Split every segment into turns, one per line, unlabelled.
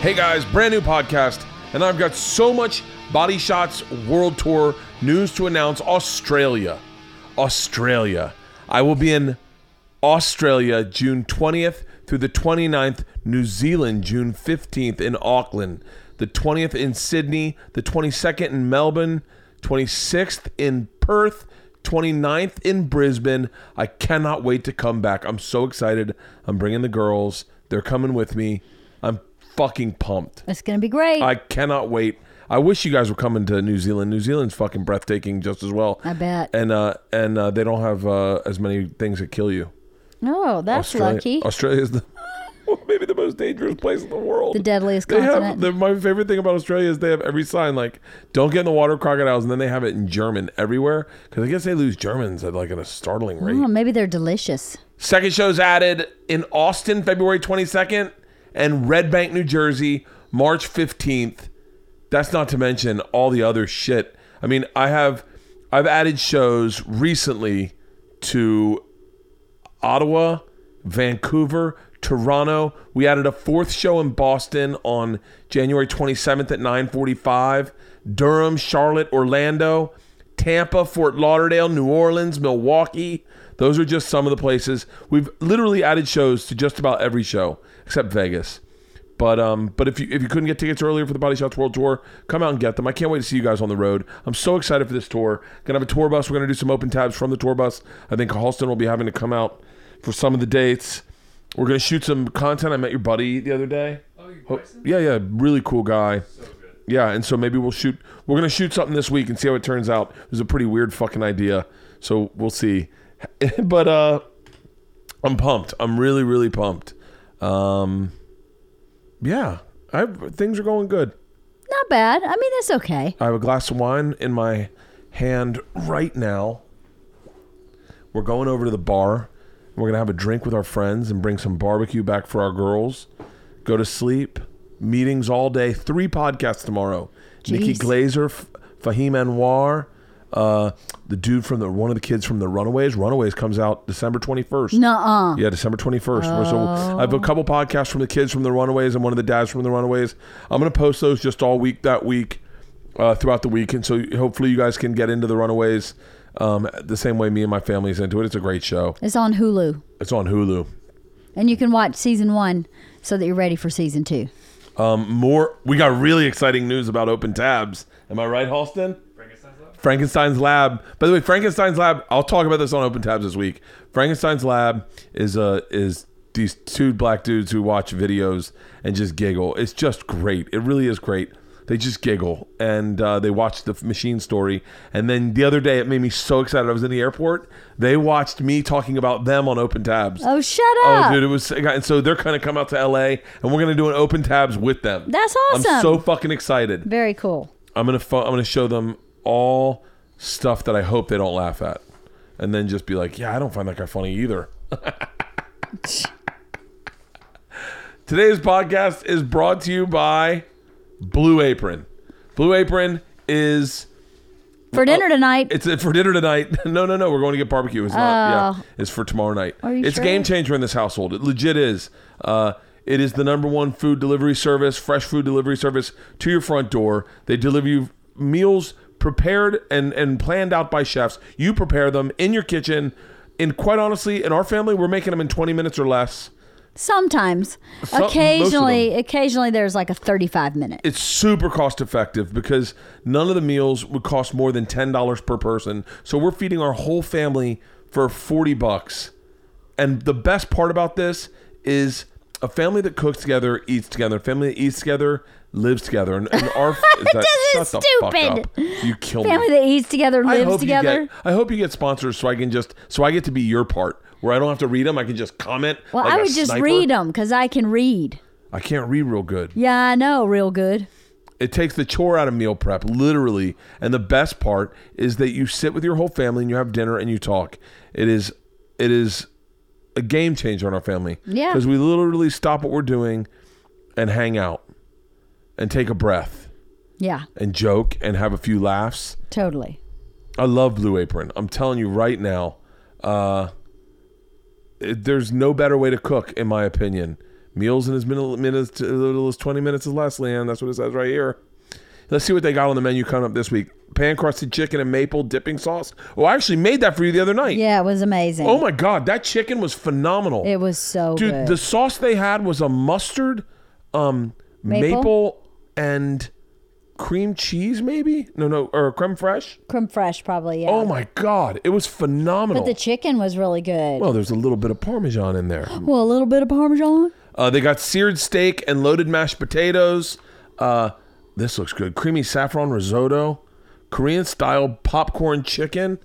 Hey guys, brand new podcast, and I've got so much Body Shots World Tour news to announce. Australia. Australia. I will be in Australia June 20th through the 29th, New Zealand June 15th in Auckland, the 20th in Sydney, the 22nd in Melbourne, 26th in Perth, 29th in Brisbane. I cannot wait to come back. I'm so excited. I'm bringing the girls. They're coming with me. I'm fucking pumped.
It's gonna be great.
I cannot wait. I wish you guys were coming to New Zealand. New Zealand's fucking breathtaking just as well.
I bet.
And uh and uh, they don't have uh, as many things that kill you.
oh, that's
Australia,
lucky.
Australia is the maybe the most dangerous place in the world.
The deadliest
They have
continent.
the, my favorite thing about Australia is they have every sign like "Don't get in the water, crocodiles," and then they have it in German everywhere because I guess they lose Germans at like at a startling rate.
oh, maybe they're delicious.
Second show's added in Austin, February 22nd, and Red Bank, New Jersey, March 15th. That's not to mention all the other shit. I mean, I have I've added shows recently to Ottawa, Vancouver, Toronto. We added a fourth show in Boston on January 27th at 9:45. Durham, Charlotte, Orlando, Tampa, Fort Lauderdale, New Orleans, Milwaukee. Those are just some of the places. We've literally added shows to just about every show except Vegas. But um, but if you if you couldn't get tickets earlier for the Body Shots World Tour, come out and get them. I can't wait to see you guys on the road. I'm so excited for this tour. Gonna have a tour bus. We're gonna do some open tabs from the tour bus. I think Halston will be having to come out for some of the dates. We're gonna shoot some content. I met your buddy the other day. Oh, yeah, yeah, really cool guy. So Yeah, and so maybe we'll shoot. We're gonna shoot something this week and see how it turns out. It was a pretty weird fucking idea, so we'll see. but uh, I'm pumped. I'm really, really pumped. Um, yeah, I things are going good.
Not bad. I mean, it's okay.
I have a glass of wine in my hand right now. We're going over to the bar. We're gonna have a drink with our friends and bring some barbecue back for our girls. Go to sleep. Meetings all day. Three podcasts tomorrow. Nikki
Jeez.
Glaser, F- Fahim Anwar, uh, the dude from the one of the kids from the Runaways. Runaways comes out December twenty first.
Nuh-uh.
Yeah, December 21st. So I have a couple podcasts from the kids from the Runaways and one of the dads from the Runaways. I'm going to post those just all week that week, uh, throughout the week. And so hopefully you guys can get into the Runaways um, the same way me and my family's into it. It's a great show.
It's on Hulu,
It's on Hulu.
and you can watch season one so that you're ready for season two.
Um, more, we got really exciting news about open tabs. Am I right, Halston? Frankenstein's Lab. By the way, Frankenstein's Lab. I'll talk about this on Open Tabs this week. Frankenstein's Lab is uh, is these two black dudes who watch videos and just giggle. It's just great. It really is great. They just giggle and uh, they watch the machine story. And then the other day, it made me so excited. I was in the airport. They watched me talking about them on Open Tabs.
Oh, shut up!
Oh, dude, it was and so they're kind of come out to LA, and we're gonna do an open tabs with them.
That's awesome.
I'm so fucking excited.
Very cool.
I'm gonna fo- I'm gonna show them all stuff that I hope they don't laugh at, and then just be like, yeah, I don't find that guy funny either. Today's podcast is brought to you by Blue Apron. Blue Apron is
For dinner tonight.
it's for dinner tonight. No, no, no. We're going to get barbecue. It's not. Yeah, it's for tomorrow night.
Are you
it's
sure?
game changer in this household. It legit is. Uh, it is the number one food delivery service, fresh food delivery service to your front door. They deliver you meals prepared and and planned out by chefs. You prepare them in your kitchen. And quite honestly, in our family, we're making them in 20 minutes or less.
Sometimes,
Some-
occasionally, occasionally there's like a 35 minute.
it's super cost effective because none of the meals would cost more than ten dollars per person. So we're feeding our whole family for forty bucks. And the best part about this is a family that cooks together eats together. A family that eats together lives together. And, and our is that, shut the fuck up. You kill
Family
me.
that eats together
I
lives
hope
together.
you get. I hope you get sponsors so I can just so I get to be your part where I don't have to read them. I can just comment.
well,
like
I would just read them because I can read.
I can't read real good.
Yeah, I know, real good.
It takes the chore out of meal prep, literally. And the best part is that you sit with your whole family and you have dinner and you talk. It is, it is a game changer in our family.
Yeah.
Because we literally stop what we're doing and hang out and take a breath
Yeah,
and joke and have a few laughs.
totally.
I love Blue Apron. I'm telling you right now, uh, it, there's no better way to cook, in my opinion. Meals in as little minutes, as little as 20 minutes or less, Leanne. That's what it says right here. Let's see what they got on the menu coming up this week. Pan crusted chicken and maple dipping sauce. Oh, I actually made that for you the other night.
Yeah, it was amazing.
Oh my god, that chicken was phenomenal.
it was so
Dude,
good.
the sauce they had was a mustard, um, maple,
Maple?
And cream cheese, maybe? No, no, or creme fraiche.
Creme fraiche, probably. Yeah.
Oh my god, it was phenomenal.
But the chicken was really good.
well, there's a little bit of parmesan in there.
well, a little bit of parmesan.
Uh, they got seared steak and loaded mashed potatoes. Uh, this looks good. Creamy saffron risotto, Korean style popcorn chicken.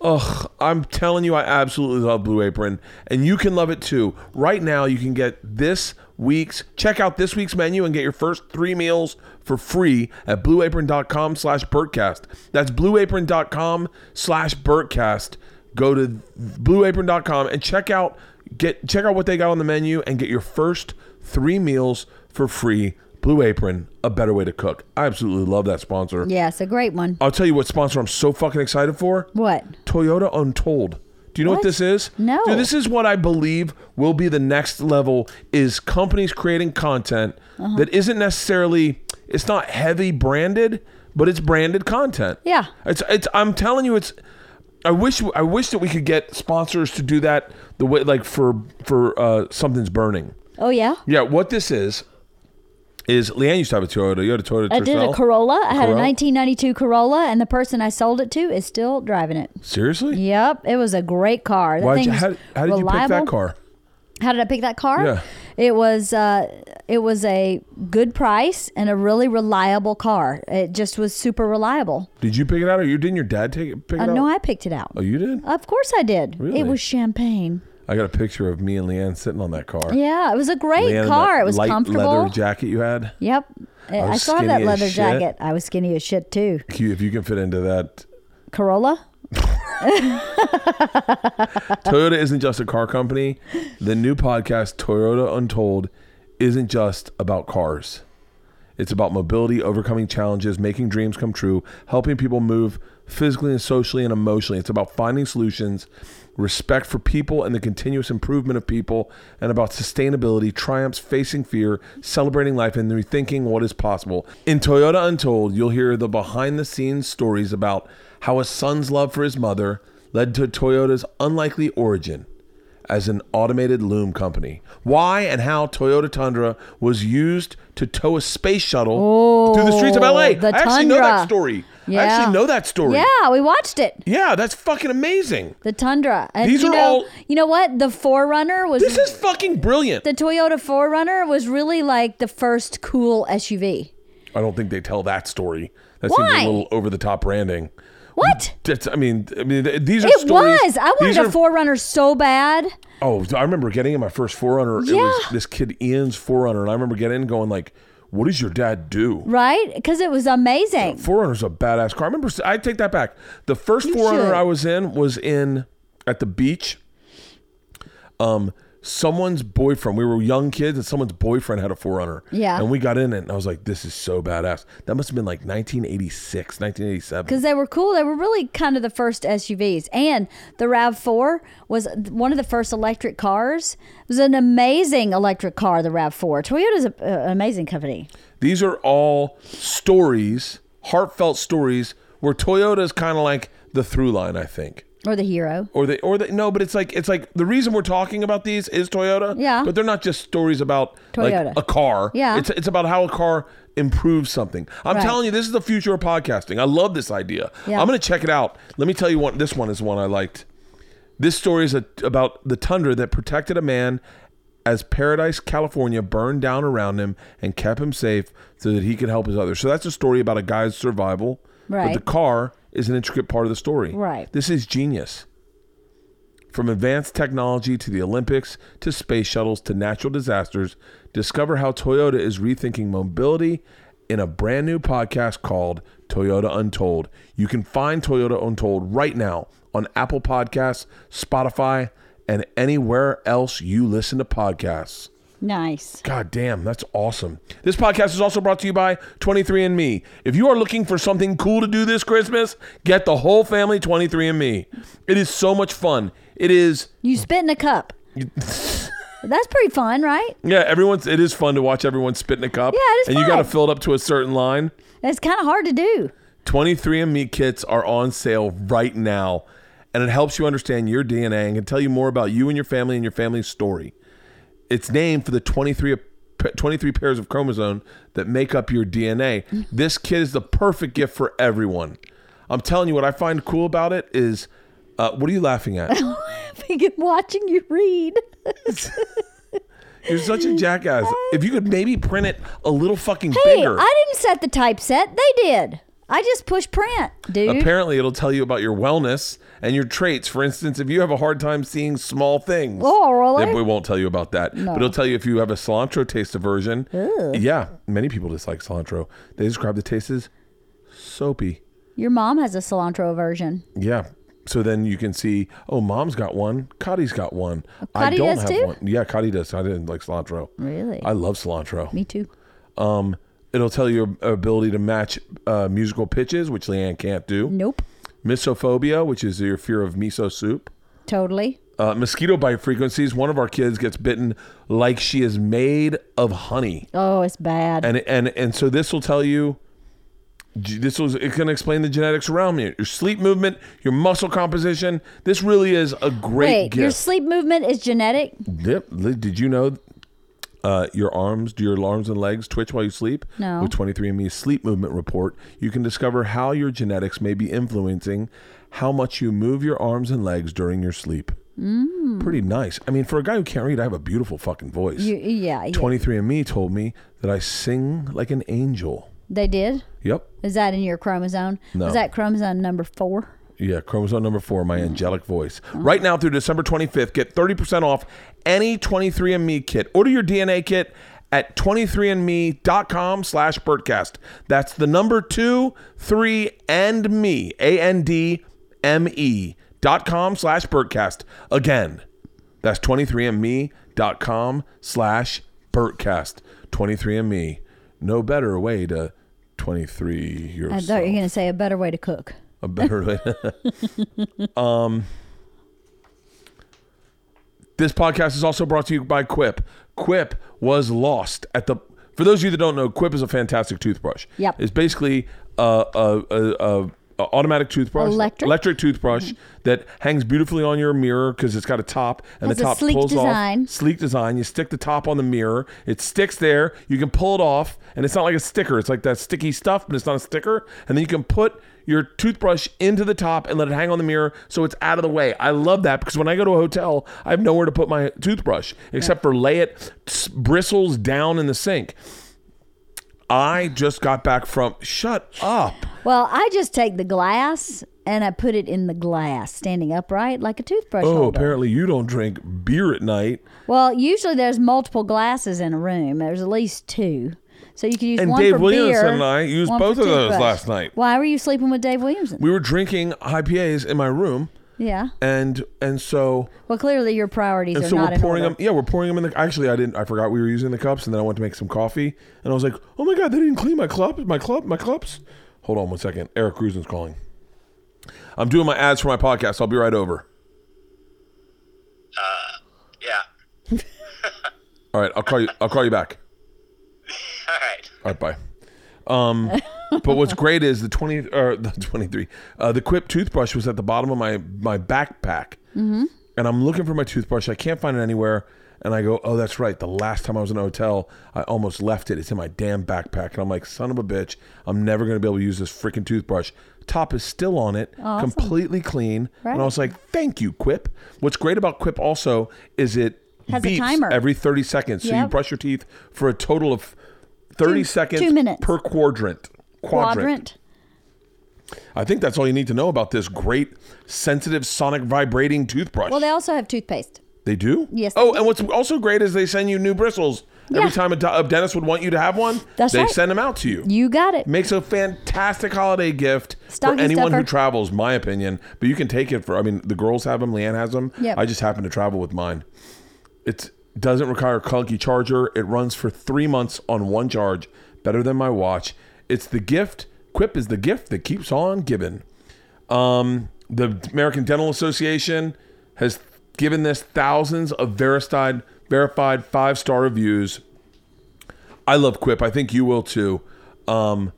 Ugh, I'm telling you, I absolutely love Blue Apron, and you can love it too. Right now, you can get this week's check out this week's menu and get your first three meals for free at blueapron.com slash Bertcast. That's blueapron.com slash Bertcast. Go to blueapron.com and check out get check out what they got on the menu and get your first three meals for free. Blue Apron, a better way to cook. I absolutely love that sponsor.
Yeah, it's a great one.
I'll tell you what sponsor I'm so fucking excited for.
What?
Toyota Untold. Do you know what,
What?
this is?
No.
Dude, this is what I believe will be the next level is companies creating content
Uh-huh.
that isn't necessarily it's not heavy branded, but it's branded content.
Yeah.
It's it's I'm telling you it's I wish I wish that we could get sponsors to do that the way like for for uh something's burning.
Oh yeah.
Yeah, what this is is Leanne used to have a Toyota. You had a Toyota
I did a
Tercel?
Corolla. I had a
Corolla?
1992 Corolla, and the person I sold it to is still driving it.
Seriously?
Yep, it was a great car.
Why'd you,
thing's
how, how did you pick that car?
How did I pick that car?
Yeah.
It was uh, it was a good price and a really reliable car. It just was super reliable.
Did you pick it out, or you didn't your dad take it? Pick it
Uh,
out?
no, I picked it out.
oh, you did.
Of course I did.
Really?
It was champagne.
I got a picture of me and Leanne sitting on that car.
Yeah, it was a great
Leanne
car. It was
light
comfortable.
leather jacket you had.
Yep. I, still have that leather jacket. I was skinny as shit too.
If you can fit into that,
Corolla?
Toyota isn't just a car company. The new podcast, Toyota Untold, isn't just about cars. It's about mobility, overcoming challenges, making dreams come true, helping people move physically and socially and emotionally. It's about finding solutions, respect for people and the continuous improvement of people, and about sustainability, triumphs, facing fear, celebrating life, and rethinking what is possible. In Toyota Untold, you'll hear the behind the scenes stories about how a son's love for his mother led to Toyota's unlikely origin as an automated loom company. Why and how Toyota Tundra was used to tow a space shuttle through the streets of LA.
Oh, the
I actually know that
Tundra.
Story. I actually know that story.
Yeah, we watched it.
Yeah, that's fucking amazing.
The Tundra. And
These
you
are
know,
all-
You know what? The 4Runner was
This is fucking brilliant.
the Toyota 4Runner was really like the first cool SUV.
I don't think they tell that story. That seems
Why?
a little over the top branding.
What?
That's, I mean, I mean, these are
It
stories.
was. I wanted a
are-
4Runner so bad.
Oh, I remember getting in my first 4Runner. It was
Yeah.
this kid Ian's 4Runner, and I remember getting in going like, "What does your dad do?"
Right? Because it was amazing.
4Runner's a badass car. I remember. I take that back. The first 4Runner
should.
I was in was in at the beach. Um, someone's boyfriend. We were young kids, and someone's boyfriend had a 4Runner.
Yeah.
and we got in it, and I was like, "This is so badass." That must have been like 1986, 1987.
Because they were cool. They were really kind of the first SUVs. And the RAV4 was one of the first electric cars. It was an amazing electric car, the RAV4. Toyota's a, an amazing company.
These are all stories, heartfelt stories, where Toyota is kind of like the through line. I think.
Or the Hero.
or the or the no but it's like it's like the reason we're talking about these is toyota
Yeah.
but they're not just stories about
Toyota.
like a car
Yeah.
it's it's about how a car improves something i'm
Right.
telling you this is the future of podcasting i love this idea
Yeah.
i'm gonna check it out let me tell you one this one is one i liked this story is a, about the tundra that protected a man as Paradise, California burned down around him and kept him safe so that he could help his others. So that's a story about a guy's survival. But
Right.
the car is an intricate part of the story.
Right.
This is genius. From advanced technology to the Olympics to space shuttles to natural disasters, discover how Toyota is rethinking mobility in a brand new podcast called Toyota Untold. You can find Toyota Untold right now on Apple Podcasts, Spotify, and anywhere else you listen to podcasts.
Nice.
God damn, that's awesome. This podcast is also brought to you by 23andMe. If you are looking for something cool to do this Christmas, get the whole family 23andMe. It is so much fun. It is
You spit in a cup. That's pretty fun, right?
Yeah, everyone's. It is fun to watch everyone spit in a cup.
Yeah, it is
And you got to fill it up to a certain line.
It's kind of hard to do.
23andMe kits are on sale right now, and it helps you understand your DNA and can tell you more about you and your family and your family's story. It's named for the 23, 23 pairs of chromosome that make up your DNA. This kit is the perfect gift for everyone. I'm telling you, what I find cool about it is, uh, what are you laughing at?
Begin watching you read.
You're such a jackass. If you could maybe print it a little fucking
Hey,
bigger.
I didn't set the typeset. They did. I just push print, dude.
Apparently, it'll tell you about your wellness and your traits. For instance, if you have a hard time seeing small things,
Oh, really?
it, it won't tell you about that. But it'll tell you if you have a cilantro taste aversion. Yeah, many people dislike cilantro. They describe the taste as soapy.
Your mom has a cilantro aversion.
Yeah. So then you can see, oh, mom's got one. Cotty's got one. I
Cotty
don't
does
have
too?
one. Yeah, Cotty does. I didn't like cilantro.
Really?
I love cilantro.
Me too.
Um, it'll tell you your ability to match uh, musical pitches, which Leanne can't do.
Nope.
Misophobia, which is your fear of miso soup.
Totally.
Uh, mosquito bite frequencies. One of our kids gets bitten like she is made of honey,
Oh, it's bad.
and and and so this will tell you. This was it can explain the genetics around you, your sleep movement, your muscle composition. This really is a great
Wait,
gift.
your sleep movement is genetic?
Yep. Did you know uh, your arms, do your arms and legs twitch while you sleep?
No.
With 23andMe's sleep movement report, you can discover how your genetics may be influencing how much you move your arms and legs during your sleep. Mm. Pretty nice. I mean, for a guy who can't read, I have a beautiful fucking voice.
You, yeah, yeah.
23andMe told me that I sing like an angel.
They did?
Yep.
Is that in your chromosome?
No.
Was that chromosome number four?
Yeah, chromosome number four, my mm-hmm. angelic voice. Uh-huh. Right now through December 25th, get 30% off any 23andMe kit. Order your DNA kit at 23andme.com slash Bertcast. That's the number two, three, and me, A-N-D-M-E dot com slash Bertcast. Again, that's 23andme.com slash Bertcast. 23andMe. No better way to 23
I thought you were going to say a better way to cook.
A better way. um, this podcast is also brought to you by Quip. Quip was lost at the. For those of you that don't know, Quip is a fantastic toothbrush.
Yep.
It's basically a, a, a, a, a automatic toothbrush,
Electric?
toothbrush mm-hmm. that hangs beautifully on your mirror because it's got a top and
Has
the top
sleek
pulls
design.
off. Sleek design. You stick the top on the mirror. It sticks there. You can pull it off, and it's not like a sticker. It's like that sticky stuff, but it's not a sticker. And then you can put your toothbrush into the top and let it hang on the mirror so it's out of the way. I love that because when I go to a hotel, I have nowhere to put my toothbrush except for lay it bristles down in the sink. I just got back from. Shut up.
Well, I just take the glass and I put it in the glass, standing upright like a toothbrush
Oh,
holder.
apparently you don't drink beer at night.
Well, usually there's multiple glasses in a room. There's at least two. So you can use
And
one
Dave
for
Williamson
beer.
and I used
one
both
for
of those
toothbrush.
last night.
Why were you sleeping with Dave Williamson?
We were drinking IPAs in my room,
yeah.
and and so
Well, clearly your priorities
and
are
so
not
we're
in
pouring them. Yeah, we're pouring them in the. Actually, I didn't. I forgot we were using the cups, and then I went to make some coffee, and I was like, "Oh my god, they didn't clean my club, my club, my cups." Hold on one second. Eric Cruzen's calling. I'm doing my ads for my podcast. I'll be right over.
Uh, yeah.
All right, I'll call you. I'll call you back.
All right.
All right, bye. Um, but what's great is the twenty or the twenty three. Uh, the Quip toothbrush was at the bottom of my my backpack, mm-hmm. and I'm looking for my toothbrush. I can't find it anywhere, and I go, "Oh, that's right. The last time I was in a hotel, I almost left it. It's in my damn backpack." And I'm like, "Son of a bitch! I'm never gonna be able to use this freaking toothbrush." Top is still on it,
Awesome.
completely clean. And I was like, "Thank you, Quip." What's great about Quip also is it
Has a
beeps
timer.
every 30 seconds, so you brush your teeth for a total of 30
Two-
seconds
two minutes.
per quadrant. Quadrant.
Quadrant.
I think that's all you need to know about this great sensitive sonic vibrating toothbrush.
Well, they also have toothpaste.
they do?
Yes,
Oh, and what's also great is they send you new bristles. Every time a, do- a dentist would want you to have one,
That's
they
right.
send them out to you.
You got it.
Makes a fantastic holiday gift
Stocking
for anyone who travels, my opinion. But you can take it for, I mean, the girls have them, Leanne has them.
Yep.
I just happen to travel with mine. It doesn't require a clunky charger. It runs for three months on one charge, better than my watch. It's the gift. Quip is the gift that keeps on giving. Um, the American Dental Association has given this thousands of Veristide verified five star reviews. I love Quip. I think you will too. Um,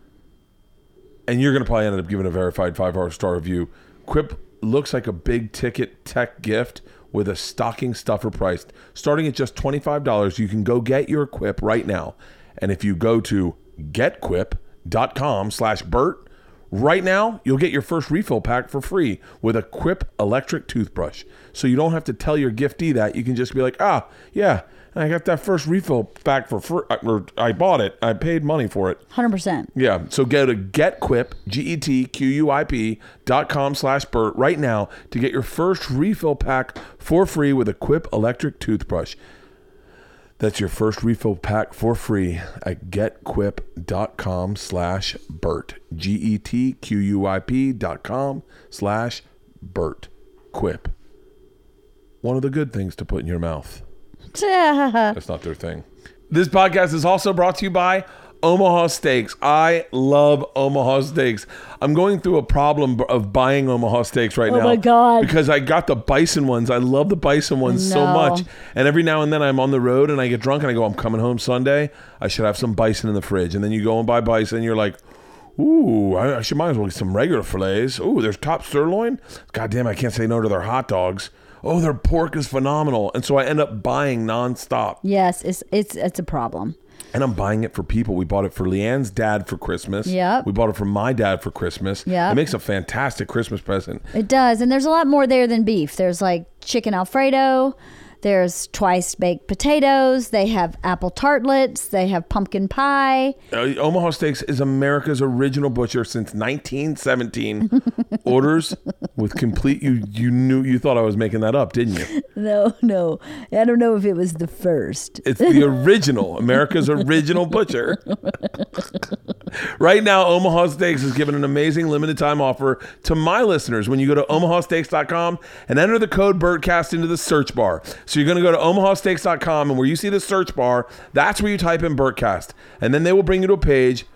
and you're going to probably end up giving a verified five star review. Quip looks like a big ticket tech gift with a stocking stuffer price. Starting at just $25, you can go get your Quip right now. And if you go to getquip.com slash Bert, right now you'll get your first refill pack for free with a Quip electric toothbrush. So you don't have to tell your giftee that. You can just be like, ah, yeah, I got that first refill pack for free. Uh, or I bought it. I paid money for it.
100%.
Yeah. So go to getquip, G-E-T-Q-U-I-P dot com slash Bert right now to get your first refill pack for free with a Quip electric toothbrush. That's your first refill pack for free at getquip.com slash Bert. G E T Q U I P dot com slash Bert. Quip. One of the good things to put in your mouth. That's not their thing. This podcast is also brought to you by Omaha Steaks. I love Omaha Steaks. I'm going through a problem of buying Omaha Steaks right
Oh
now.
my God.
Because I got the bison ones. I love the bison ones so much. And every now and then I'm on the road and I get drunk and I go, I'm coming home Sunday. I should have some bison in the fridge. And then you go and buy bison. You're like, Ooh, I, I should might as well get some regular fillets. Ooh, there's top sirloin. God damn, I can't say no to their hot dogs. Oh, their pork is phenomenal. And so I end up buying nonstop.
Yes, it's it's it's a problem.
And I'm buying it for people. We bought it for Leanne's dad for Christmas.
Yeah.
We bought it for my dad for Christmas.
Yeah.
It makes a fantastic Christmas present.
It does, and there's a lot more there than beef. There's like chicken alfredo. There's twice baked potatoes. They have apple tartlets. They have pumpkin pie.
Uh, Omaha Steaks is America's original butcher since 1917. Orders with complete. You you knew you thought I was making that up, didn't you?
No, no, I don't know if it was the first.
It's the original, America's original butcher. right now, Omaha Steaks is giving an amazing limited time offer to my listeners when you go to omahasteaks.com and enter the code BERTCAST into the search bar. So you're going to go to omahasteaks.com and where you see the search bar, that's where you type in BERTCAST. And then they will bring you to a page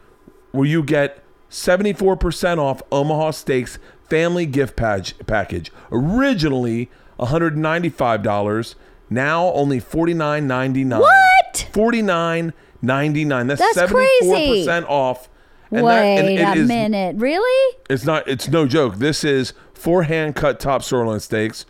where you get 74% off Omaha Steaks family gift page, package. Originally $195, now only $49.99.
What?
Forty-nine ninety-nine. That's
That's
seventy-four
crazy.
percent off. And
Wait
that,
a
is-
minute, really?
It's not. It's no joke. This is four hand-cut top sirloin steaks,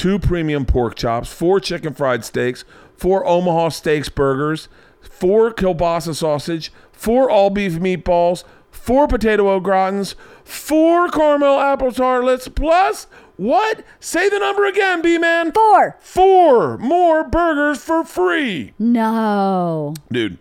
two premium pork chops, four chicken fried steaks, four Omaha steaks burgers, four kielbasa sausage, four all beef meatballs, four potato au gratins, four caramel apple tartlets, plus what? Say the number again, B man.
Four.
Four more burgers for free.
No.
Dude,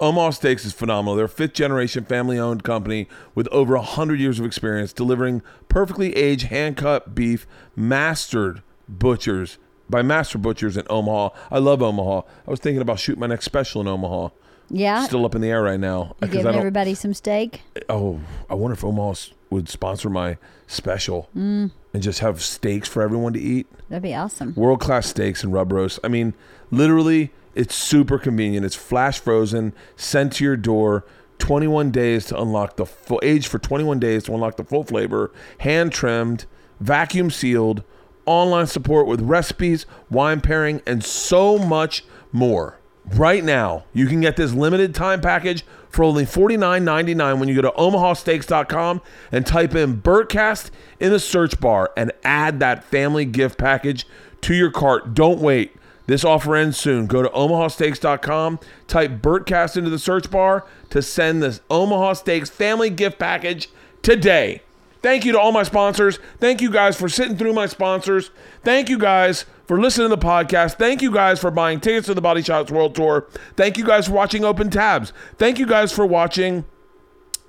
Omaha Steaks is phenomenal. They're a fifth generation family owned company with over 100 years of experience delivering perfectly aged hand cut beef mastered butchers by master butchers in Omaha. I love Omaha. I was thinking about shooting my next special in Omaha.
Yeah.
Still up in the air right now.
you
'cause
giving
I don't-
everybody some steak?
oh, I wonder if Omaha would sponsor my special
Mm.
and just have steaks for everyone to eat.
That'd be awesome.
world class steaks and rub roasts. I mean, literally, it's super convenient. It's flash frozen, sent to your door. 21 days to unlock the full age for 21 days to unlock the full flavor, hand trimmed, vacuum sealed, online support with recipes, wine pairing, and so much more. Right now, you can get this limited time package for only $49.99 when you go to omahasteaks.com and type in Bertcast in the search bar and add that family gift package to your cart. Don't wait. This offer ends soon. Go to omahasteaks.com, type Bertcast into the search bar to send this Omaha Steaks family gift package today. Thank you to all my sponsors. Thank you guys for sitting through my sponsors. Thank you guys for listening to the podcast. Thank you guys for buying tickets to the Body Shots World Tour. Thank you guys for watching Open Tabs. Thank you guys for watching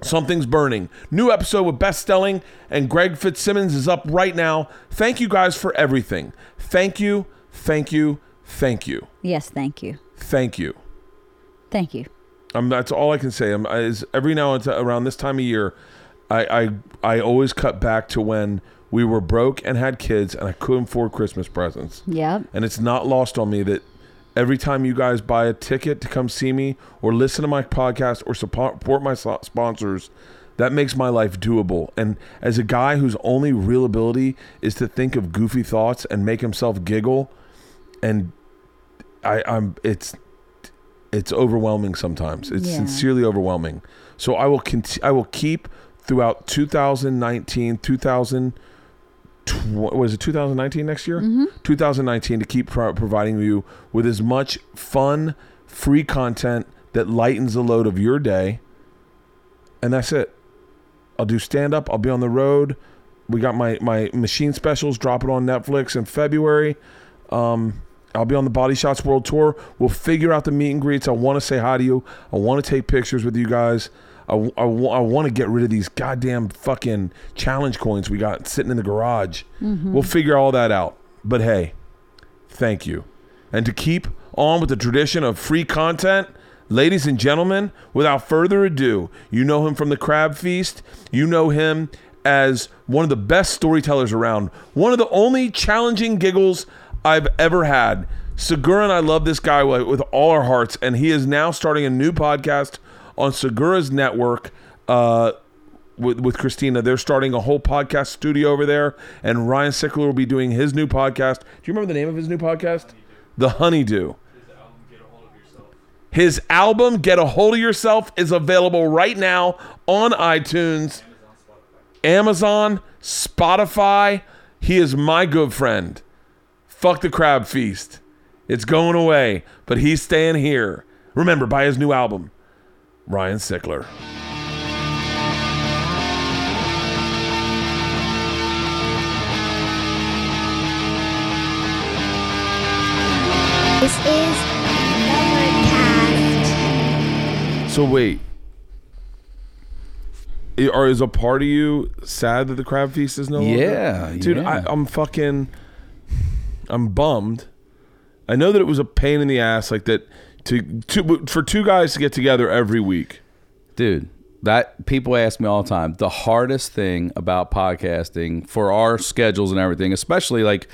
Something's Burning. New episode with Beth Stelling and Greg Fitzsimmons is up right now. Thank you guys for everything. Thank you, thank you, thank you,
Yes, thank you.
thank you.
Thank you.
Um, that's all I can say. Um, is every now and then around this time of year, I, I I always cut back to when we were broke and had kids and I couldn't afford Christmas presents.
Yep.
And it's not lost on me that every time you guys buy a ticket to come see me or listen to my podcast or support my sponsors, that makes my life doable. And as a guy whose only real ability is to think of goofy thoughts and make himself giggle and I, I'm it's it's overwhelming sometimes. It's
Yeah.
sincerely overwhelming. So I will conti- I will keep throughout 2019, 2000 tw- was it 2019 next year? 2019 to keep pro- providing you with as much fun, free content that lightens the load of your day. And that's it. I'll do stand up. I'll be on the road. We got my my machine specials dropping on Netflix in February. Um, I'll be on the Body Shots World Tour. We'll figure out the meet and greets. I want to say hi to you. I want to take pictures with you guys. I, I, want to get rid of these goddamn fucking challenge coins we got sitting in the garage. Mm-hmm. We'll figure all that out. But hey, thank you. And to keep on with the tradition of free content, ladies and gentlemen, without further ado, you know him from the Crab Feast. You know him as one of the best storytellers around, one of the only challenging giggles I've ever had. Segura and I love this guy with all our hearts, and he is now starting a new podcast on Segura's network. Uh, with, with Christina. They're starting a whole podcast studio over there, and Ryan Sickler will be doing his new podcast. Do you remember the name of his new podcast? The Honeydew. His album Get a Hold of Yourself is available right now on iTunes, Amazon, Spotify. He is my good friend. Fuck the crab feast. It's going away, but he's staying here. Remember, buy his new album, Ryan Sickler.
This is Overcast.
So wait, I- or is a part of you sad that the crab feast is no longer?
Yeah,
dude,
yeah.
I, I'm fucking, I'm bummed. I know that it was a pain in the ass, like that, to, to for two guys to get together every week.
dude that people ask me all the time the hardest thing about podcasting for our schedules and everything especially like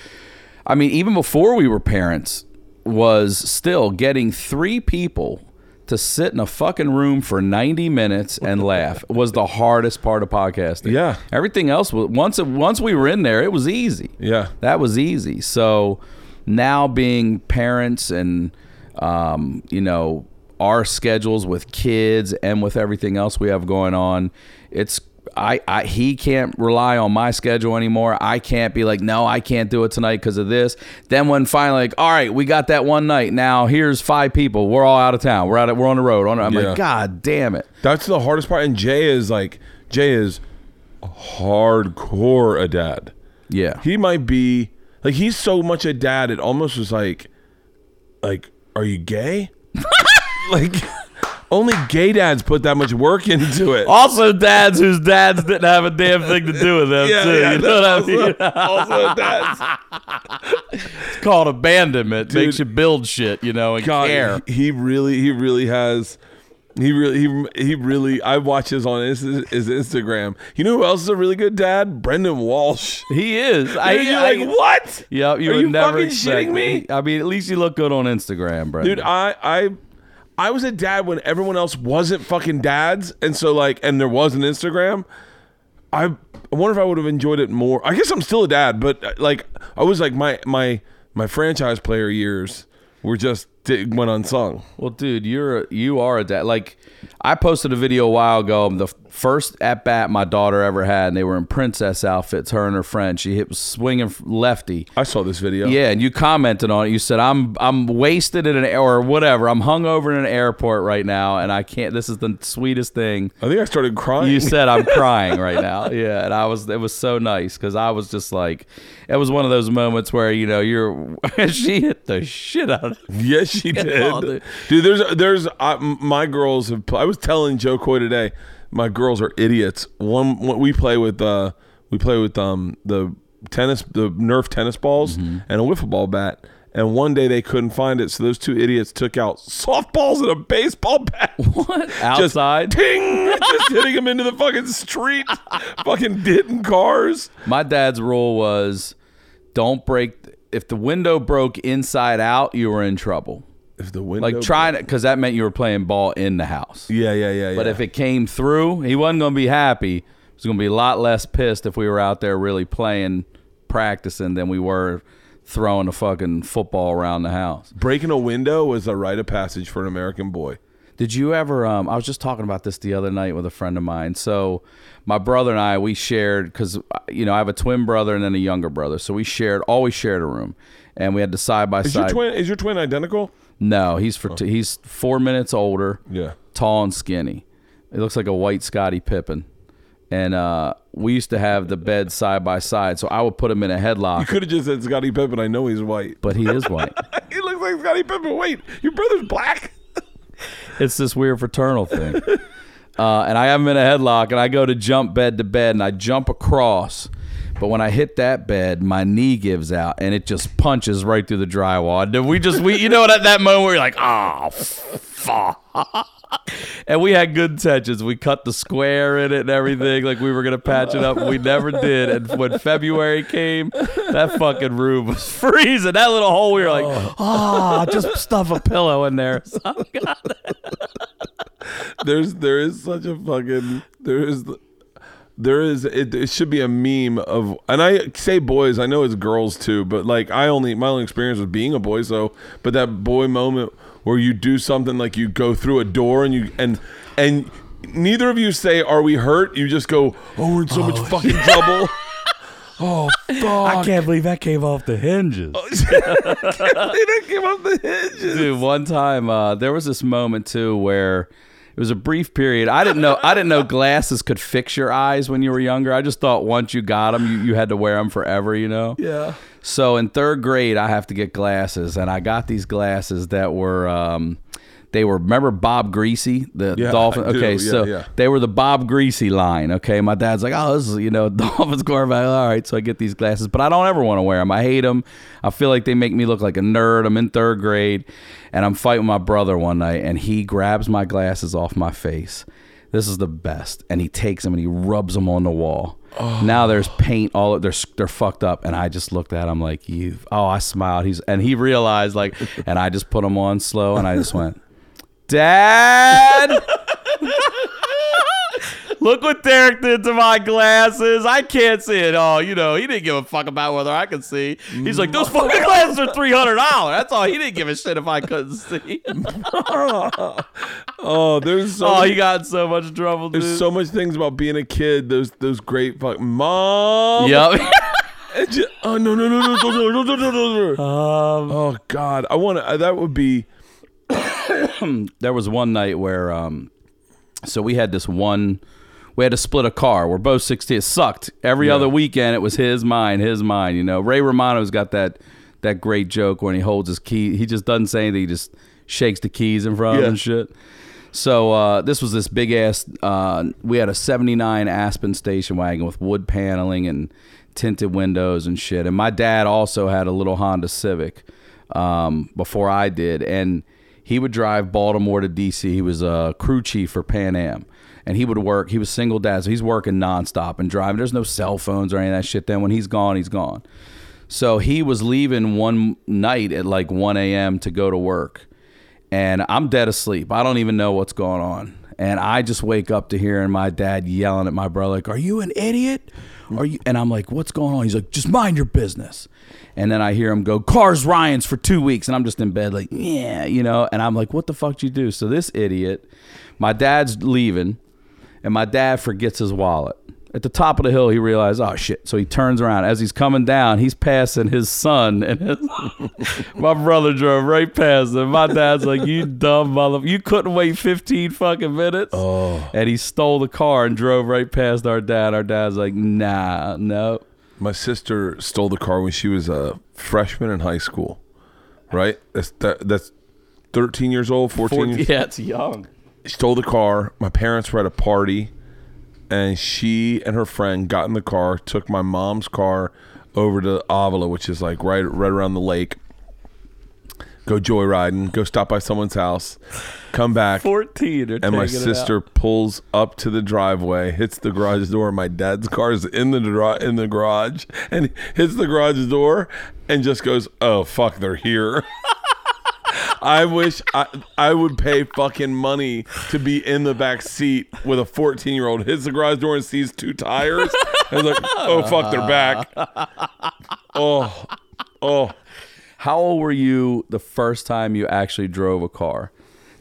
i mean even before we were parents was still getting three people to sit in a fucking room for 90 minutes and laugh was the hardest part of podcasting
Yeah.
everything else was once it, once we were in there it was easy
Yeah.
that was easy. So now being parents and um, you know our schedules with kids and with everything else we have going on, it's I, I he can't rely on my schedule anymore. I can't be like, no, I can't do it tonight because of this. Then when finally like, all right, we got that one night. Now here's five people. We're all out of town. We're out. We're on the road. On, I'm
Yeah.
like, God damn it.
That's the hardest part. And Jay is like, Jay is hardcore a dad.
Yeah.
He might be like he's so much a dad. It almost was like, like, are you gay? like, only gay dads put that much work into it.
also, dads whose dads didn't have a damn thing to do with them
Yeah,
too.
yeah,
you know what I
also,
mean?
also dads.
It's called abandonment.
Dude.
Makes you build shit, you know, and
God,
care.
he he really, he really has. He really, he, he really. I watch his on his, his Instagram. You know who else is a really good dad? Brendan Walsh.
He is. I,
you're
I-
like, what?
Yeah, you
Are
would
you
never
fucking shitting me?
I mean, at least you look good on Instagram, bro.
Dude, I, I, I was a dad when everyone else wasn't fucking dads, and so like, and there was an Instagram. I, I wonder if I would have enjoyed it more. I guess I'm still a dad, but uh, like, I was like my my my franchise player years were just it went unsung.
Well, dude, you're you are a dad. Like, I posted a video a while ago. The first at bat my daughter ever had, and they were in princess outfits. Her and her friend. She hit swinging lefty.
I saw this video.
Yeah, and you commented on it. You said, "I'm I'm wasted in an or whatever. I'm hungover in an airport right now, and I can't. This is the sweetest thing."
I think I started crying.
You said I'm crying right now. Yeah, and I was. It was so nice because I was just like, it was one of those moments where you know you're. she hit the shit out of.
Yes, she did. Dude. there's there's uh, my girls have. I was telling Jo Koy today. My girls are idiots. One, we play with. Uh, we play with um the tennis, the Nerf tennis balls,
Mm-hmm.
and a wiffle ball bat. And one day they couldn't find it, so those two idiots took out softballs and a baseball bat.
What
Just
outside?
ting, just hitting them into the fucking street, fucking hitting cars.
My dad's rule was, don't break. If the window broke inside out, you were in trouble.
If the window,
Like trying to, because that meant you were playing ball in the house.
yeah, yeah, yeah, yeah.
But if it came through, he wasn't going to be happy. He was going to be a lot less pissed if we were out there really playing, practicing than we were throwing a fucking football around the house.
Breaking a window was a rite of passage for an American boy.
Did you ever? Um, I was just talking about this the other night with a friend of mine. So, my brother and I, we shared because you know I have a twin brother and then a younger brother. So we shared, always shared a room, and we had the side by
Is your
side.
twin is your twin identical?
No, he's for t- he's four minutes older.
Yeah.
tall and skinny. It looks like a white Scottie Pippen. And uh, we used to have the bed side by side, so I would put him in a headlock.
You could have just said Scottie Pippen. I know he's white.
But he is white.
he looks like Scottie Pippen. Wait, your brother's black?
It's this weird fraternal thing. Uh, and I have him in a headlock, and I go to jump bed to bed, and I jump across. But when I hit that bed, my knee gives out, and it just punches right through the drywall. And we just, we, you know, at that moment, where you're like, oh, fuck. And we had good intentions. We cut the square in it and everything, like we were gonna patch it up. We never did. And when February came, that fucking room was freezing. That little hole, we were like, oh, ah, just stuff a pillow in there.
There's there is such a fucking there is there is it, it should be a meme of and I say boys I know it's girls too but like I only my only experience was being a boy so but that boy moment where you do something like you go through a door and you and and neither of you say are we hurt you just go oh we're in so much fucking trouble oh fuck i
can't believe that came off the hinges.
that came off the hinges
Dude, one time uh, there was this moment too where it was a brief period. I didn't know I didn't know glasses could fix your eyes when you were younger. I just thought once you got them, you, you had to wear them forever. You know.
yeah
So in third grade, I have to get glasses, and I got these glasses that were. Um, they were remember Bob Griese, the
Yeah,
dolphin. Okay,
Yeah,
so
yeah.
they were the Bob Griese line. Okay, my dad's like, oh, this is you know Dolphins quarterback. All right, so I get these glasses, but I don't ever want to wear them. I hate them. I feel like they make me look like a nerd. I'm in third grade, and I'm fighting my brother one night, and he grabs my glasses off my face. This is the best, and he takes them and he rubs them on the wall. Oh. Now there's paint all they're they're fucked up, and I just looked at him like you. Oh, I smiled. He's and he realized like, and I just put him on slow, and I just went, Dad. Look what Derek did to my glasses. I can't see it all. You know, he didn't give a fuck about whether I could see. He's like, those fucking glasses are three hundred dollars. That's all. He didn't give a shit if I couldn't see.
oh there's so
oh, he got in so much trouble, dude.
There's so much things about being a kid. Those those great fuck mom.
Yep.
Oh no no no no no no no no no no.
um,
Oh God, I want to. That would be.
there was one night where um so we had this one we had to split a car. We're both 16 it sucked. Every
Yeah.
other weekend it was his mine his mine you know. Ray romano's got that that great joke when he holds his key. He just doesn't say anything. He just shakes the keys in front of
Yeah.
him and shit. So uh, this was this big ass uh, we had a 79 aspen station wagon with wood paneling and tinted windows and shit. And my dad also had a little honda civic um, before i did. And he would drive Baltimore to DC. He was a crew chief for Pan Am. And he would work, he was single dad, so he's working nonstop and driving. There's no cell phones or any of that shit then. When he's gone, he's gone. So he was leaving one night at like 1 a.m. to go to work. And I'm dead asleep. I don't even know what's going on. And I just wake up to hearing my dad yelling at my brother, like, Are you an idiot? Are you and I'm like, What's going on? He's like, Just mind your business. And then I hear him go, Cars Ryan's for two weeks. And I'm just in bed, like, yeah, you know, and I'm like, What the fuck did you do? So this idiot, my dad's leaving, and my dad forgets his wallet. At the top of the hill, he realized, oh shit. So he turns around. As he's coming down, he's passing his son, and his, my brother drove right past him. My dad's like, "You dumb motherfucker. You couldn't wait 15 fucking minutes." Oh. And he stole the car and drove right past our dad. Our dad's like, "Nah, no."
My sister stole the car when she was a freshman in high school. Right. That's that, that's. 13 years old, 14 years
yeah, it's young.
Stole the car. My parents were at a party, and she and her friend got in the car, took my mom's car over to Avila, which is like right right around the lake. Go joyriding, go stop by someone's house, come back,
14. they're
and my
taking it out.
sister pulls up to the driveway, hits the garage door. My dad's car is in the dra- in the garage, and hits the garage door, and just goes, "Oh fuck, they're here." I wish I, I would pay fucking money to be in the back seat with a 14 year old hits the garage door and sees two tires and like, oh fuck, they're back. Oh, Oh,
How old were you the first time you actually drove a car?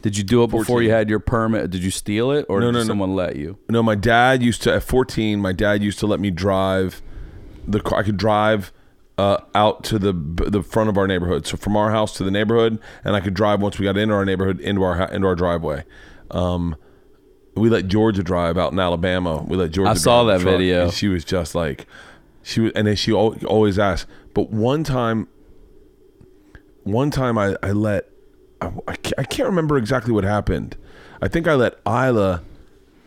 Did you do it before
14.
you had your permit? Did you steal it, or
No,
did
no, no.
someone let you?
no, my dad used to at 14. My dad used to let me drive the car. I could drive uh, out to the the front of our neighborhood, so from our house to the neighborhood, and I could drive once we got into our neighborhood into our into our driveway. Um, we let Georgia drive out in Alabama. We let Georgia.
I saw that video.
and she was just like, she was, and then she always asked. But one time, one time I, I let, I, I can't remember exactly what happened. I think I let Isla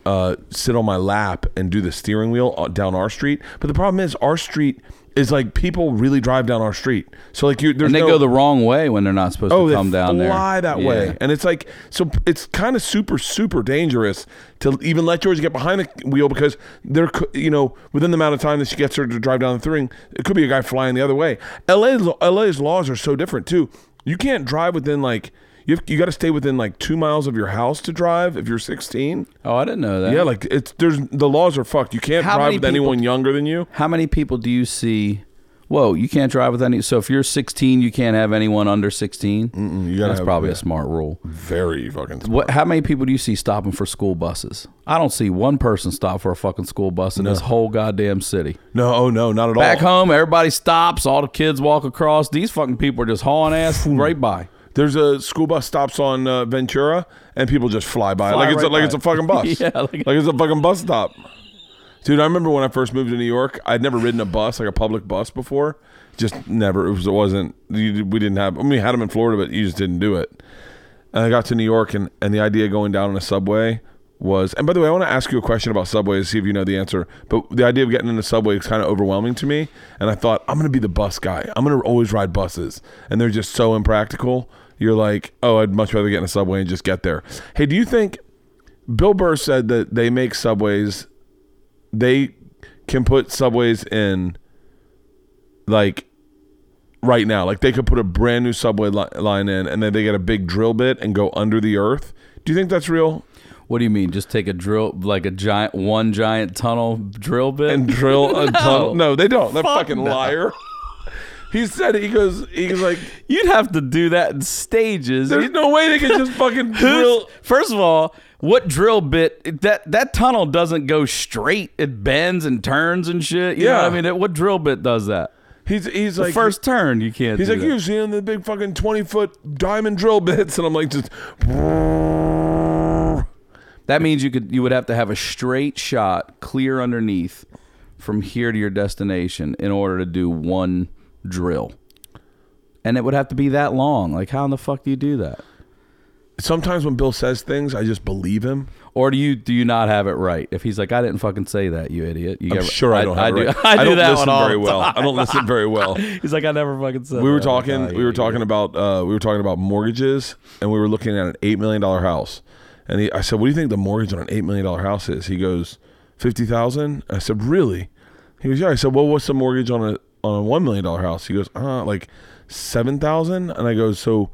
uh, sit on my lap and do the steering wheel uh, down our street. But the problem is, our street is like people really drive down our street. So like you, there's
And they
no,
go the wrong way when they're not supposed
Oh,
to come down there.
fly that
Yeah.
way, and it's like so. It's kind of super, super dangerous to even let Georgia get behind the wheel because there, you know, within the amount of time that she gets her to drive down the thing, it could be a guy flying the other way. LA's LA's laws are so different too. You can't drive within like you. Have, you got to stay within like two miles of your house to drive if you're 16.
Oh, I didn't know that.
Yeah, like it's there's the laws are fucked. You can't
How
drive
many
with anyone younger than you.
How many people do you see? Whoa, you can't drive with any. So if you're 16, you can't have anyone under 16.
You gotta
That's
have-
probably
yeah.
a smart rule.
Very fucking. Smart.
What? How many people do you see stopping for school buses? I don't see one person stop for a fucking school bus in this whole goddamn city.
No, oh no, not at all.
Back home, everybody stops. All the kids walk across. These fucking people are just hauling ass right by.
There's a school bus stops on uh, Ventura, and people just fly by it
Fly
like it's a, like it's a fucking bus.
Yeah, like-
like, it's a fucking bus stop. Dude, I remember when I first moved to New York, I'd never ridden a bus like a public bus before. Just never. It was. It wasn't. You, we didn't have. I mean, we had them in Florida, but you just didn't do it. And I got to New York, and and the idea of going down on a subway was. And by the way, I want to ask you a question about subways, see if you know the answer. But the idea of getting in a subway is kind of overwhelming to me. And I thought I'm going to be the bus guy. I'm going to always ride buses, and they're just so impractical. You're like, oh, I'd much rather get in a subway and just get there. Hey, do you think Bill Burr said that they make subways? They can put subways in like right now. Like they could put a brand new subway li- line in, and then they get a big drill bit and go under the earth. Do you think that's real?
What do you mean? Just take a drill, like a giant, one giant tunnel drill bit?
And drill a tunnel? No, they don't. They're
Fuck
fucking
no.
liar. He said he goes. He goes like,
You'd have to do that in stages.
"There's no way they can just fucking
Who's-
drill."
First of all, what drill bit that that tunnel doesn't go straight. It bends and turns and shit. You know
Yeah.
what I mean, It- what drill bit does that?
He's he's
The
like
first turn, you can't.
He's
do
like,
that.
you're seeing the big fucking 20 foot diamond drill bits. And I'm like, just.
That means you could you would have to have a straight shot clear underneath from here to your destination in order to do one drill. And it would have to be that long. Like how in the fuck do you do that?
Sometimes when Bill says things, I just believe him.
Or do you do you not have it right? If he's like, I didn't fucking say that, you idiot. You
I'm
get-
sure I don't have
I,
it
do,
right.
I do
don't
that
listen very well.
time.
I don't listen very well.
He's like, I never fucking said.
we were
that. I'm like,
talking
"Oh,
we were talking about uh, we were talking about mortgages and we were looking at an eight million dollar house and he, I said what do you think the mortgage on an eight million dollar house is he goes fifty thousand I said really he goes yeah I said well what's the mortgage on a on a one million dollar house he goes uh like seven thousand and I go so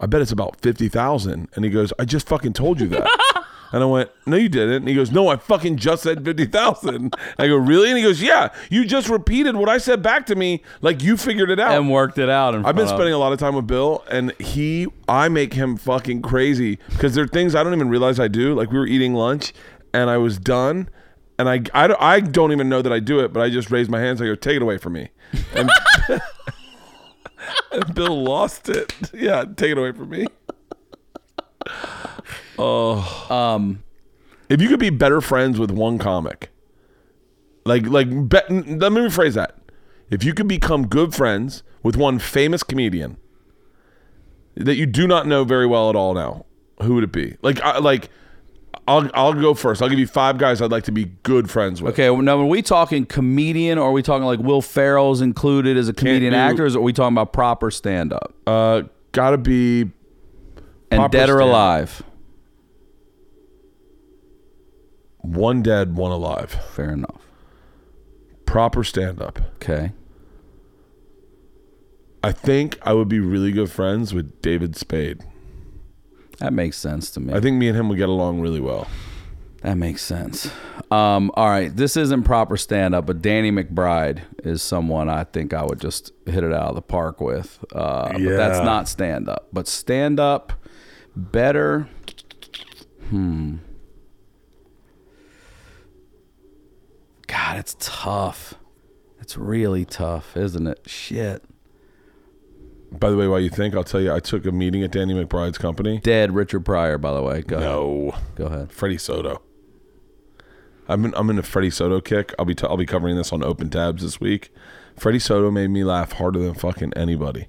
I bet it's about fifty thousand and he goes I just fucking told you that And I went, no, you didn't. And he goes, no, I fucking just said 50,000. I go, really? And he goes, yeah, you just repeated what I said back to me like you figured it out.
and worked it out.
I've been spending a lot of time with Bill, and he, I make him fucking crazy because there are things I don't even realize I do. Like we were eating lunch, and I was done, and I, I, don't- I don't even know that I do it, but I just raised my hands. I go, take it away from me, and, and Bill lost it. Yeah, take it away from me. Oh,
Um,
if you could be better friends with one comic, like like be, let me rephrase that. If you could become good friends with one famous comedian that you do not know very well at all now, who would it be? Like I, like I'll I'll go first. I'll give you five guys I'd like to be good friends with.
okay, now are we talking comedian, or are we talking like Will Ferrell's included as a comedian
do-
actor, or are we talking about proper stand up
Uh, gotta be
and dead or
stand-up.
alive?
one dead, one alive.
Fair enough.
Proper stand up.
Okay.
I think I would be really good friends with David Spade.
That makes sense to me.
I think me and him would get along really well.
That makes sense. Um, all right, this isn't proper stand up, but Danny McBride is someone I think I would just hit it out of the park with. Uh, But that's not stand up. But stand up better. Hmm. God, it's tough. It's really tough, isn't it? Shit.
By the way, while you think, I'll tell you, I took a meeting at Danny McBride's company.
Dead Richard Pryor, by the way. Go ahead.
No,
Go ahead.
Freddie Soto. I'm in, I'm in a Freddie Soto kick. I'll be t- I'll be covering this on Open Tabs this week. Freddie Soto made me laugh harder than fucking anybody.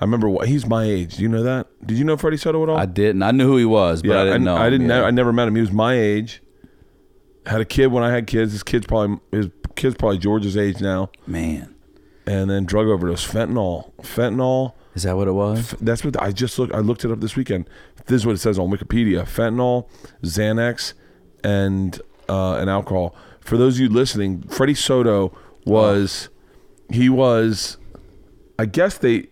I remember what he's my age. Do you know that? Did you know Freddie Soto at all?
I didn't. I knew who he was, but I didn't know.
I didn't
Yeah.
I never met him. He was my age. Had a kid when I had kids. His kid's probably his kid's probably George's age now.
Man,
And then drug overdose, fentanyl, fentanyl.
is that what it was?
That's what I just looked. I looked it up this weekend. This is what it says on Wikipedia: fentanyl, Xanax, and uh, and alcohol. For those of you listening, Freddie Soto was he was, I guess they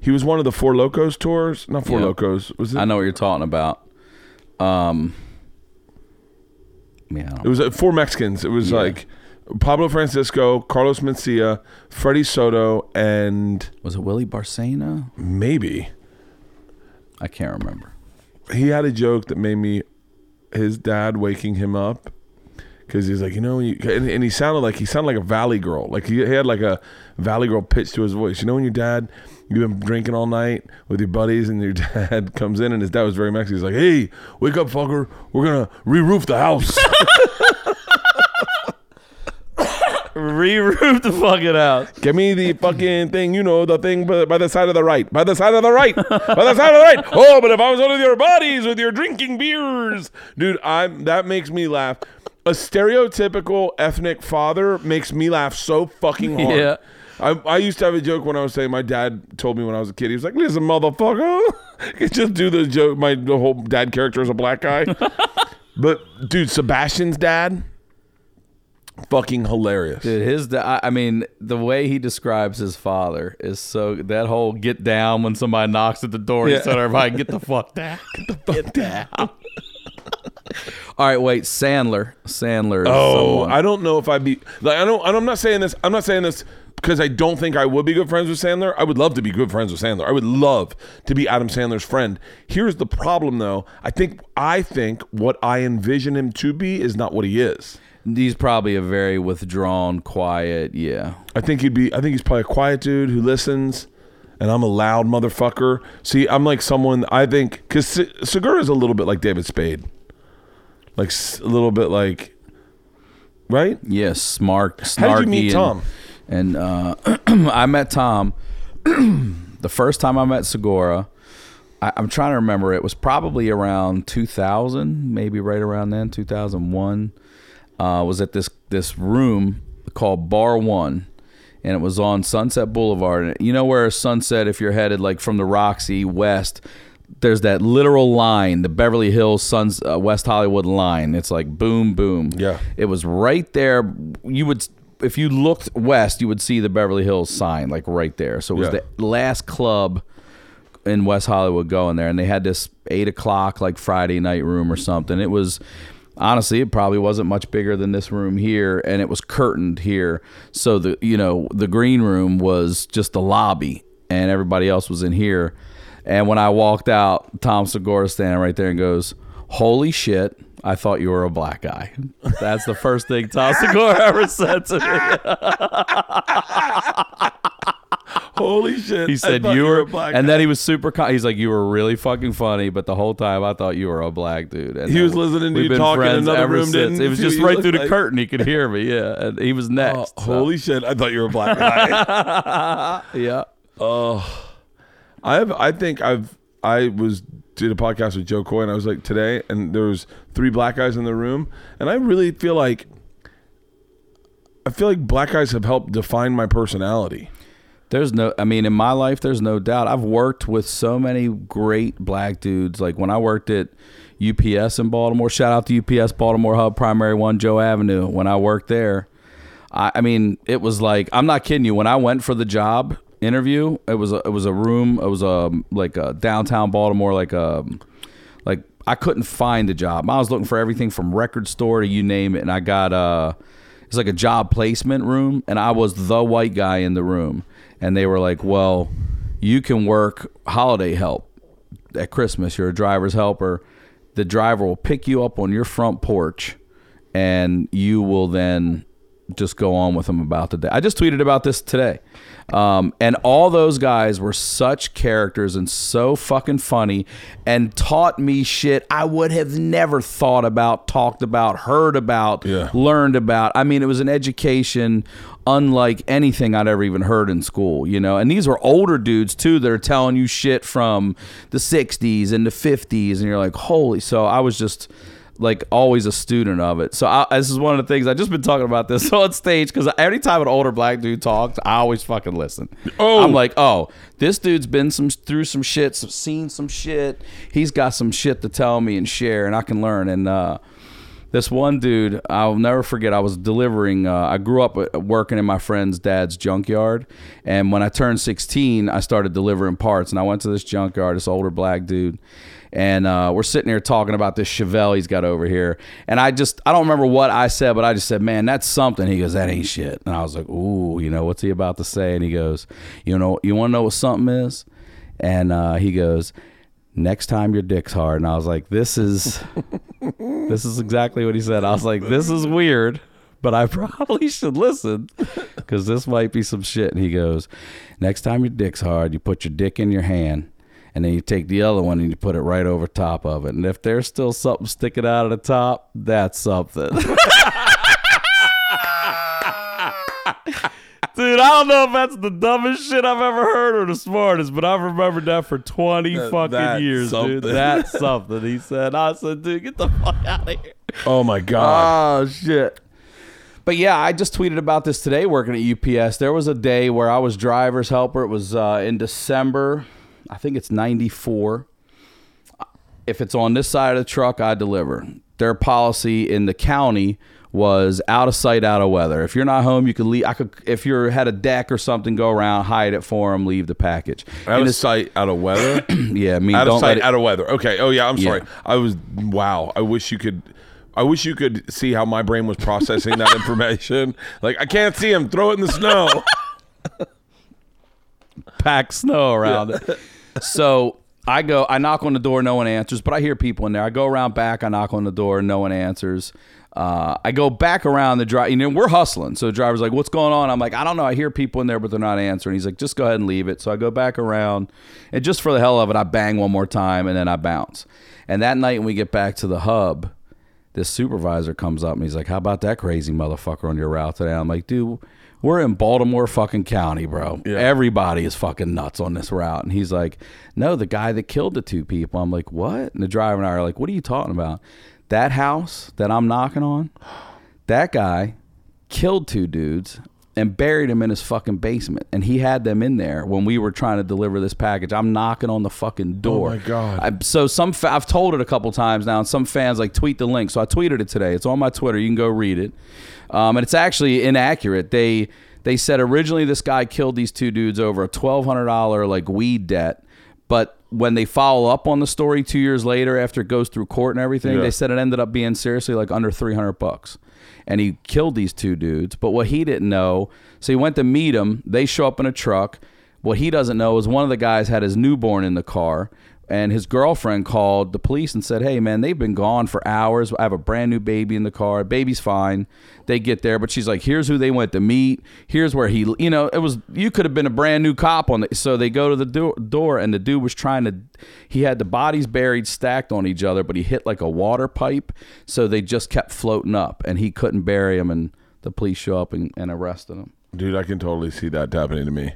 he was one of the Four Locos tours. Not Four
Yeah.
Locos. Was it?
I know what you're talking about. Um, yeah,
It was uh, four Mexicans. It was
Yeah.
like Pablo Francisco, Carlos Mencia, Freddie Soto, and
was it Willie Barcena?
maybe.
I can't remember.
he had a joke that made me his dad waking him up because he's like you know you, and, and he sounded like he sounded like a valley girl. Like he, he had like a valley girl pitch to his voice. You know when your dad you've been drinking all night with your buddies and your dad comes in and his dad was very Mexican he's like hey wake up fucker. We're gonna re-roof the house
Re-roof the fucking house.
Give me the fucking thing, you know, the thing by, by the side of the right. By the side of the right. by the side of the right. Oh, but if I was one of your buddies with your drinking beers. Dude, I'm that makes me laugh. A stereotypical ethnic father makes me laugh so fucking hard.
Yeah.
I, I used to have a joke when I was saying my dad told me when I was a kid. He was like, "Listen, motherfucker," just do the joke. My the whole dad character is a black guy. but dude, Sebastian's dad, fucking hilarious.
Dude, his I I mean, the way he describes his father is so that whole get down when somebody knocks at the door.
Yeah.
He said, "Everybody, get the fuck down, get the fuck down." All right, wait, Sandler. Sandler. Is
Oh,
someone-
I don't know if I'd be like I don't. I'm not saying this. I'm not saying this because I don't think I would be good friends with Sandler. I would love to be good friends with Sandler. I would love to be Adam Sandler's friend. Here's the problem, though. I think I think what I envision him to be is not what he is.
He's probably a very withdrawn, quiet. Yeah.
I think he'd be. I think he's probably a quiet dude who listens, and I'm a loud motherfucker. See, I'm like someone. I think because Segura is a little bit like David Spade, like s- a little bit like, right?
Yes, smart. Snarky
How did you meet
and-
Tom?
And uh, I met Tom the first time I met Segura. I, I'm trying to remember. It was probably around 2000, maybe right around then, 2001. Uh, was at this this room called Bar One, and it was on Sunset Boulevard. And you know where Sunset, if you're headed like from the Roxy west, there's that literal line, the Beverly Hills Suns uh, West Hollywood line. It's like boom, boom.
Yeah.
It was right there. You would, if you looked west, you would see the Beverly Hills sign, like right there. So it was
Yeah.
the last club in West Hollywood going there, and they had this eight o'clock like Friday night room or something. It was honestly, it probably wasn't much bigger than this room here, and it was curtained here. So the you know the green room was just the lobby, and everybody else was in here. And when I walked out, Tom Segura standing right there and goes, "Holy shit." I thought you were a black guy. That's the first thing Tom Segura ever said to me.
Holy shit!
He said you were,
a black
and then he was super. He's like, you were really fucking funny, but the whole time I thought you were a black dude. And
He was listening to you
been
talk in another room,
since. It was just right through the
like?
curtain. He could hear me. Yeah, and he was
Oh,
next. so-
holy shit! I thought you were a black guy.
yeah.
Oh I have. I think I've. I was did a podcast with Jo Koy, and I was like today, and there was three black guys in the room, and I really feel like. I feel like black guys have helped define my personality.
There's no, I mean, in my life, there's no doubt. I've worked with so many great black dudes. Like when I worked at UPS in Baltimore, shout out to UPS Baltimore Hub, Primary One, Joe Avenue. When I worked there, I, I mean, it was like, I'm not kidding you. When I went for the job interview, it was a, it was a room, it was a, like a downtown Baltimore, like a, like I couldn't find a job. I was looking for everything from record store to you name it, and I got a it's like a job placement room, and I was the white guy in the room, and they were like, "Well, you can work holiday help at Christmas. You're a driver's helper. The driver will pick you up on your front porch, and you will then just go on with them about the day. I just tweeted about this today. Um, and all those guys were such characters and so fucking funny and taught me shit I would have never thought about, talked about, heard about,
Yeah.
learned about. I mean, it was an education unlike anything I'd ever even heard in school, you know. And these were older dudes too that are telling you shit from the 60s and the 50s and you're like, "Holy." So I was just like always a student of it. So I, this is one of the things I just been talking about this on stage because every time an older black dude talks, I always fucking listen.
Oh.
I'm like, oh, this dude's been some through some shit, some, seen some shit. He's got some shit to tell me and share, and I can learn. And uh, this one dude, I'll never forget. I was delivering. Uh, I grew up uh, working in my friend's dad's junkyard, and when I turned 16, I started delivering parts. And I went to this junkyard. This older black dude, and uh, we're sitting here talking about this Chevelle he's got over here. And I just, I don't remember what I said, but I just said, "Man, that's something." He goes, "That ain't shit." And I was like, "Ooh, you know what's he about to say?" And he goes, "You know, you want to know what something is?" And uh, he goes. Next time your dick's hard, and I was like, "This is this is exactly what he said. I was like, this is weird, but I probably should listen because this might be some shit. And he goes, next time your dick's hard, you put your dick in your hand and then you take the other one and you put it right over top of it. And if there's still something sticking out of the top, that's something. Dude, I don't know if that's the dumbest shit I've ever heard or the smartest, but I've remembered that for 20
That-
fucking years, dude. That's something. He said, I said, dude, get the fuck out of here.
Oh my god.
Oh shit. But yeah, I just tweeted about this today working at UPS. There was a day where I was driver's helper. It was uh, in December. I think it's 94. If it's on this side of the truck, I deliver. Their policy in the county was out of sight, out of weather. If you're not home, you could leave. I could, if you had a deck or something, go around, hide it for them, leave the package.
out
And
of sight, out of weather.
yeah, I mean,
out of sight,
it-
out of weather. Okay. Oh yeah, I'm sorry.
Yeah.
I was wow. I wish you could. I wish you could see how my brain was processing that information. Like I can't see him. Throw it in the snow.
pack snow around it. So I go, I knock on the door, no one answers, but I hear people in there. I go around back, I knock on the door, no one answers. Uh, I go back around the drive. You know, we're hustling. So the driver's like, "What's going on?" I'm like, "I don't know. I hear people in there, but they're not answering." He's like, "Just go ahead and leave it." So I go back around, and just for the hell of it, I bang one more time, and then I bounce. And that night, when we get back to the hub, this supervisor comes up and he's like, "How about that crazy motherfucker on your route today?" I'm like, "Dude, we're in Baltimore fucking county, bro. Everybody is fucking nuts on this route." And he's like, "No, the guy that killed the two people." I'm like, "What?" And the driver and I are like, "What are you talking about?" That house that I'm knocking on, that guy killed two dudes and buried them in his fucking basement. And he had them in there when we were trying to deliver this package. I'm knocking on the fucking door.
Oh my God.
I, so some fa- I've told it a couple times now, and some fans like tweet the link. So I tweeted it today. It's on my Twitter. You can go read it. Um, and it's actually inaccurate. They they said originally this guy killed these two dudes over a twelve hundred dollar like weed debt, but when they follow up on the story two years later after it goes through court and everything,
Yeah.
they said it ended up being seriously like under three hundred bucks. And he killed these two dudes. But what he didn't know, so he went to meet them. They show up in a truck. What he doesn't know is one of the guys had his newborn in the car, and his girlfriend called the police and said, "Hey, man, they've been gone for hours. I have a brand new baby in the car. Baby's fine." They get there, but she's like, "Here's who they went to meet. Here's where he, you know, it was you could have been a brand new cop on it." So they go to the do- door, and the dude was trying to. He had the bodies buried, stacked on each other, but he hit like a water pipe, so they just kept floating up, and he couldn't bury him, and the police show up and, and arrested him.
Dude, I can totally see that happening to me.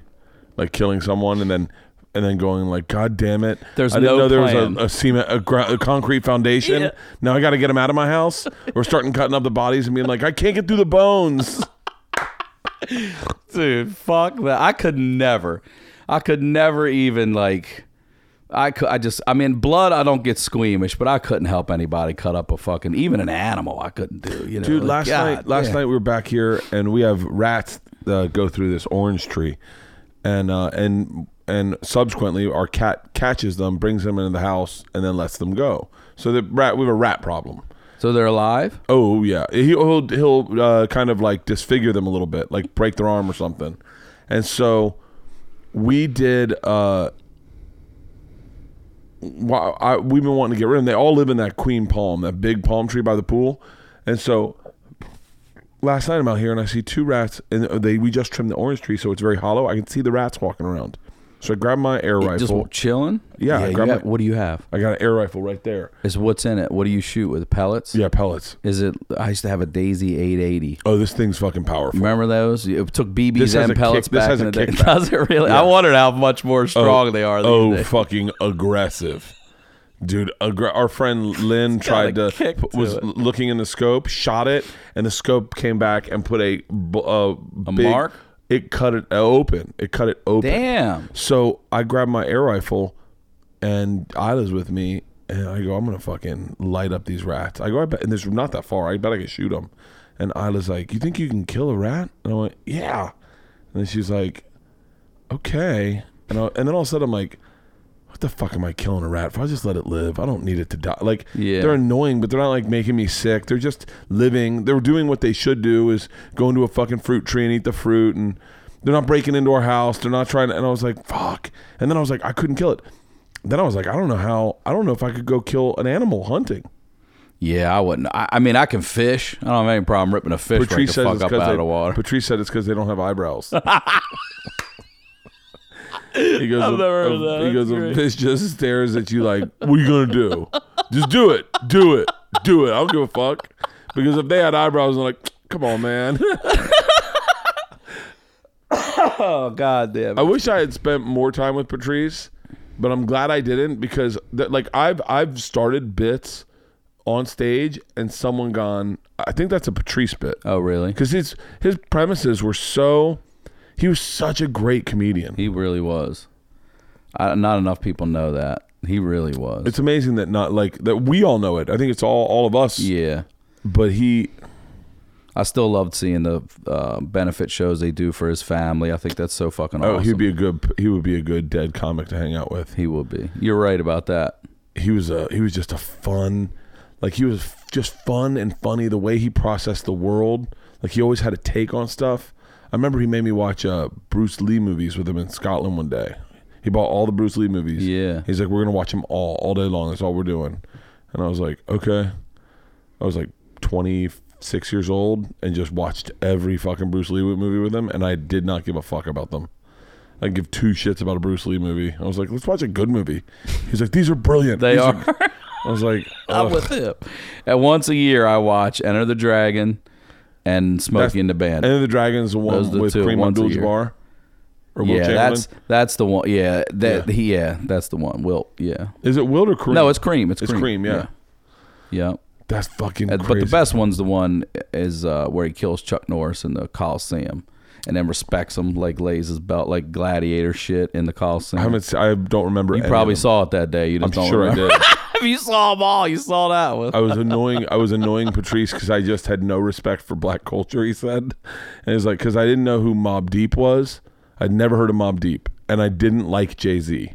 Like killing someone and then and then going like, God damn it!
There's
I didn't
no
know there
plan.
was a, a cement, a, gra- a concrete foundation.
Yeah.
Now I got to get them out of my house. We're starting cutting up the bodies and being like, I can't get through the bones.
dude fuck that i could never i could never even like i could i just i mean blood i don't get squeamish but i couldn't help anybody cut up a fucking even an animal i couldn't do you know
Dude,
like,
last
God
night, last
damn.
night we were back here and we have rats uh, go through this orange tree, and uh, and and subsequently our cat catches them, brings them into the house, and then lets them go. So the rat, we have a rat problem.
So they're alive.
Oh yeah, he'll he'll uh, kind of like disfigure them a little bit, like break their arm or something. And so we did. Uh, why- I, we've been wanting to get rid of them. They all live in that queen palm, that big palm tree by the pool. And so last night I'm out here and I see two rats, and they we just trimmed the orange tree, so it's very hollow. I can see the rats walking around. So I grab my air rifle.
Just chilling.
Yeah, I
you
grab
got-
my-
what do you have?
I got an air rifle right there.
Is what's in it? What do you shoot with pellets?
Yeah, pellets.
Is it? I used to have a Daisy 880.
Oh, this thing's fucking powerful.
Remember those? It took BBs
This
and pellets
kick- this
back
has
in
a
the day.
kickback.
Does it really?
Yeah.
I wondered how much more strong they are. These
oh,
days.
fucking aggressive, dude. Aggra- our friend Lynn tried to,
kick to
was
it.
looking in the scope, shot it, and the scope came back and put a b- uh,
A
big-
mark?
It cut it uh, open. It cut it open.
Damn.
So I grabbed my air rifle, and Isla's with me, and I go, I'm gonna fucking light up these rats. I go, I bet, and this is not that far. I bet I can shoot them. And Isla's like, You think you can kill a rat? And I went, Yeah. And then she's like, Okay. And I, and then all of a sudden I'm like, What the fuck am I killing a rat for? I just let it live. I don't need it to die. Like
Yeah.
they're annoying, but they're not like making me sick. They're just living. They're doing what they should do is go into a fucking fruit tree and eat the fruit and they're not breaking into our house. They're not trying to and I was like, fuck. And then I was like, I couldn't kill it. Then I was like, I don't know how I don't know if I could go kill an animal hunting.
Yeah, I wouldn't. I, I mean, I can fish. I don't have any problem ripping a fish right
Patrice
the
says
fuck up out
they,
of the water.
Patrice said it's because they don't have eyebrows. he goes,
I've never heard
a-
that.
he goes, a fish just stares at you like, what are you gonna do? Just do it, do it, do it. I don't give a fuck. Because if they had eyebrows, I'm like, come on, man.
oh god damn!
I wish I had spent more time with Patrice, but I'm glad I didn't because that like I've I've started bits on stage and someone gone. I think that's a Patrice bit
oh really?
because his his premises were so. He was such a great comedian.
He really was. I, not enough people know that he really was.
It's amazing that not like that we all know it. I think it's all all of us.
yeah.
But he
I still loved seeing the uh, benefit shows they do for his family. I think that's so fucking
oh he'd be a good he would be a good dead comic to hang out with.
He would be. You're right about that.
he was a he was just a fun like he was just fun and funny the way he processed the world like he always had a take on stuff i remember he made me watch uh bruce lee movies with him in scotland one day he bought all the bruce lee movies
Yeah.
he's like we're gonna watch them all all day long that's all we're doing and i was like okay i was like 26 years old and just watched every fucking bruce lee movie with him and i did not give a fuck about them I give two shits about a Bruce Lee movie. I was like, let's watch a good movie. He's like, these are brilliant.
They
These
are.
I was like,
I'm with him. And once a year, I watch Enter the Dragon and Smokey and the Band.
Enter the Dragon's the one
the
with
two,
Kareem
a.
Abdul-Jabbar. Or Will
yeah, that's that's the one. Yeah, that
Yeah.
he yeah, that's the one. Will yeah.
Is it Wilt or Kareem?
No, it's Cream. It's,
It's
Cream.
Cream, yeah.
yeah.
That's fucking crazy.
But the best one's the one is uh, where he kills Chuck Norris in the Coliseum, and then respects him, like lays his belt like gladiator shit in the Coliseum.
I haven't. I don't remember.
you probably saw it that day. You just
I'm
don't
sure I did.
if you saw them all, you saw that one.
I was annoying. I was annoying Patrice because I just had no respect for black culture. He said, and he's like because I didn't know who Mobb Deep was. I'd never heard of Mobb Deep, and I didn't like Jay Z.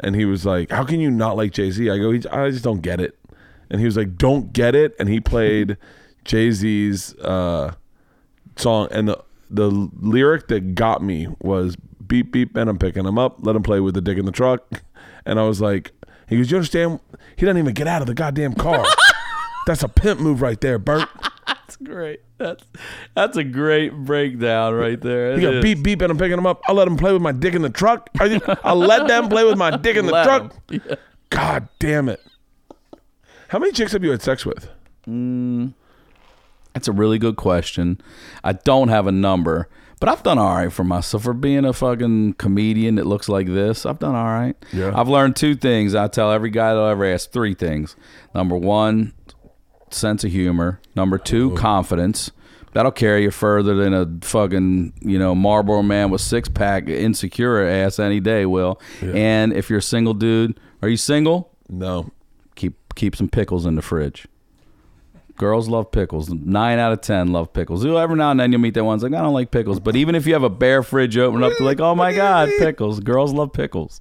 And he was like, "How can you not like Jay Z?" I go, "I just don't get it." And he was like, "Don't get it." And he played Jay Z's uh, song, and the the lyric that got me was "Beep beep," and I'm picking him up. Let him play with the dick in the truck. And I was like, "He goes, you understand? He doesn't even get out of the goddamn car." That's a pimp move right there, Bert.
That's great. That's that's a great breakdown right there.
He got beep beep and I'm picking him up. I'll let him play with my dick in the truck. I'll let them play with my dick in the
Let
truck.
Yeah.
God damn it. How many chicks have you had sex with?
Mm, that's a really good question. I don't have a number, but I've done all right for myself for being a fucking comedian that looks like this. I've done all right.
Yeah.
I've learned two things. I tell every guy that I ever ask three things. Number one, sense of humor. Number two, confidence. That'll carry you further than a fucking you know Marlboro man with six pack insecure ass any day will. And if you're a single dude, are you single?
No.
Keep keep some pickles in the fridge. Girls love pickles. Nine out of ten love pickles. Every now and then you'll meet that one's like, I don't like pickles. But even if you have a bare fridge open up, they're like, oh my god, pickles. Girls love pickles.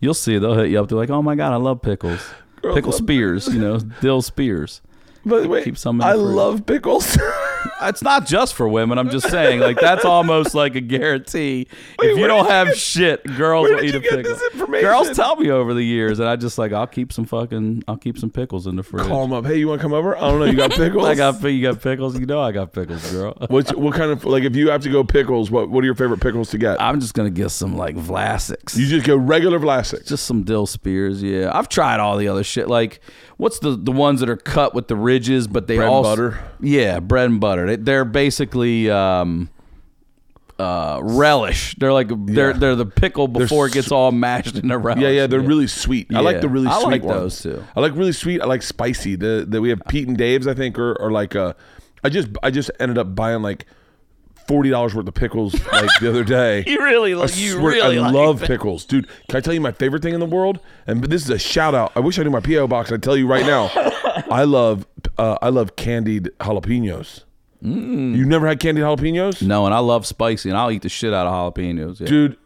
You'll see. They'll hit you up. They're like, oh my god, I love pickles. Pickle
love
spears, you know, dill spears.
But wait,
Keep some in
I love pickles.
It's not just for women. I'm just saying, like that's almost like a guarantee.
Wait,
if you don't have
get-
shit, girls will eat a
get
pickle. Girls tell me over the years, and I just like I'll keep some fucking I'll keep some pickles in the fridge.
Call them up. Hey, you want to come over? I don't know. You got pickles?
I got you got pickles. You know I got pickles, girl.
What's what kind of like if you have to go pickles? What what are your favorite pickles to get?
I'm just gonna get some like Vlasics.
You just go regular Vlasics.
just some dill spears, yeah. I've tried all the other shit. Like, what's the the ones that are cut with the ridges, but they
Bread and
all
butter?
Yeah, bread and butter. They, they're basically um, uh, relish. They're like they're
Yeah.
they're the pickle before it gets all mashed in a relish.
Yeah, yeah, they're really sweet. I like the really
I
sweet
like
ones.
those, too.
I like really sweet. I like spicy. The the we have Pete and Dave's. I think are, are like uh, I just I just ended up buying like forty dollars worth of pickles like the other day.
You really,
I
like, you
swear,
really
I
like
love
that.
pickles, dude. Can I tell you my favorite thing in the world? And this is a shout out. I wish I knew my PO box. I'd tell you right now. I love uh, I love candied jalapenos.
Mm.
You've never had candied jalapenos,
No, and I love spicy, and I'll eat the shit out of jalapenos. Yeah.
dude?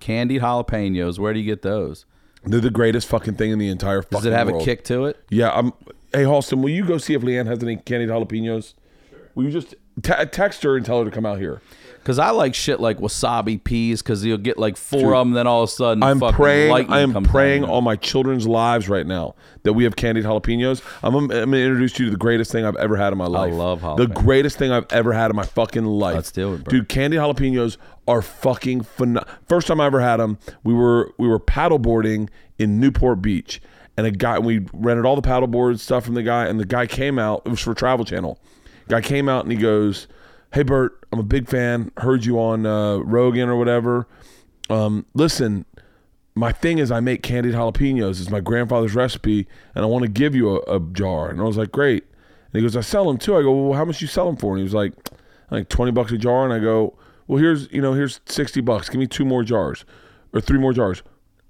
Candied jalapenos. Where do you get those?
They're the greatest fucking thing in the entire fucking
Does it have
world.
a kick to it?
Yeah, I'm. Hey, Halston, will you go see if Leanne has any candied jalapenos? Will you just te- text her and tell her to come out here?
Because I like shit like wasabi peas. Because you'll get like four of them, then all of a sudden,
I'm
fucking
praying. I am praying on my children's lives right now that we have candied jalapenos. I'm, I'm going to introduce you to the greatest thing I've ever had in my life.
love
the greatest thing I've ever had in my fucking life.
Let's do it, bro.
dude. Candied jalapenos are fucking phenomenal. First time I ever had them, we were we were paddleboarding in Newport Beach, and a guy we rented all the paddleboard stuff from the guy, and the guy came out. It was for Travel Channel. Guy came out and he goes, "Hey Bert, I'm a big fan. Heard you on uh, Rogan or whatever. Um, listen, my thing is I make candied jalapenos. It's my grandfather's recipe, and I want to give you a, a jar. And I was like, great. And he goes, I sell them too. I go, well, how much you sell them for? And he was like, like twenty bucks a jar. And I go, well, here's you know here's sixty bucks. Give me two more jars, or three more jars.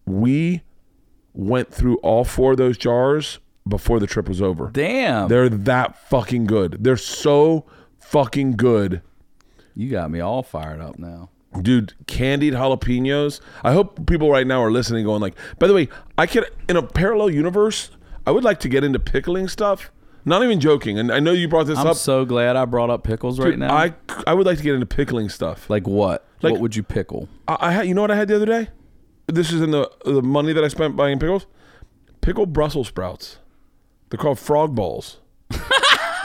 We went through all four of those jars before the trip was over.
Damn,
They're that fucking good. They're so fucking good.
you got me all fired up now.
dude candied jalapenos i hope people right now are listening going like by the way i could in a parallel universe i would like to get into pickling stuff not even joking and i know you brought this up.
I'm so glad I brought up pickles right
Dude,
now.
i i would like to get into pickling stuff
like what?
Like-
what would you pickle?
I, I had you know what i had the other day this is in the the money that i spent buying pickles pickled brussels sprouts they're called frog balls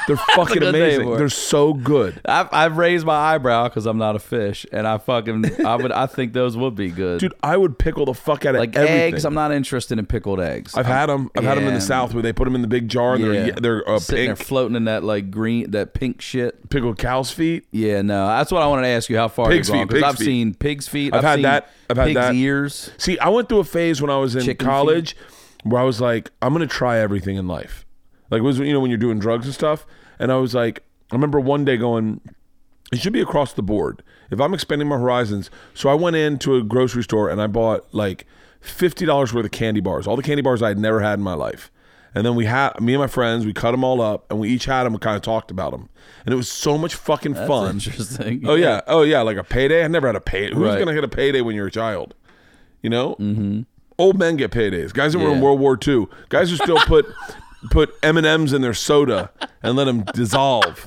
they're fucking amazing they're so good
I've, I've raised my eyebrow because I'm not a fish, and I fucking I would I think those would be good.
dude i would pickle the fuck out of
like
everything
eggs, I'm not interested in pickled eggs.
I've had them. I've had them in the
Yeah.
south where they put them in the big jar and they're they're uh,
sitting there floating in that like green, that pink shit.
pickled cow's feet.
Yeah, no, that's what I wanted to ask you. How far
Pig's
you've gone?
feet,
Because
pig's
I've
feet.
seen pig's feet.
I've had
seen
that. I've had
pig's
that.
ears.
See, I went through a phase when I was in
Chicken
college where I was like, I'm gonna try everything in life. Like it was you know when you're doing drugs and stuff, and I was like, I remember one day going, it should be across the board. If I'm expanding my horizons, so I went into a grocery store and I bought like fifty dollars worth of candy bars, all the candy bars I had never had in my life. And then we had me and my friends, we cut them all up, and we each had them and kind of talked about them, and it was so much fucking
That's
fun.
interesting.
Oh yeah, oh yeah, like a payday. I never had a pay. Who's
Right.
gonna get a payday when you're a child? You know, mm-hmm. Old men get paydays. Guys that were in
Yeah.
World War II, guys who still put put M and M's in their soda and let them dissolve.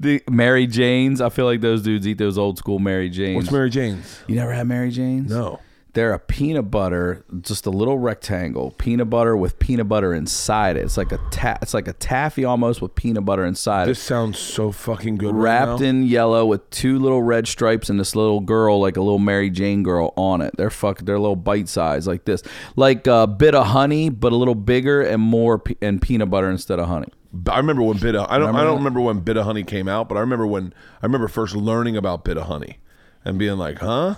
The Mary Janes. I feel like those dudes eat those old school Mary Janes.
What's Mary Jane's?
You never had Mary Janes?
No.
They're a peanut butter, just a little rectangle, peanut butter with peanut butter inside it. It's like a ta- it's like a taffy almost with peanut butter inside
This
it.
sounds so fucking good.
Wrapped
right
in yellow with two little red stripes and this little girl, like a little Mary Jane girl on it. They're fuck, they're a little bite size like this, like a bit of honey, but a little bigger and more pe- and peanut butter instead of honey.
I remember when Bit of I don't
Remember
I don't
that?
remember when Bit of Honey came out, but I remember when I remember first learning about Bit of Honey and being like, huh?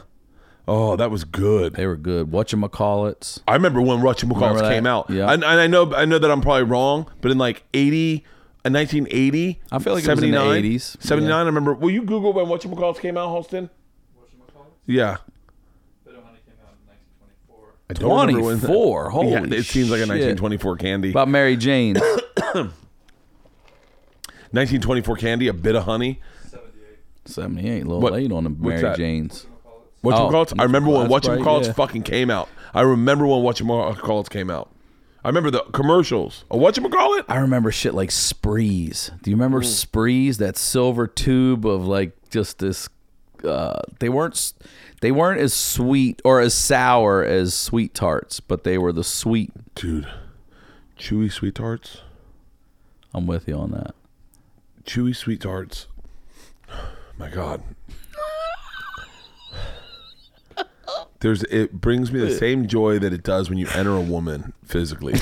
Oh, that was good.
They were good. Whatchamacallits.
I remember when Russian
Remember
McCalls came out.
Yeah.
And, and I know I know that I'm probably wrong, but in like 80 uh, in 1980,
I feel like it was in the
79,
80s.
79,
Yeah.
I remember. Will you Google when Whatchamacallit came out, Holston? Yeah. I don't remember when that-
24. Holy
yeah, it seems like a
shit.
1924 candy.
About Mary Jane.
1924 candy, a bit of honey.
78. 78, a little
What-
late on the Mary
that?
Janes.
Whatchamacallits?
Oh,
I remember when
that's right,
Whatchamacallits
yeah.
fucking came out. I remember when Whatchamacallits came out. I remember the commercials. A Whatchamacallit?
I remember shit like Sprees. Do you remember
Mm.
Sprees? That silver tube of like just this. Uh, they weren't. They weren't as sweet or as sour as sweet tarts, but they were the sweet.
Dude, chewy sweet tarts.
I'm with you on that.
Chewy sweet tarts. My God. There's it brings me the same joy that it does when you enter a woman physically.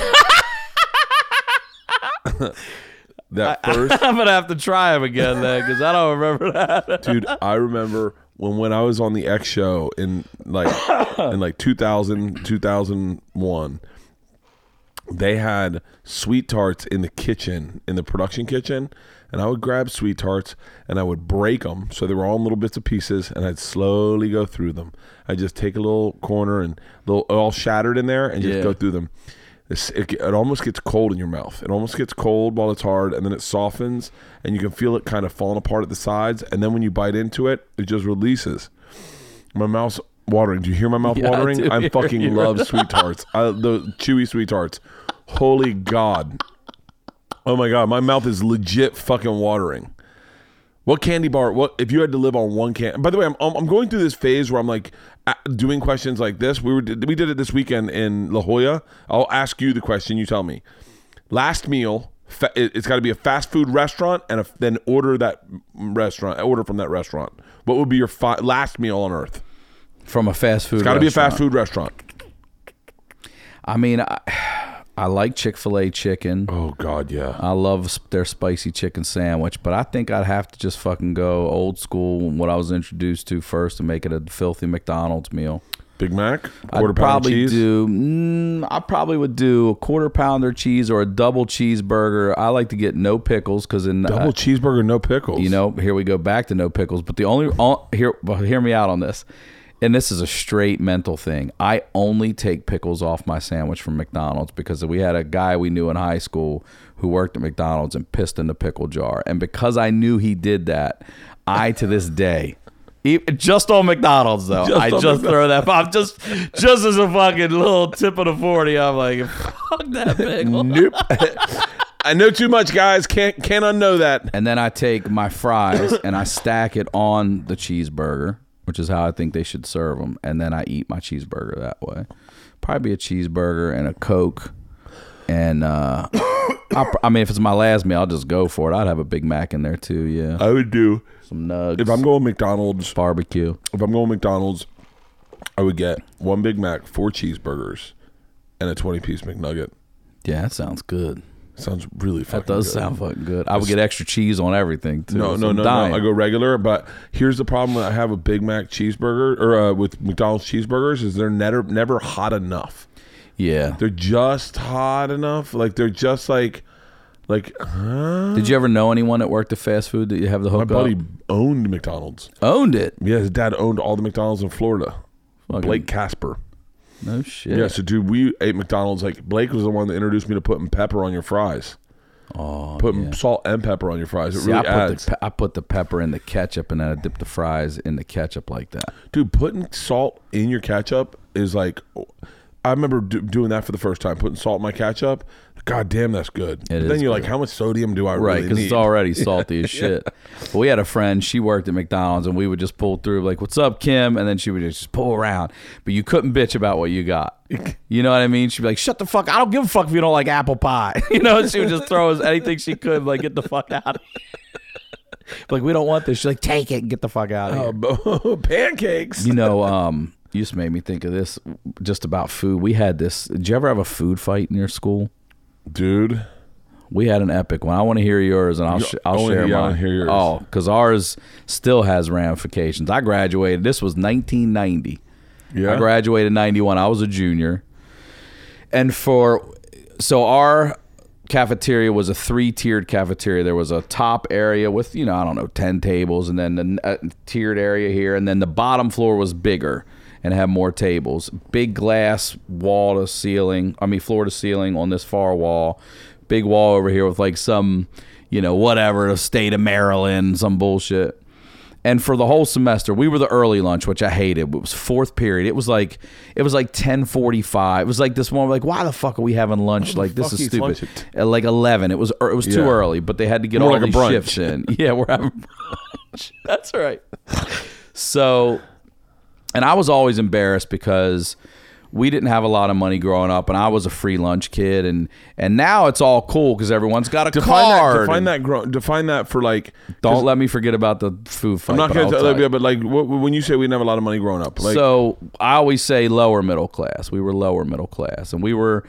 that first
I'm gonna have to try him again then because I don't remember that.
dude i remember when when i was on the x show in like in like 2000 2001 they had sweet tarts in the kitchen in the production kitchen and i would grab sweet tarts and i would break them so they were all in little bits of pieces and i'd slowly go through them i'd just take a little corner and little all shattered in there and just
Yeah.
go through them It's- it, it almost gets cold in your mouth. It almost gets cold while it's hard, and then it softens, and you can feel it kind of falling apart at the sides. And then when you bite into it, it just releases. My mouth's watering. Do you hear my mouth
Yeah,
watering? I
hear
fucking
you.
love sweet tarts. I, the chewy sweet tarts. Holy God. Oh my God, my mouth is legit fucking watering. What candy bar? What if you had to live on one can? By the way, I'm I'm going through this phase where I'm like doing questions like this. We were we did it this weekend in La Jolla. I'll ask you the question. You tell me. Last meal. It's got to be a fast food restaurant, and a, then order that restaurant. Order from that restaurant. What would be your fi- last meal on earth?
From a fast food.
It's got to be a fast food restaurant.
I mean, I, I like Chick Fil A chicken.
Oh God, yeah.
I love their spicy chicken sandwich, but I think I'd have to just fucking go old school, what I was introduced to first, and make it a filthy McDonald's meal.
Big Mac, quarter
I'd
pound
probably
cheese.
do. Mm, I probably would do a quarter pounder cheese or a double cheeseburger. I like to get no pickles because in
Double
uh,
cheeseburger, no pickles.
you know, here we go back to no pickles. But the only all, here, well, hear me out on this. And this is a straight mental thing. I only take pickles off my sandwich from McDonald's because we had a guy we knew in high school who worked at McDonald's and pissed in the pickle jar. And because I knew he did that, I to this day, just on McDonald's though,
Just
I just throw that. I'm just, just as a fucking little tip of the forty. I'm like, fuck that pickle.
Nope. I know too much, guys. Can't can't unknow that.
And then I take my fries and I stack it on the cheeseburger, which is how I think they should serve them. And then I eat my cheeseburger that way. Probably a cheeseburger and a Coke. And uh, I, I mean, if it's my last meal, I'll just go for it. I'd have a Big Mac in there too. Yeah,
I would do
some nugs,
if I'm going McDonald's.
barbecue.
If I'm going McDonald's, I would get one Big Mac, four cheeseburgers, and a 20 piece McNugget.
Yeah, that sounds good.
Sounds really fucking
That does
good.
sound fucking good. I would get extra cheese on everything too.
No, no, no, no. I go regular, but here's the problem: I have a Big Mac cheeseburger or uh, with McDonald's cheeseburgers is they're never never hot enough.
Yeah.
They're just hot enough. Like they're just like like. Huh?
Did you ever know anyone that worked at fast food that you have the
My
hook
buddy
up?
owned McDonald's.
Owned it.
Yeah, his dad owned all the McDonald's in Florida.
Fucking-
Blake Casper.
No shit.
Yeah. so dude, we ate McDonald's. Like Blake was the one that introduced me to putting pepper on your fries.
Oh,
Putting
yeah.
salt and pepper on your fries. It
See,
really
I put
adds.
the pe- I put the pepper in the ketchup and then I dip the fries in the ketchup like that.
dude, putting salt in your ketchup is like. I remember do, doing that for the first time, putting salt in my ketchup. God damn, that's good.
Is
then you're like, how much sodium do I
Right, because it's already salty as shit. But we had a friend, she worked at McDonald's, and we would just pull through, like, what's up, Kim? And then she would just pull around. But you couldn't bitch about what you got. You know what I mean? She'd be like, shut the fuck I don't give a fuck if you don't like apple pie. You know, she would just throw us anything she could, like, get the fuck out of here. like, we don't want this. She's like, take it and get the fuck out of here.
Oh, pancakes.
You know, um, you just made me think of this just about food. We had this. Did you ever have a food fight in your school?
dude.
We had an epic one. I want to hear yours, and I'll sh- I'll share
hear-
mine.
hear yours.
Oh, because ours still has ramifications. I graduated. This was 1990.
Yeah.
I graduated in 91. I was a junior. And for so our cafeteria was a three-tiered cafeteria. There was a top area with, you know, I don't know, 10 tables and then the uh, tiered area here and then the bottom floor was bigger. And have more tables. Big glass wall to ceiling, I mean floor to ceiling on this far wall. Big wall over here with like some, you know, whatever, the state of Maryland, some bullshit. And for the whole semester, we were the early lunch, which I hated. It was fourth period. It was like it was like ten forty five. It was like this one, like why the fuck are we having lunch? Like this is stupid.
at-
like eleven, it was it was too
Yeah.
early, but they had to get
More
all
like a
these
brunch.
shifts in. Yeah, we're having brunch. That's right. So, and I was always embarrassed because we didn't have a lot of money growing up, and I was a free lunch kid, and and now it's all cool because everyone's got a
Define that.
card.
Define that. Gro- define that for like.
Don't let me forget about the food fight.
I'm not going to
you.
but like when you say we didn't have a lot of money growing up, like
so I always say lower middle class. We were lower middle class, and we were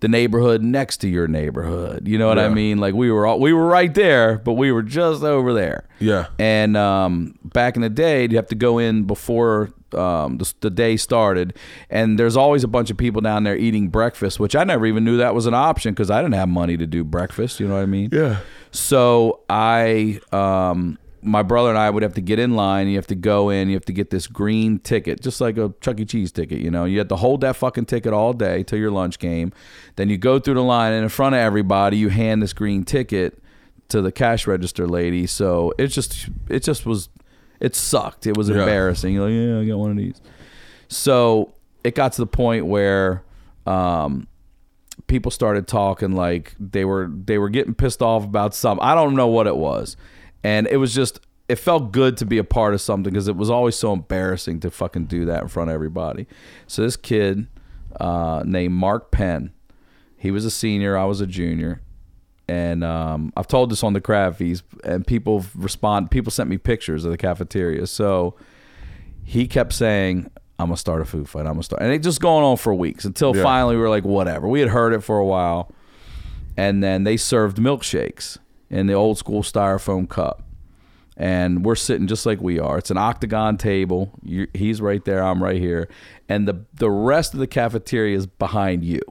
the neighborhood next to your neighborhood. You know what I mean? Like we were all, we were right there, but we were just over there.
Yeah.
And um, back in the day, you have to go in before um, the, the day started, and there's always a bunch of people down there eating breakfast, which I never even knew that was an option because I didn't have money to do breakfast. You know what I mean?
yeah.
So I, um, my brother and I would have to get in line. You have to go in. You have to get this green ticket, just like a Chuck E. Cheese ticket. You know, you have to hold that fucking ticket all day till your lunch came. Then you go through the line, and in front of everybody, you hand this green ticket to the cash register lady. So it just, it just was, it sucked. It was
Yeah.
embarrassing. You're like, yeah, I got one of these. So it got to the point where, um, people started talking like they were they were getting pissed off about something. I don't know what it was, and it was just it felt good to be a part of something because it was always so embarrassing to fucking do that in front of everybody. So this kid uh, named Mark Penn, he was a senior, I was a junior. And um, I've told this on the crab feast, and people respond. People sent me pictures of the cafeteria. So he kept saying, "I'm gonna start a food fight. I'm gonna start," and it just going on for weeks until
Yeah.
finally we were like, "Whatever." We had heard it for a while, and then they served milkshakes in the old school styrofoam cup, and we're sitting just like we are. It's an octagon table. you he's right there. I'm right here, and the the rest of the cafeteria is behind you.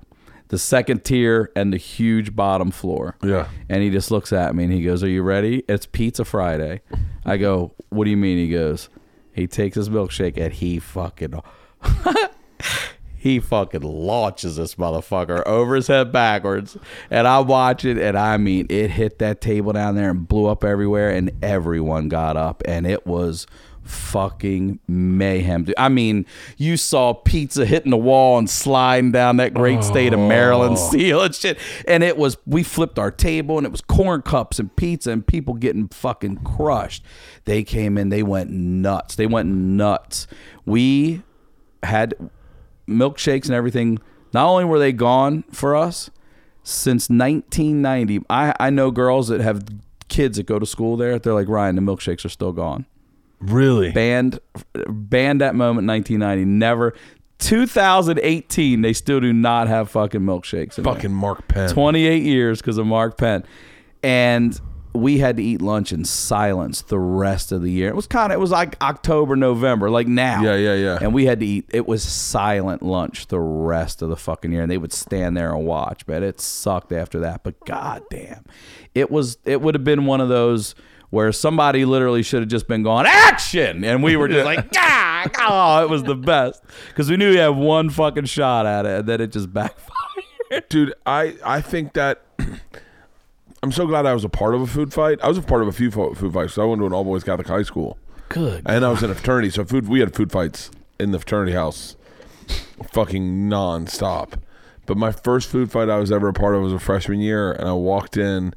The second tier and the huge bottom floor.
Yeah.
And he just looks at me and he goes, Are you ready? It's Pizza Friday. I go, What do you mean? He goes, He takes his milkshake and he fucking. he fucking launches this motherfucker over his head backwards. And I watch it and I mean, it hit that table down there and blew up everywhere and everyone got up and it was fucking mayhem. dude. I mean, you saw pizza hitting the wall and sliding down that great state of Maryland oh. seal and shit. And it was, we flipped our table and it was corn cups and pizza and people getting fucking crushed. They came in, they went nuts. They went nuts. We had milkshakes and everything. Not only were they gone for us since 1990, I, I know girls that have kids that go to school there. They're like, Ryan, the milkshakes are still gone
Really?
banned banned that moment 1990 never 2018 they still do not have fucking milkshakes in there.
Fucking Mark Penn.
28 years because of mark penn and we had to eat lunch in silence the rest of the year it was kind of it was like october november like now
Yeah, yeah, yeah.
and we had to eat it was silent lunch the rest of the fucking year and they would stand there and watch but it sucked after that but god damn it was it would have been one of those where somebody literally should have just been going action! And we were just like ah, oh it was the best. Because we knew we had one fucking shot at it and then it just backfired.
Dude i i think that i'm so glad i was a part of a food fight. I was a part of a few fo- food fights so i went to an all boys catholic high school.
Good
and i was in a fraternity so food we had food fights in the fraternity house fucking non-stop. But my first food fight i was ever a part of was a freshman year and i walked in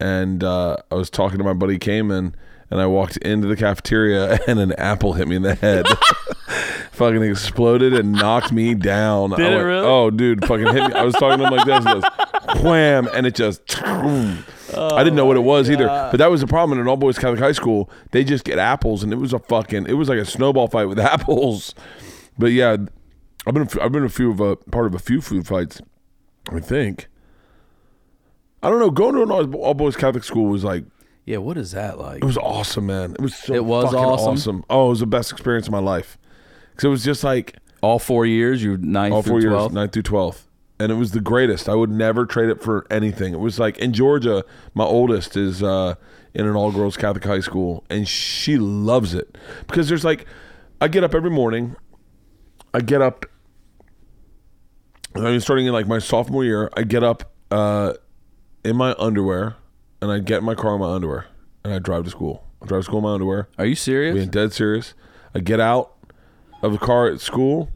and uh, i was talking to my buddy Cayman and i walked into the cafeteria and an apple hit me in the head fucking exploded and knocked me down.
Did
I
it really?
Oh, dude, fucking hit me. I was talking to him like this, and it goes wham, and it just. I didn't know what it was either, but that was the problem in an all boys Catholic high school. They just get apples, and it was a fucking. It was like a snowball fight with apples. But yeah, I've been I've been a few of a part of a few food fights. I think. I don't know. Going to an all all boys Catholic school was like
yeah what is that like
it was awesome, man. It was so
It was
fucking
awesome?
Oh, it was the best experience of my life. Because it was just like
all four years you ninth
all
through
four
12th?
years, ninth through twelfth, and it was the greatest. I would never trade it for anything. It was like in Georgia, my oldest is uh, in an all girls Catholic high school, and she loves it because there's like, I get up every morning, I get up. I mean, starting in like my sophomore year, I get up uh, in my underwear, and I get in my car in my underwear, and I drive to school. I drive to school in my underwear.
Are you serious?
Being dead serious. I get out of the car at school,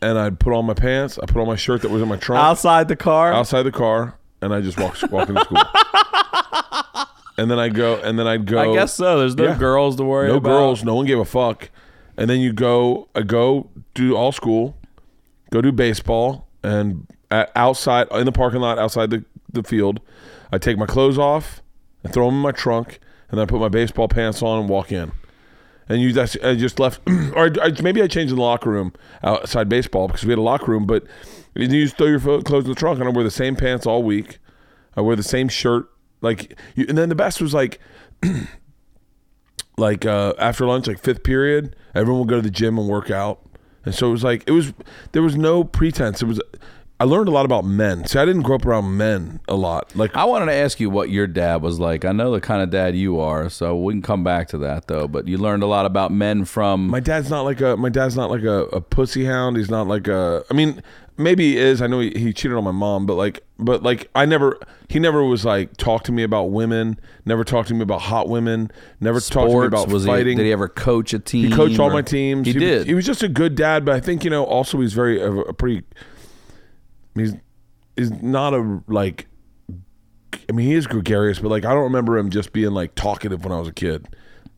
and I put on my pants. I put on my shirt that was in my trunk
Outside the car?
outside the car, and I just walk walk into school. and then I go, and then I'd go.
I guess so. There's no
Yeah.
girls to worry
no
about.
girls. No one gave a fuck. And then you go, I go do all school, go do baseball, and at, outside in the parking lot outside the the field, I take my clothes off, I throw them in my trunk, and then I put my baseball pants on and walk in. And you that's I just left, or I, maybe I changed in the locker room outside baseball because we had a locker room. But you just throw your clothes in the trunk, and I wear the same pants all week. I wear the same shirt, like, you, and then the best was like, like uh, after lunch, like fifth period, everyone would go to the gym and work out, and so it was like it was there was no pretense. It was I learned a lot about men. See, I didn't grow up around men a lot. Like
I wanted to ask you what your dad was like. I know the kind of dad you are, so we can come back to that though. But you learned a lot about men from.
my dad's not like a my dad's not like a, a pussy hound. He's not like a. I mean, maybe he is. I know he, he cheated on my mom, but like, but like, I never. He never was like talk to me about women. Never talked to me about hot women. Never talked to me about
was
fighting.
he? Did he ever coach a team?
He coached all my teams.
He,
was-
did.
He was just a good dad, but I think you know also he's very a, a pretty. He's he's not a like. I mean, he is gregarious, but like I don't remember him just being like talkative when I was a kid.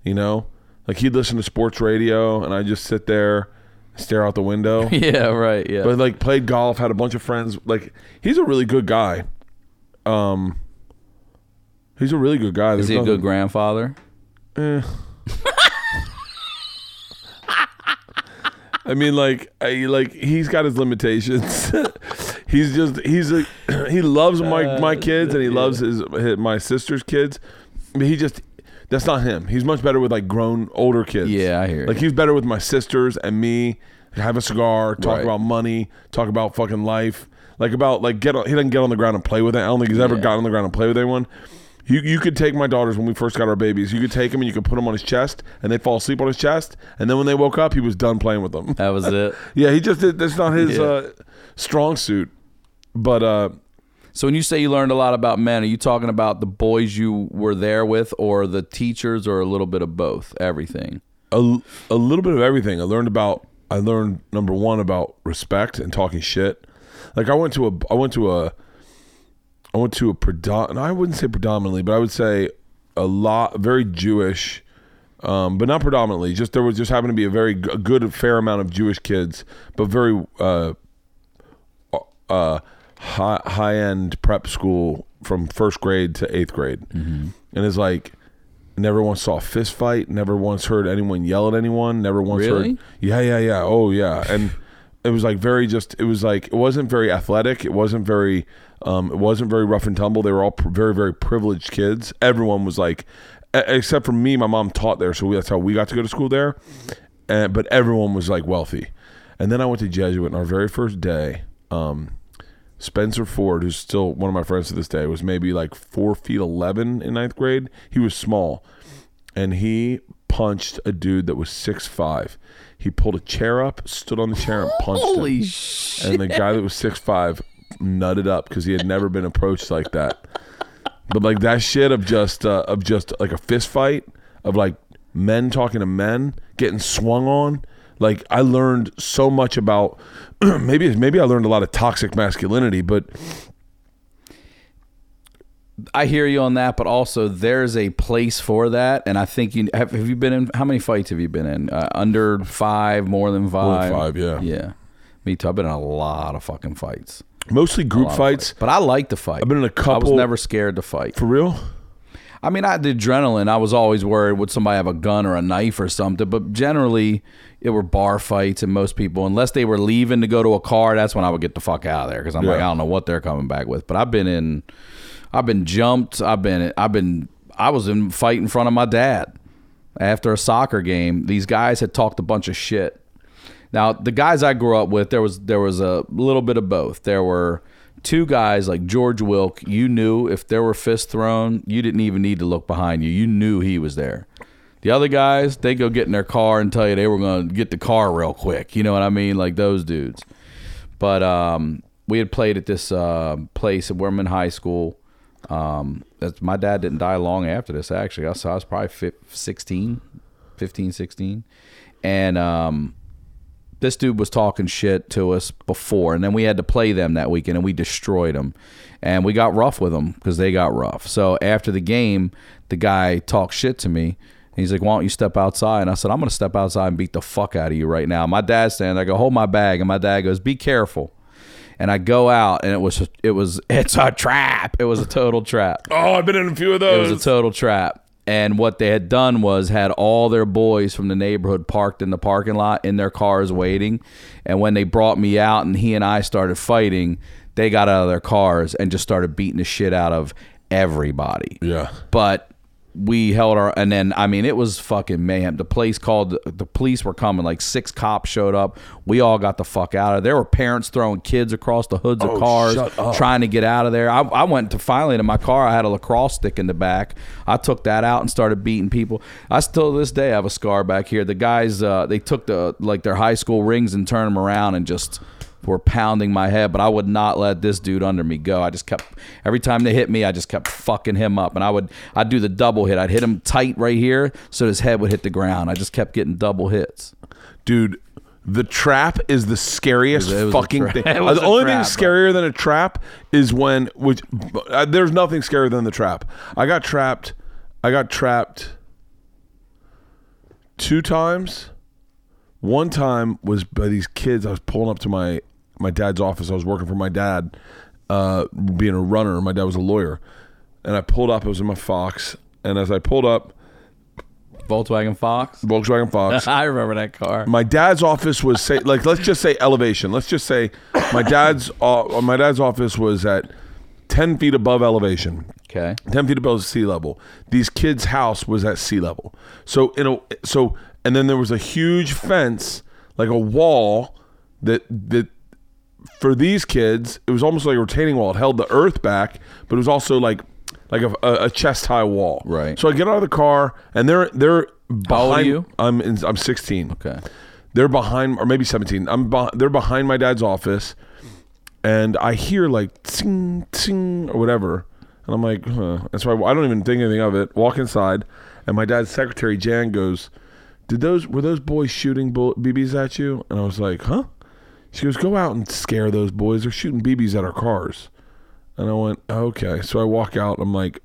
You know, like he'd listen to sports radio, and I just sit there, stare out the window.
yeah, right. Yeah.
but like played golf, had a bunch of friends. Like he's a really good guy. Um, he's a really good guy.
Is
There's
he a good grandfather?
I mean, like, I, like he's got his limitations. he's just he's a he loves my my kids and he loves his, his my sister's kids. But he just that's not him. He's much better with like grown older kids.
Yeah, I hear
Like
you.
he's better with my sisters and me. Have a cigar, talk
Right.
about money, talk about fucking life. Like about like get on, he doesn't get on the ground and play with it. I don't think he's ever
Yeah.
gotten on the ground and play with anyone. You, you could take my daughters when we first got our babies. You could take them and you could put them on his chest, and they fall asleep on his chest. And then when they woke up, he was done playing with them.
That was it.
Yeah, he just did. That's not his
Yeah.
uh, strong suit. But uh,
So when you say you learned a lot about men, are you talking about the boys you were there with, or the teachers, or a little bit of both? Everything.
a, a little bit of everything. I learned about. I learned number one about respect and talking shit. Like I went to a. I went to a. I went to a predom. I wouldn't say predominantly, but I would say a lot very Jewish. Um, but not predominantly. Just there was just happened to be a very a good fair amount of Jewish kids, but very uh, uh, high high end prep school from first grade to eighth grade, and it's like never once saw a fist fight, never once heard anyone yell at anyone, never once
Really?
heard yeah yeah yeah oh yeah, and it was like very just it was like it wasn't very athletic, it wasn't very um, it wasn't very rough and tumble. They were all pr- very very privileged kids. Everyone was like, except for me, my mom taught there, so we, that's how we got to go to school there. And, but everyone was like wealthy. And then I went to Jesuit, and our very first day, um, Spencer Ford, who's still one of my friends to this day, was maybe like four feet eleven in ninth grade. He was small, and he punched a dude that was six five. He pulled a chair up, stood on the chair, and punched
Holy
him.
shit!
And the guy that was six five nutted up because he had never been approached like that. But like that shit of just uh, of just like a fist fight of like men talking to men getting swung on. Like I learned so much about maybe maybe I learned a lot of toxic masculinity, but
I hear you on that, but also there's a place for that, and I think you have. Have you been in? How many fights have you been in? Uh, under five, more than
More than
five?
five, yeah.
yeah. Me too. I've been in a lot of fucking fights.
mostly group
of
fights.
but I like to fight.
I've been in a couple- I
was never scared to fight.
For real?
I mean, I had the adrenaline. I was always worried would somebody have a gun or a knife or something. But generally, it were bar fights, and most people, unless they were leaving to go to a car, that's when I would get the fuck out of there because I'm like, I don't know what they're coming back with. But I've been in, I've been jumped. I've been, I've been, I was in fight in front of my dad after a soccer game. These guys had talked a bunch of shit. Now, the guys I grew up with, there was there was a little bit of both. There were two guys like George Wilk. You knew if there were fists thrown, you didn't even need to look behind you. You knew he was there. The other guys, they go get in their car and tell you they were going to get the car real quick. You know what I mean? Like those dudes. But um, we had played at this uh, place at Werman High School. Um, that's, my dad didn't die long after this, actually. I was, I was probably fif- 16, 15, 16. And um, this dude was talking shit to us before, and then we had to play them that weekend, and we destroyed them. And we got rough with them because they got rough. So after the game, the guy talked shit to me. And he's like, "Why don't you step outside?" And I said, "I'm gonna step outside and beat the fuck out of you right now." My dad's standing. there. I go, "Hold my bag," and my dad goes, "Be careful." And I go out, and it was it was it's a trap. It was a total trap.
Oh, I've been in a few of those.
It
those.
was a total trap. And what they had done was had all their boys from the neighborhood parked in the parking lot in their cars waiting. And when they brought me out and he and I started fighting, they got out of their cars and just started beating the shit out of everybody.
yeah.
But we held our and then I mean it was fucking mayhem. The place called the police were coming, like six cops showed up. We all got the fuck out of there. There were parents throwing kids across the hoods
Oh,
of cars trying to get out of there. I, I went to finally in my car. I had a lacrosse stick in the back. I took that out and started beating people. I still to this day have a scar back here. The guys uh, they took the like their high school rings and turned them around and just were pounding my head. But I would not let this dude under me go. I just kept every time they hit me, I just kept fucking him up. And I would I'd do the double hit. I'd hit him tight right here so his head would hit the ground. I just kept getting double hits.
Dude, the trap is the scariest
It was it was
fucking thing. the only
trap,
thing scarier than a trap is when which uh, there's nothing scarier than the trap. I got trapped. I got trapped two times. One time was by these kids. I was pulling up to my my dad's office. I was working for my dad, uh, being a runner. My dad was a lawyer, and I pulled up. I was in my Fox, and as I pulled up,
Volkswagen Fox.
Volkswagen Fox.
I remember that car.
my dad's office was say like let's just say elevation. Let's just say my dad's uh, my dad's office was at ten feet above elevation.
Okay.
10 feet above sea level. These kids' house was at sea level. So in a so and then there was a huge fence, like a wall that that for these kids, it was almost like a retaining wall. It held the earth back, but it was also like like a, a, chest high wall.
Right.
So I get out of the car and they're they're behind
How old are you?
I'm in, I'm 16.
Okay.
They're behind, or maybe 17. I'm they're behind my dad's office, and I hear like ting ting or whatever, and I'm like, huh. And so I, I don't even think anything of it. Walk inside, and my dad's secretary Jan goes, "Did those were those boys shooting bull- BBs at you?" And I was like, "Huh?" She goes, "Go out and scare those boys. They're shooting BBs at our cars." And I went, "Okay." So I walk out. I'm like,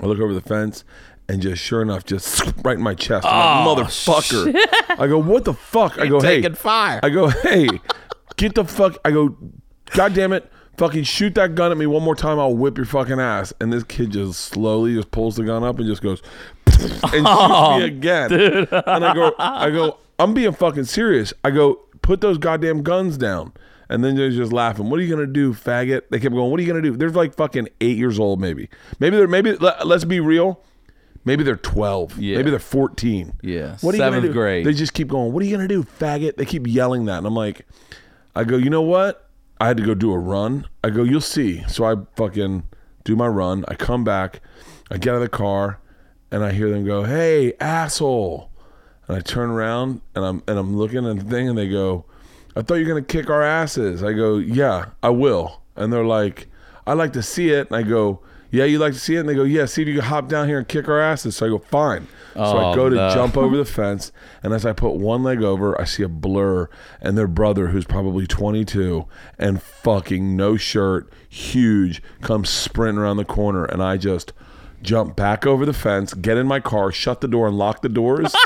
I look over the fence, and just sure enough, just right in my chest. I'm like, motherfucker. I go, what the fuck? I go, hey.
taking fire.
I go, hey, get the fuck. I go, God damn it. Fucking shoot that gun at me one more time. I'll whip your fucking ass. And this kid just slowly just pulls the gun up and just goes and shoots me oh, again. And I go, I go, I'm being fucking serious. I go, put those goddamn guns down. And then they're just laughing. What are you gonna do, faggot? They kept going. What are you gonna do? They're like fucking eight years old, maybe. Maybe they're maybe. Let, let's be real. Maybe they're twelve.
Yeah.
Maybe they're fourteen.
Yeah,
What are you gonna
seventh
do?
grade.
They just keep going. What are you gonna do, faggot? They keep yelling that, and I'm like, I go. You know what? I had to go do a run. I go. You'll see. So I fucking do my run. I come back. I get out of the car, and I hear them go, "Hey, asshole!" And I turn around and I'm and I'm looking at the thing, and they go, "I thought you were gonna kick our asses." I go, "Yeah, I will." And they're like, "I'd like to see it." And I go, "Yeah, you like to see it?" And they go, "Yeah, see if you can hop down here and kick our asses." So I go, "Fine." So I
Oh,
go to
no.
jump over the fence, and as I put one leg over, I see a blur and their brother, who's probably 22 and fucking no shirt, huge, comes sprinting around the corner, and I just jump back over the fence, get in my car, shut the door, and lock the doors.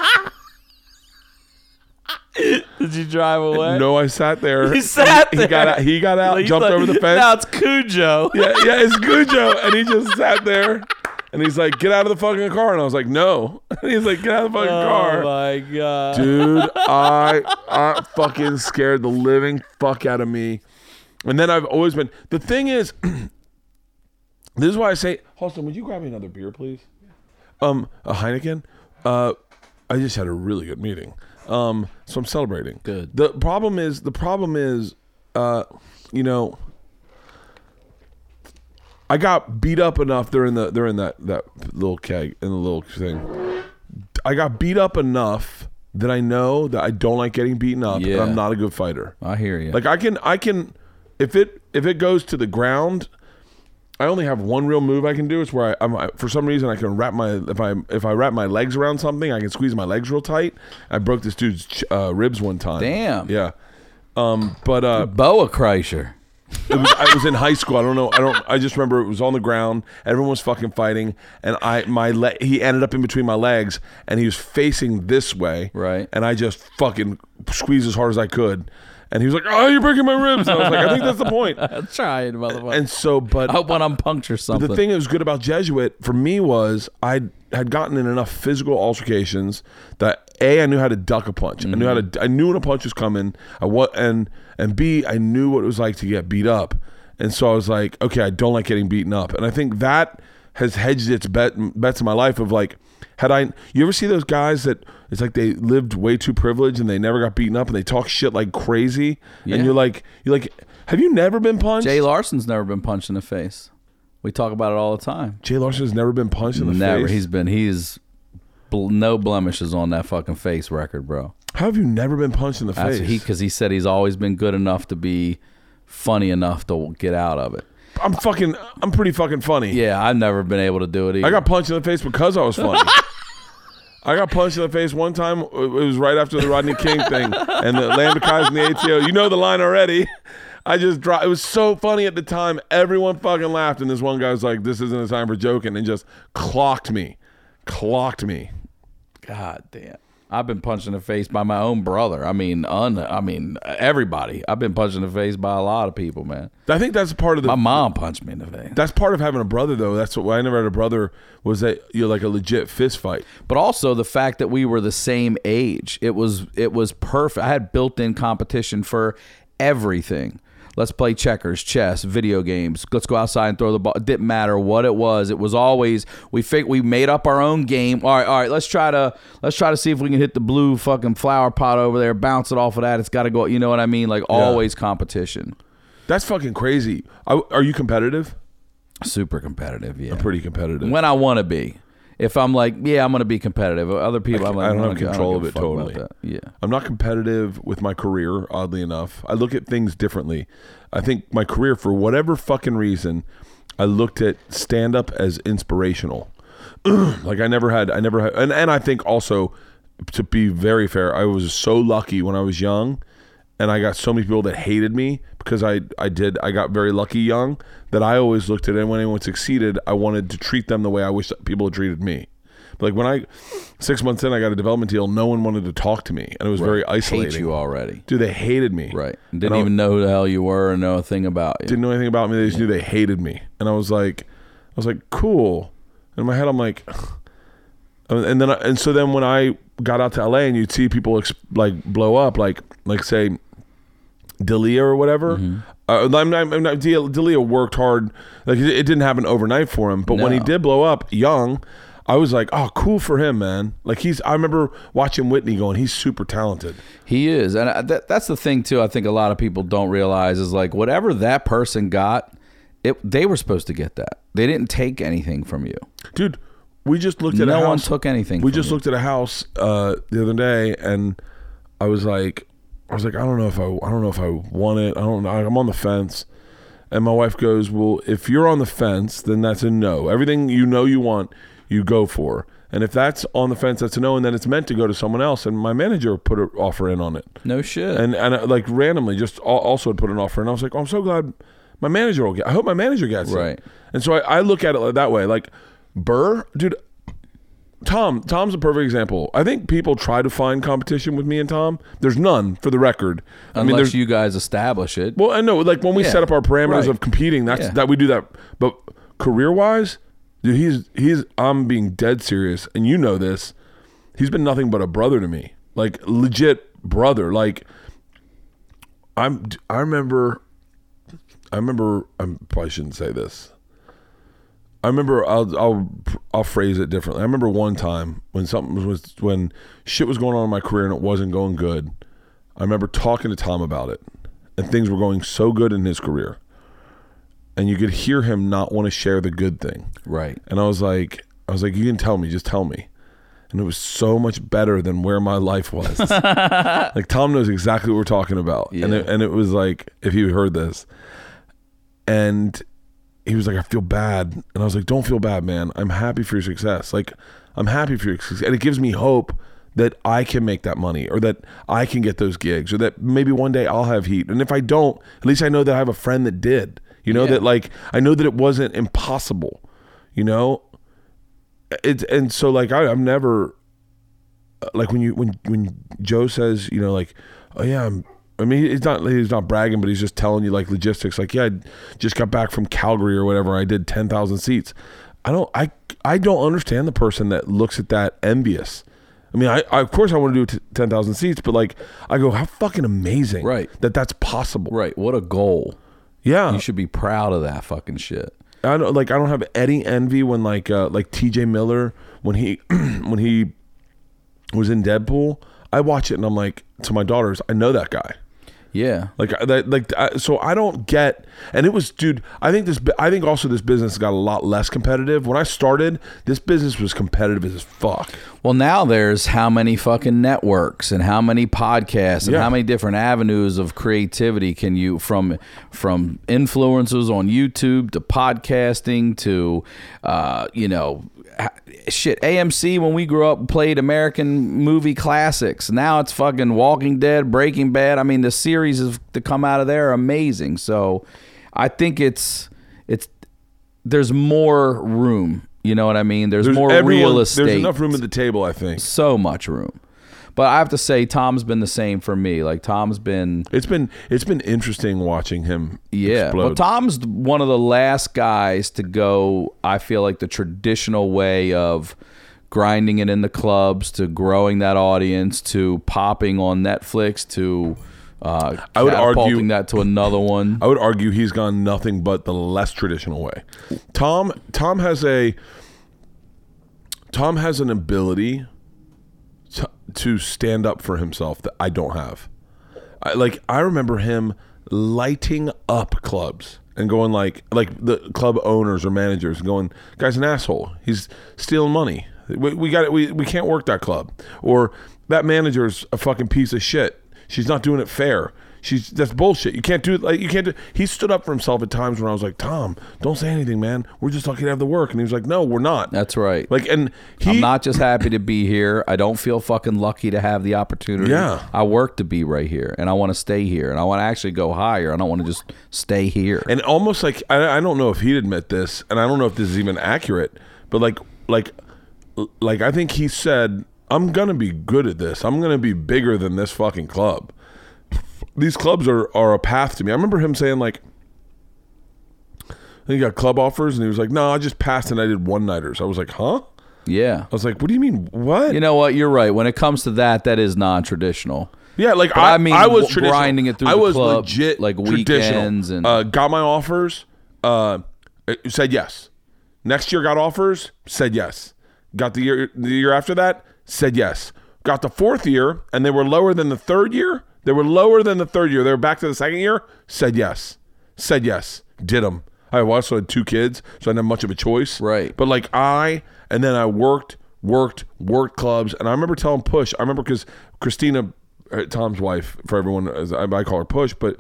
Did you drive away?
no, I sat there.
You sat
He
there.
got out. He got out,
Like,
jumped
like,
over the fence.
Now it's Cujo.
yeah, yeah, it's Cujo, and he just sat there. And he's like, "Get out of the fucking car!" And I was like, "No." And he's like, "Get out of the fucking car."
Oh my god.
dude i i fucking scared the living fuck out of me and then i've always been the thing is this is why i say Halston, would you grab me another beer please um a heineken uh i just had a really good meeting um so i'm celebrating
Good.
the problem is the problem is uh you know I got beat up enough during the they're in that that little keg in the little thing. I got beat up enough that I know that I don't like getting beaten up, and
Yeah.
I'm not a good fighter.
I hear you.
Like I can, I can, if it if it goes to the ground, I only have one real move I can do. It's where I, I'm, I, for some reason, I can wrap my if I if I wrap my legs around something, I can squeeze my legs real tight. I broke this dude's ch- uh, ribs one time.
Damn.
Yeah. Um, but uh,
Boa Kreischer.
it was, I was in high school. I don't know. I don't. I just remember it was on the ground. Everyone was fucking fighting, and I my le- he ended up in between my legs, and he was facing this way.
Right.
And I just fucking squeezed as hard as I could, and he was like, "Oh, you're breaking my ribs." And I was like, "I think that's the point."
That's trying, motherfucker.
And so, but
I hope when I'm puncture something.
the thing that was good about Jesuit for me was I had gotten in enough physical altercations that a I knew how to duck a punch. I knew how to mm-hmm. I knew when a punch was coming. I what and and b I knew what it was like to get beat up. And so I was like, okay, I don't like getting beaten up. And I think that has hedged its bet bets in my life of like had I you ever see those guys that it's like they lived way too privileged and they never got beaten up and they talk shit like crazy
Yeah.
and you're like you're like have you never been punched?
Jay Larson's never been punched in the face. We talk about it all the time.
Jay Larson's never been punched in the
Never.
face. Never.
He's been. He's bl- no blemishes on that fucking face record, bro.
How have you never been punched in the
That's
face?
he because he said he's always been good enough to be funny enough to get out of it.
I'm fucking. I'm pretty fucking funny.
Yeah, I've never been able to do it either.
I got punched in the face because I was funny. I got punched in the face one time. It was right after the Rodney King thing, and the Lambda Chi's in the ATO. You know the line already. I just dropped. It was so funny at the time. Everyone fucking laughed, and this one guy was like, "This isn't a time for joking," and just clocked me, clocked me.
God damn. I've been punched in the face by my own brother. I mean, un, I mean, everybody. I've been punched in the face by a lot of people, man.
I think that's part of the
My mom punched me in the face.
That's part of having a brother, though. That's what I never had a brother. Was that you're like a legit fist fight?
but also the fact that we were the same age. It was it was perfect. I had built-in competition for everything. Let's play checkers, chess, video games. Let's go outside and throw the ball. It didn't matter what it was. It was always we fig- we made up our own game. All right, all right. Let's try to let's try to see if we can hit the blue fucking flower pot over there. Bounce it off of that. It's got to go. You know what I mean? Like always competition.
That's fucking crazy. Are you competitive?
Super competitive. Yeah.
I'm pretty competitive.
when I want to be. If I'm like, yeah, I'm going to be competitive. Other people,
I
I'm like,
don't have control of it totally.
Yeah.
I'm not competitive with my career, oddly enough. I look at things differently. I think my career, for whatever fucking reason, I looked at stand up as inspirational. like I never had, I never had, and, and I think also, to be very fair, I was so lucky when I was young and I got so many people that hated me because I, I did, I got very lucky young that I always looked at it. And when anyone succeeded, I wanted to treat them the way I wish people had treated me. Like when I, six months in, I got a development deal. No one wanted to talk to me, and it was very isolating.
Hate you already.
Dude, they hated me.
Right.
And
Didn't
I
even know who the hell you were or know a thing about you.
didn't know anything about me. They just knew they hated me, and I was like, I was like, cool. In my head, I'm like, and then I, and so then when I got out to LA, and you'd see people like blow up, like like say, Dalia or whatever.
Mm-hmm.
Uh, I'm not, I'm not, Dalia worked hard. Like it, it didn't happen overnight for him, but when he did blow up young. I was like, oh, cool for him, man. Like he's. I remember watching Whitney going. He's super talented.
He is, and I, that, that's the thing too. I think a lot of people don't realize is like whatever that person got, it they were supposed to get that. They didn't take anything from you.
dude we just looked at
No
a
one took anything
we just
you.
looked at a house uh the other day and i was like i was like i don't know if i i don't know if i want it. I don't know. I'm on the fence. And my wife goes well if you're on the fence then that's a no. Everything you know you want you go for. And if that's on the fence that's a no and then it's meant to go to someone else. And my manager put an offer in on it.
No shit.
and and uh, like randomly just also had put an offer and i was like oh, i'm so glad my manager will get i hope my manager gets
Right.
it and so I, I look at it like that way. Like burr? Dude tom tom's a perfect example i think people try to find competition with me and tom there's none for the record i mean
Unless
there's
you guys establish it.
well i know like when we
Yeah.
set up our parameters
Right.
of competing that's
Yeah.
that we do that but career wise dude he's he's i'm being dead serious and you know this he's been nothing but a brother to me like legit brother like i'm i remember i remember i probably shouldn't say this i remember i'll i'll i'll phrase it differently i remember one time when something was when shit was going on in my career and it wasn't going good i remember talking to tom about it and things were going so good in his career and you could hear him not want to share the good thing
Right.
and I was like, I was like, you can tell me, just tell me. and it was so much better than where my life was. like Tom knows exactly what we're talking about, and it,
Yeah.
and it was like if he heard this, and he was like, I feel bad, and I was like, Don't feel bad, man. I'm happy for your success. Like I'm happy for your success, and it gives me hope that I can make that money, or that I can get those gigs, or that maybe one day I'll have heat, and if I don't, at least I know that I have a friend that did. You know
Yeah.
that like I know that it wasn't impossible. You know, it's and so like I, I'm never uh, like when you when when Joe says you know like oh yeah I'm I mean he's not he's not bragging but he's just telling you like logistics like yeah I just got back from Calgary or whatever I did ten thousand seats I don't I I don't understand the person that looks at that envious I mean I, I of course I want to do t- ten thousand seats but like I go how fucking amazing
Right.
that that's possible
Right. What a goal.
yeah
You should be proud of that fucking shit.
I don't like I don't have any envy when like uh, like T.J. Miller when he when he was in Deadpool. I watch it and I'm like to my daughters, I know that guy.
Yeah.
Like that, like so I don't get. And it was, dude. I think this. I think also this business got a lot less competitive. When I started, this business was competitive as fuck.
Well, now there's how many fucking networks and how many podcasts and
Yeah.
how many different avenues of creativity can you from from influencers on YouTube to podcasting to uh, you know shit AMC when we grew up played American movie classics. Now it's fucking Walking Dead, Breaking Bad. I mean the series to come out of there are amazing. So I think it's it's there's more room. You know what I mean? There's,
There's
more
everyone-
real estate
There's enough room at the table. I think
so much room. But I have to say, Tom's been the same for me. Like Tom's been,
it's been it's been interesting watching him.
yeah.
explode.
Well, Tom's one of the last guys to go. I feel like the traditional way of grinding it in the clubs to growing that audience to popping on Netflix to uh,
I would argue-
that to another one.
I would argue he's gone nothing but the less traditional way. Tom Tom has a Tom has an ability to, stand up for himself that I don't have. I, like I remember him lighting up clubs and going like like the club owners or managers going, "Guy's an asshole. He's stealing money. We, we got it. We we can't work that club." Or that manager's a fucking piece of shit. She's not doing it fair. She's that's bullshit. You can't do it like you can't do. He stood up for himself at times when I was like, "Tom, don't say anything, man. We're just lucky to have the work." And he was like, "No, we're not."
That's right.
Like, and he
I'm not just happy to be here. I don't feel fucking lucky to have the opportunity.
Yeah.
I work to be right here, and I want to stay here, and I want to actually go higher. I don't want to just stay here.
and almost like I, I don't know if he'd admit this, and I don't know if this is even accurate, but like like like I think he said, "I'm gonna be good at this. I'm gonna be bigger than this fucking club." These clubs are are a path to me. I remember him saying like. He got club offers, and he was like, "No, I just passed, and I did one nighters." I was like, "Huh?"
yeah.
I was like, "What do you mean? What?"
You know what? You're right. When it comes to that, that is non-traditional.
Yeah, like I,
I mean,
I was
grinding it through
I
the
was
club,
legit,
like weekends and-
uh, got my offers. Uh, said yes. Next year, got offers. Said yes. Got the year the year after that. Said yes. Got the fourth year, and they were lower than the third year. They were lower than the third year. They were back to the second year. Said yes. Said yes. Did them. I also had two kids, so I didn't have much of a choice.
Right.
But like I, and then I worked, worked, worked clubs, and I remember telling Push. I remember because Christina, uh, Tom's wife, for everyone, as I, I call her Push, but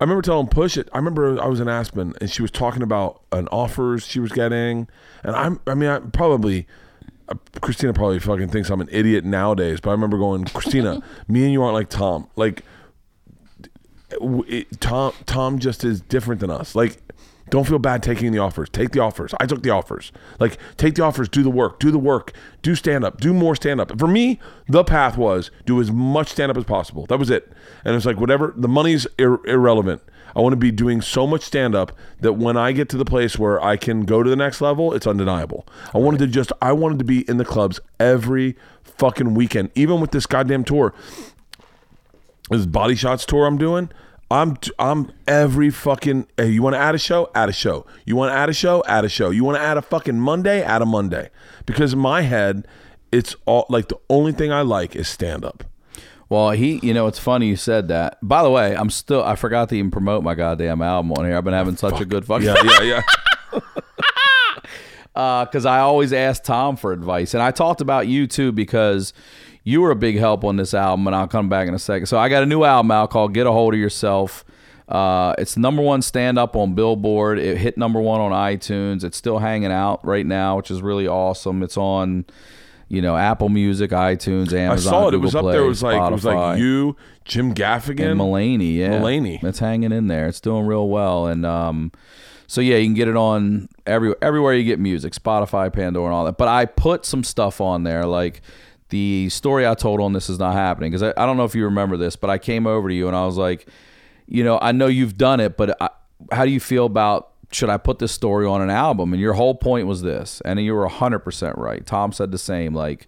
I remember telling Push it. I remember I was in Aspen, and she was talking about an offers she was getting, and I'm, I mean, I probably. Uh, Christina probably fucking thinks I'm an idiot nowadays, but I remember going, Christina, me and you aren't like Tom. Like, it, Tom Tom just is different than us. Like, don't feel bad taking the offers. Take the offers. I took the offers. Like, take the offers. Do the work. Do the work. Do stand up. Do more stand up. For me, the path was do as much stand up as possible. That was it. And it's like whatever. The money's ir- irrelevant. I want to be doing so much stand up that when I get to the place where I can go to the next level, it's undeniable. I wanted to just. I wanted to be in the clubs every fucking weekend, even with this goddamn tour this body shots tour I'm doing. I'm I'm every fucking. Hey, you want to add a show? Add a show. You want to add a show? Add a show. You want to add a fucking Monday? Add a Monday. Because in my head, it's all like the only thing I like is stand up.
Well, he, you know, it's funny you said that. By the way, I'm still, I forgot to even promote my goddamn album on here. I've been having such a good fucking.
Yeah, yeah, yeah.
because I always ask Tom for advice, and I talked about you too because you were a big help on this album, and I'll come back in a second. So I got a new album out called "Get a Hold of Yourself." Uh, it's number one stand up on Billboard. It hit number one on iTunes. It's still hanging out right now, which is really awesome. It's on, you know, Apple Music, iTunes, Amazon.
I saw it.
Google
it was up
Play,
there. It was like it was
Spotify.
like you, Jim Gaffigan,
and Mulaney, yeah,
Mulaney.
It's hanging in there. It's doing real well, and um, so yeah, you can get it on every everywhere you get music, Spotify, Pandora, and all that. But I put some stuff on there, like the story I told on this is not happening because I, I don't know if you remember this, but I came over to you and I was like, you know, I know you've done it, but I, how do you feel about should I put this story on an album? And your whole point was this, and you were hundred percent right. Tom said the same, like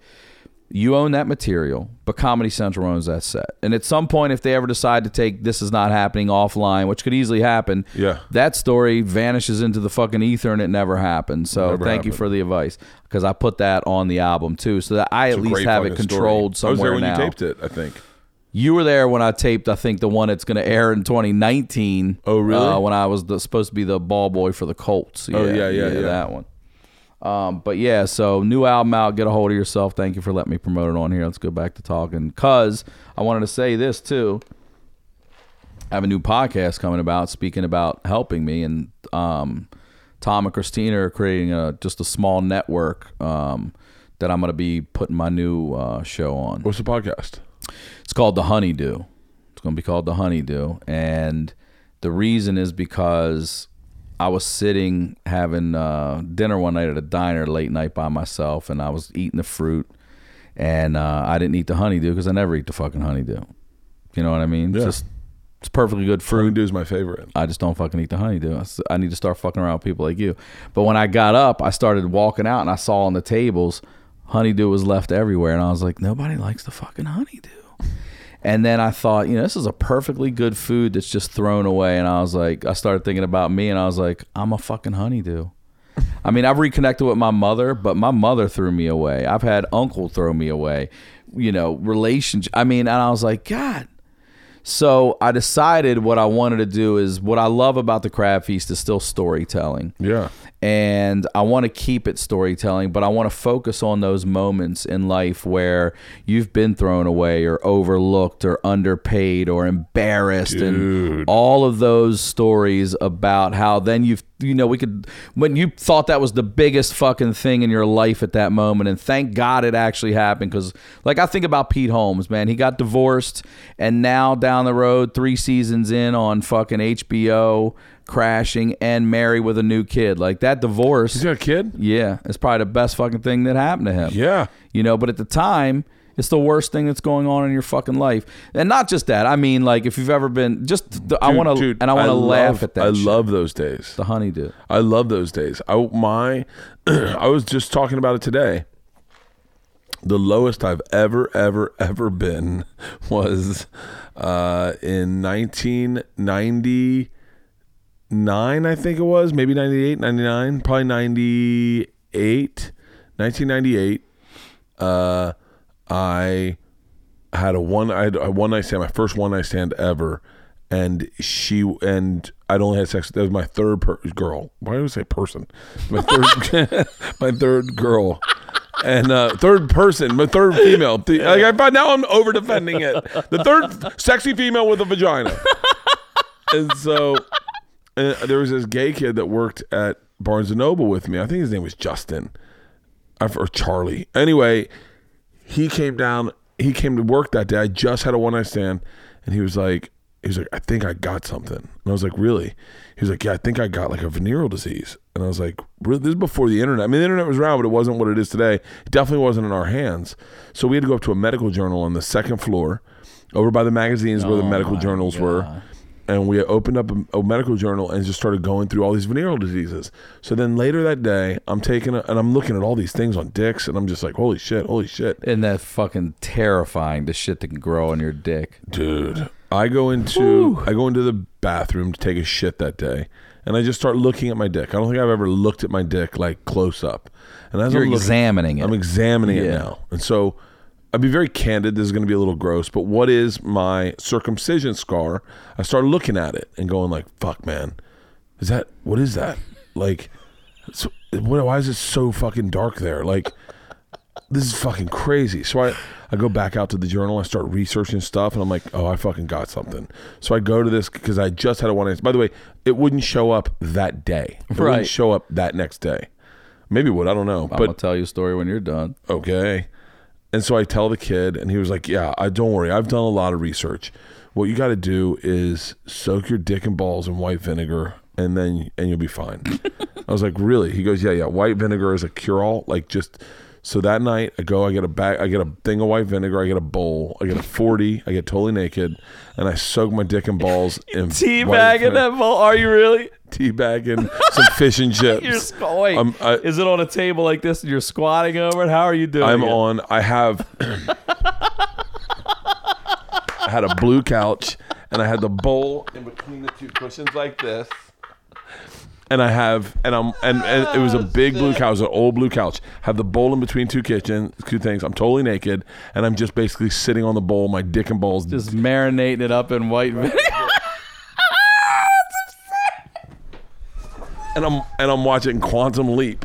you own that material, but Comedy Central owns that set. And at some point, if they ever decide to take this is not happening offline, which could easily happen,
Yeah.
that story vanishes into the fucking ether and it never happened. So
Never
thank you for the advice because I put that on the album too, so that I
It's
at least have it
fucking story.
controlled
I was
somewhere
there when
now.
you taped it. I think.
You were there when I taped, I think, the one that's going to air in 2019.
Oh, really?
Uh, when I was the, supposed to be the ball boy for the Colts.
Oh, yeah, yeah, yeah.
That one. Um, but yeah, so new album out. Get a hold of yourself. Thank you for letting me promote it on here. Let's go back to talking. Cause I wanted to say this too. I have a new podcast coming about, speaking about helping me, and um, Tom and Christina are creating a just a small network um, that I'm going to be putting my new uh, show on.
What's the podcast?
It's called the Honeydew. It's going to be called the Honeydew, and the reason is because I was sitting having uh, dinner one night at a diner late night by myself, and I was eating the fruit, and uh, I didn't eat the honeydew because I never eat the fucking honeydew. You know what I mean?
Yeah.
It's just it's perfectly good fruit.
Honeydew is my favorite.
I just don't fucking eat the honeydew. I need to start fucking around with people like you. But when I got up, I started walking out and I saw on the tables honeydew was left everywhere. And I was like, nobody likes the fucking honeydew. And then I thought, you know, this is a perfectly good food that's just thrown away. And I was like, I started thinking about me and I was like, I'm a fucking honeydew. I mean, I've reconnected with my mother, but my mother threw me away. I've had uncle throw me away. You know, relationship. I mean, and I was like, God, so I decided what I wanted to do is what I love about the crab feast is still storytelling.
Yeah.
And I want to keep it storytelling, but I want to focus on those moments in life where you've been thrown away or overlooked or underpaid or embarrassed and all of those stories about how then you've you know we could when you thought that was the biggest fucking thing in your life at that moment and thank god it actually happened because like i think about pete holmes man he got divorced and now down the road three seasons in on fucking hbo crashing and married with a new kid like that divorce
He's got a kid.
yeah it's probably the best fucking thing that happened to him
Yeah.
you know but at the time it's the worst thing that's going on in your fucking life and not just that i mean like if you've ever been just the, i want to and i want to laugh
love-
at that
I
shit.
love those days.
the honeydew
I love those days. I my I was just talking about it today. The lowest I've ever ever ever been was uh, in 1999 I think it was, maybe 98, 99, probably 98, 1998. Uh, I had a one I had a one night stand, my first one night stand ever, and she and I'd only had sex. That was my third per- girl. Why do I say person? My third, my third girl, and uh, third person, my third female. Like I find now I'm over defending it. The third sexy female with a vagina, and so and there was this gay kid that worked at Barnes and Noble with me. I think his name was Justin or Charlie. Anyway, he came down. He came to work that day. I just had a one night stand, and he was like, he was like, I think I got something. And I was like, really? He was like, yeah, I think I got like a venereal disease. And I was like, really? This is before the internet. I mean, the internet was around, but it wasn't what it is today. It definitely wasn't in our hands. So we had to go up to a medical journal on the second floor, over by the magazines where the oh medical journals were and we opened up a, a medical journal and just started going through all these venereal diseases. So then later that day, I'm taking a, and I'm looking at all these things on dicks, and I'm just like, holy shit, holy shit,
Isn't that fucking terrifying? The shit that can grow on your dick.
dude. I go into I go into the bathroom to take a shit that day, and I just start looking at my dick. I don't think I've ever looked at my dick like close up. And as
You're
I'm looking,
examining it.
I'm examining it now. And so I'll be very candid. This is going to be a little gross, but what is my circumcision scar? I started looking at it and going like, fuck, man. Is that, what is that? Like, So, what, why is it so fucking dark there? Like, this is fucking crazy. So I, I go back out to the journal. I start researching stuff, and I'm like, oh, I fucking got something. So I go to this because I just had a one answer. By the way, it wouldn't show up that day. It
Right.
wouldn't show up that next day. Maybe it would. I don't know.
I'm
but
gonna tell you a story when you're done.
okay. And so I tell the kid, and he was like, "Yeah, I don't worry. I've done a lot of research. What you got to do is soak your dick and balls in white vinegar, and then and you'll be fine." I was like, "Really?" He goes, "Yeah, yeah. White vinegar is a cure-all. Like just." So that night, I go, I get a bag, I get a thing of white vinegar, I get a bowl, I get a forty, I get totally naked, and I soak my dick and balls in
Teabagging that bowl? Are you really?
Teabagging some fish and chips.
You're squatting.
Um, I-
Is it on a table like this and you're squatting over it? How are you doing?
I'm
it?
on. I have. I had a blue couch, and I had the bowl in between the two cushions like this. And I have, and I'm, and, and it was a big blue couch, an old blue couch. Have the bowl in between two kitchen, two things. I'm totally naked, and I'm just basically sitting on the bowl, my dick and balls.
Just marinating it up in white vinegar.
and I'm and I'm watching Quantum Leap.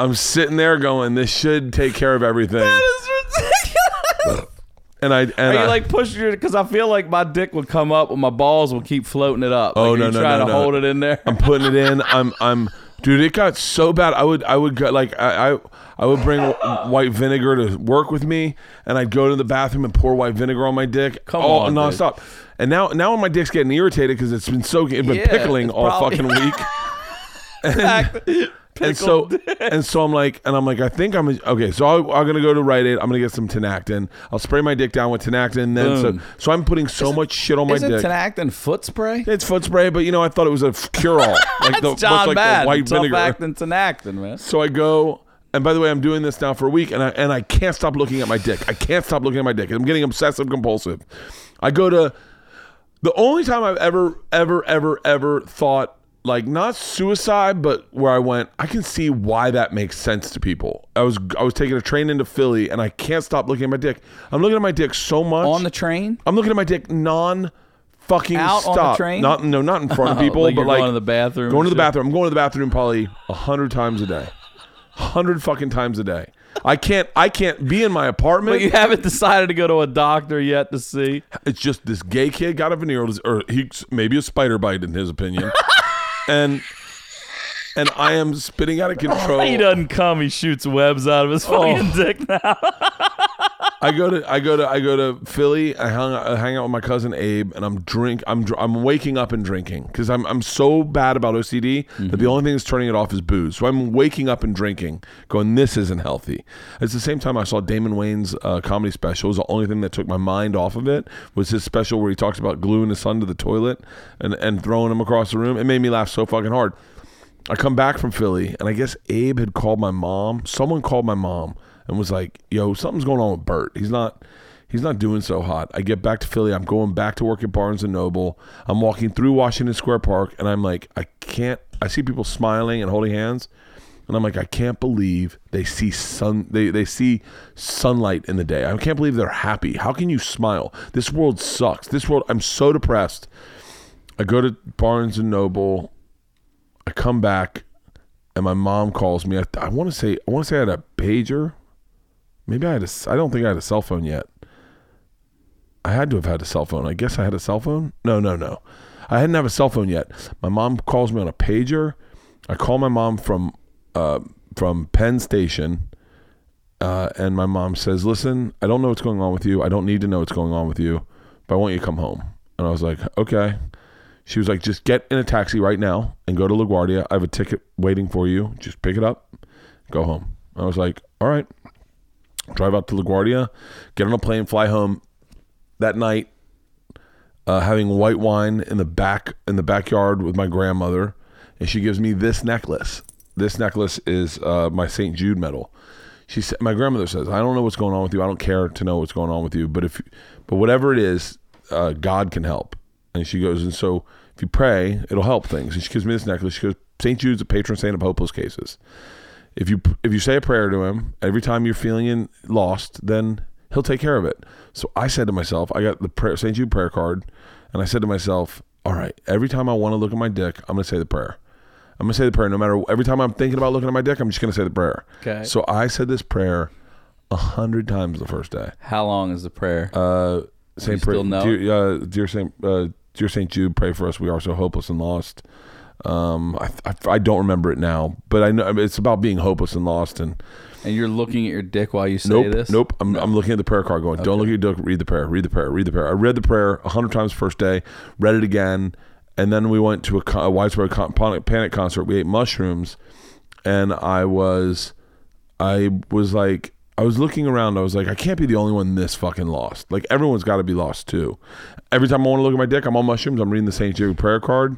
I'm sitting there going, this should take care of everything. That is ridiculous. And I and
Are you
I,
like pushing your? Because I feel like my dick would come up, and my balls will keep floating it up.
Oh,
like,
no,
you
no,
trying
no,
to
no.
hold it in there.
I'm putting it in. I'm I'm dude. It got so bad. I would I would go like I I, I would bring white vinegar to work with me, and I'd go to the bathroom and pour white vinegar on my dick.
Come
all
on, dude.
Nonstop. And now now my dick's getting irritated because it's been so it's been
Yeah,
pickling
it's
all
probably-
fucking week. and so and so I'm like and I'm like I think I'm okay. So I, I'm gonna go to Rite Aid. I'm gonna get some Tinactin. I'll spray my dick down with Tinactin. Then so,
Boom.
so I'm putting so much shit on my
Isn't
dick.
Tinactin foot spray?
It's foot spray, but you know I thought it was a cure all, like the
That's John
much like
Bad.
the white
Tough
vinegar.
acting Tinactin, man.
So I go, and by the way, I'm doing this now for a week, and I and I can't stop looking at my dick. I can't stop looking at my dick. I'm getting obsessive compulsive. I go to the only time I've ever, ever, ever, ever thought like not suicide, but where I went, I can see why that makes sense to people. I was I was taking a train into Philly, and I can't stop looking at my dick. I'm looking at my dick so much
On the train?
I'm looking at my dick non fucking
Out on
stop.
the train?
Not no, not in front of people,
Like
but like
going to the bathroom
Going to the bathroom. I'm going to the bathroom probably a hundred times a day. Hundred fucking times a day. I can't I can't be in my apartment.
But you haven't decided to go to a doctor yet to see.
it's just this gay kid got a venereal or he's maybe a spider bite in his opinion. and and I am spitting out of oh, control.
He doesn't come. He shoots webs out of his oh. fucking dick now.
I go to I go to I go to Philly. I hang I hang out with my cousin Abe, and I'm drink. I'm I'm waking up and drinking because I'm I'm so bad about OCD that the only thing that's turning it off is booze. So I'm waking up and drinking, going this isn't healthy. It's the same time I saw Damon Wayans uh, comedy special. It was the only thing that took my mind off of it was his special where he talks about gluing his son to the toilet and and throwing him across the room. It made me laugh so fucking hard. I come back from Philly, and I guess Abe had called my mom. Someone called my mom and was like, "Yo, something's going on with Bert. He's not, he's not doing so hot." I get back to Philly. I'm going back to work at Barnes and Noble. I'm walking through Washington Square Park, and I'm like, I can't. I see people smiling and holding hands, and I'm like, I can't believe they see sun. They they see sunlight in the day. I can't believe they're happy. How can you smile? This world sucks. This world. I'm so depressed. I go to Barnes and Noble. I come back, and my mom calls me. I, I want to say I want to say I had a pager. Maybe I had a. I don't think I had a cell phone yet. I had to have had a cell phone. I guess I had a cell phone. No, no, no. I hadn't have a cell phone yet. My mom calls me on a pager. I call my mom from uh, from Penn Station, uh, and my mom says, "Listen, I don't know what's going on with you. I don't need to know what's going on with you, but I want you to come home." And I was like, "Okay." She was like, just get in a taxi right now and go to LaGuardia. I have a ticket waiting for you. Just pick it up, go home. I was like, all right. Drive out to LaGuardia, get on a plane, fly home. That night, uh, having white wine in the back in the backyard with my grandmother, and she gives me this necklace. This necklace is uh, my St. Jude medal. She said, my grandmother says, I don't know what's going on with you. I don't care to know what's going on with you, but if, but whatever it is, uh, God can help. And she goes, and so if you pray, it'll help things. And she gives me this necklace. She goes, St. Jude's a patron saint of hopeless cases. If you if you say a prayer to him every time you're feeling lost, then he'll take care of it. So I said to myself, I got the prayer, St. Jude prayer card, and I said to myself, all right, every time I want to look at my dick, I'm going to say the prayer. I'm gonna say the prayer no matter every time I'm thinking about looking at my dick. I'm just gonna say the prayer.
Okay.
So I said this prayer a hundred times the first day.
How long is the prayer?
Uh, Saint
know?
dear, uh, dear Saint, uh, dear Saint Jude, pray for us. We are so hopeless and lost. Um, I, I, I don't remember it now, but I know it's about being hopeless and lost. And
and you're looking at your dick while you say
nope,
this?
nope. I'm, I'm looking at the prayer card, going, "Don't look at your dick. Read the prayer. Read the prayer. Read the prayer." I read the prayer a hundred times first day. Read it again, and then we went to a, a widespread con- panic, panic concert. We ate mushrooms, and I was, I was like, I was looking around. I was like, I can't be the only one this fucking lost. Like everyone's got to be lost too. Every time I want to look at my dick, I'm on mushrooms. I'm reading the Saint Jude prayer card.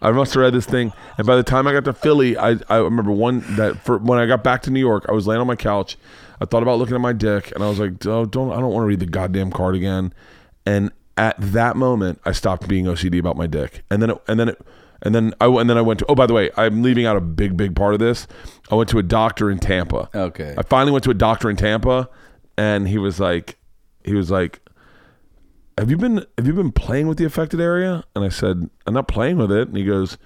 I must have read this thing, and by the time I got to Philly, I, I remember one that for when I got back to New York, I was laying on my couch. I thought about looking at my dick, and I was like, oh, don't I don't want to read the goddamn card again. And at that moment, I stopped being OCD about my dick, and then it, and then it, and then I and then I went to. Oh, by the way, I'm leaving out a big big part of this. I went to a doctor in Tampa.
Okay.
I finally went to a doctor in Tampa, and he was like, he was like, "Have you been have you been playing with the affected area?" And I said, "I'm not playing with it." And he goes,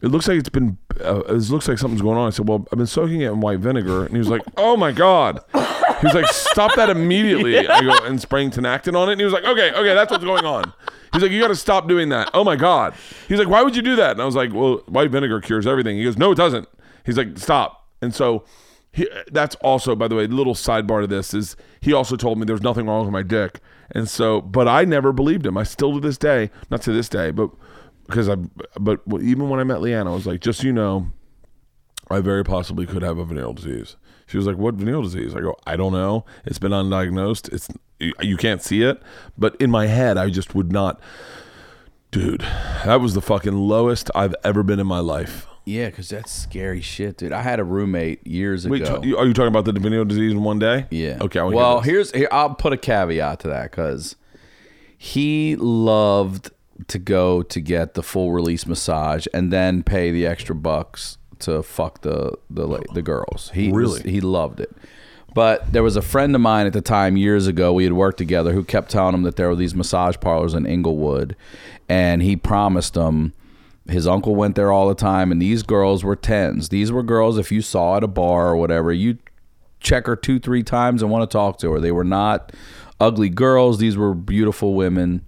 "It looks like it's been. Uh, it looks like something's going on." I said, "Well, I've been soaking it in white vinegar." And he was like, "Oh my god." He was like, "Stop that immediately!" I go and spraying Tinactin on it, and he was like, "Okay, okay, that's what's going on." He's like, "You got to stop doing that." Oh my god. He's like, "Why would you do that?" And I was like, "Well, white vinegar cures everything." He goes, "No, it doesn't." He's like, "Stop." And so he, that's also, by the way, little sidebar to this is he also told me there's nothing wrong with my dick, and so, but I never believed him. I still to this day, not to this day, but because I, but even when I met LeeAnn, I was like, just so you know, I very possibly could have a venereal disease. She was like, "What venereal disease?" I go, "I don't know. It's been undiagnosed. It's you can't see it, but in my head, I just would not." Dude, that was the fucking lowest I've ever been in my life.
Yeah, because that's scary shit, dude. I had a roommate years
Wait,
ago.
t- are you talking about the venereal disease in one day?
Yeah.
Okay. I
well,
hear
here's here. I'll put a caveat to that because he loved to go to get the full release massage and then pay the extra bucks to fuck the the the girls. He
Really?
he loved it. But there was a friend of mine at the time years ago. We had worked together who kept telling him that there were these massage parlors in Inglewood, and he promised him. His uncle went there all the time, and these girls were tens. These were girls, if you saw at a bar or whatever, you check her two, three times and want to talk to her. They were not ugly girls. These were beautiful women.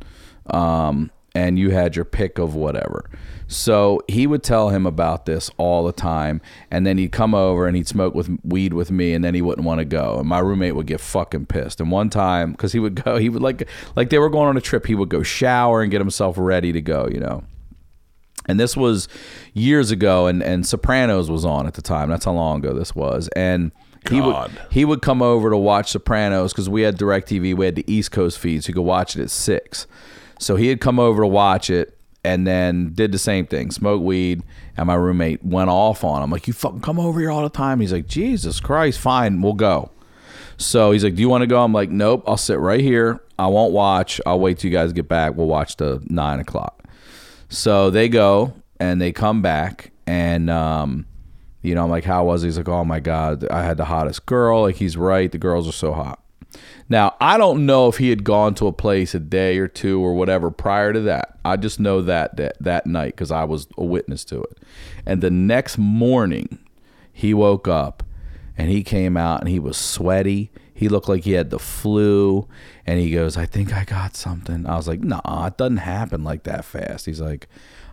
Um, and you had your pick of whatever. So he would tell him about this all the time. And then he'd come over and he'd smoke with weed with me and then he wouldn't want to go. And my roommate would get fucking pissed. And one time, because he would go, he would like, like they were going on a trip, he would go shower and get himself ready to go, you know. And this was years ago, and, and Sopranos was on at the time. That's how long ago this was. And he
God.
would he would come over to watch Sopranos because we had Directv. We had the East Coast feed, so you could watch it at six. So he had come over to watch it, and then did the same thing, smoke weed. And my roommate went off on him, like, "You fucking come over here all the time." He's like, "Jesus Christ, fine, we'll go." So he's like, "Do you want to go?" I'm like, "Nope, I'll sit right here. I won't watch. I'll wait till you guys get back. We'll watch the nine o'clock." So they go and they come back and um, you know, I'm like, how was he? He's like, oh my God, I had the hottest girl. Like he's right, the girls are so hot. Now, I don't know if he had gone to a place a day or two or whatever prior to that. I just know that that, that night because I was a witness to it. And the next morning, he woke up and he came out and he was sweaty. He looked like he had the flu. And he goes, I think I got something. I was like, nah, it doesn't happen like that fast. He's like,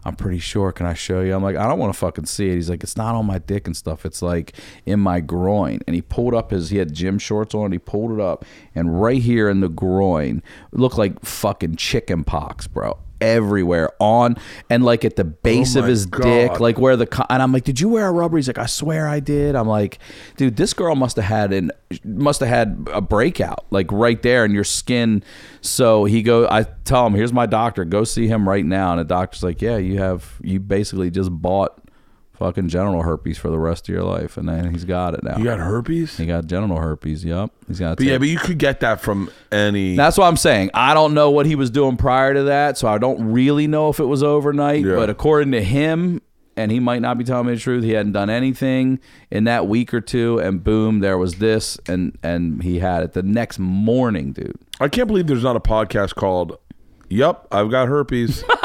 I'm pretty sure. Can I show you? I'm like, I don't want to fucking see it. He's like, it's not on my dick and stuff. It's like in my groin. And he pulled up his, he had gym shorts on. And he pulled it up. And right here in the groin, it looked like fucking chicken pox, bro. Everywhere on and like at the base
Oh
of his
God.
dick, like where the and I'm like, did you wear a rubber? He's like, I swear I did. I'm like, dude, this girl must have had an must have had a breakout like right there in your skin. So he go, I tell him, here's my doctor. Go see him right now. And the doctor's like, yeah, you have you basically just bought fucking genital herpes for the rest of your life, and then he's got it now.
You got herpes?
he got genital herpes. Yep, he's got.
But yeah, but you could get that from any.
That's what I'm saying. I don't know what he was doing prior to that, so I don't really know if it was overnight.
Yeah.
But according to him, and he might not be telling me the truth, he hadn't done anything in that week or two, and boom, there was this, and and he had it the next morning, dude.
I can't believe there's not a podcast called "Yep, I've got herpes."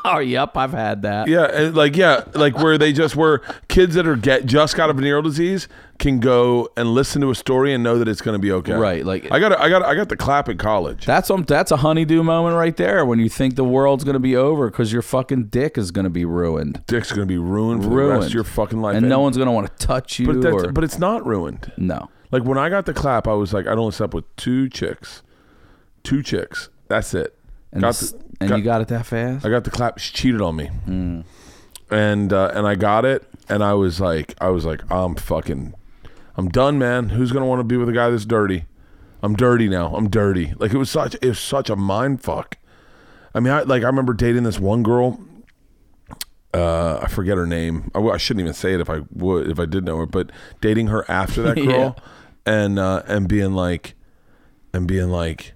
oh, yep, I've had that.
Yeah, and like yeah, like where they just where kids that are get just got a venereal disease can go and listen to a story and know that it's going to be okay.
Right, like-
I got I got I got the clap at college.
That's um, that's a honeydew moment right there when you think the world's gonna be over because your fucking dick is gonna be ruined,
Dick's going to be ruined for the
ruined
rest of your fucking life,
and no one's gonna want to touch you.
But that's,
or,
but it's not ruined.
no,
Like when I got the clap, I was like, I'd only slept with two chicks, two chicks. That's it.
and,
got the-
and
got-
you got it that fast.
I got the clap. She cheated on me, and uh, and I got it, and I was like, I was like, I'm fucking, I'm done, man. Who's gonna want to be with a guy that's dirty? I'm dirty now. I'm dirty. Like it was such, it was such a mind fuck. I mean, I like I remember dating this one girl. Uh, I forget her name. I shouldn't even say it if I would, if I did know her. But dating her after that girl, and uh, and being like, and being like,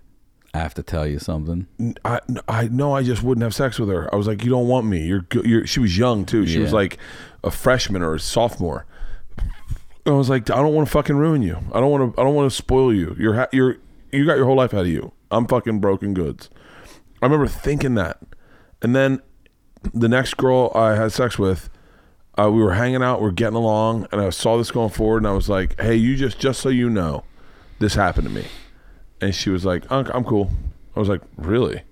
I have to tell you something.
I I know I just wouldn't have sex with her. I was like, you don't want me. You're you're. She was young too. She was like a freshman or a sophomore. I was like, I don't want to fucking ruin you. I don't want to. I don't want to spoil you. You're ha- you're you got your whole life ahead of you. I'm fucking broken goods. I remember thinking that, and then the next girl I had sex with, uh, we were hanging out, we are getting along, and I saw this going forward, and I was like, hey, you just just so you know, this happened to me. And she was like, "Unc, I'm cool. I was like, really?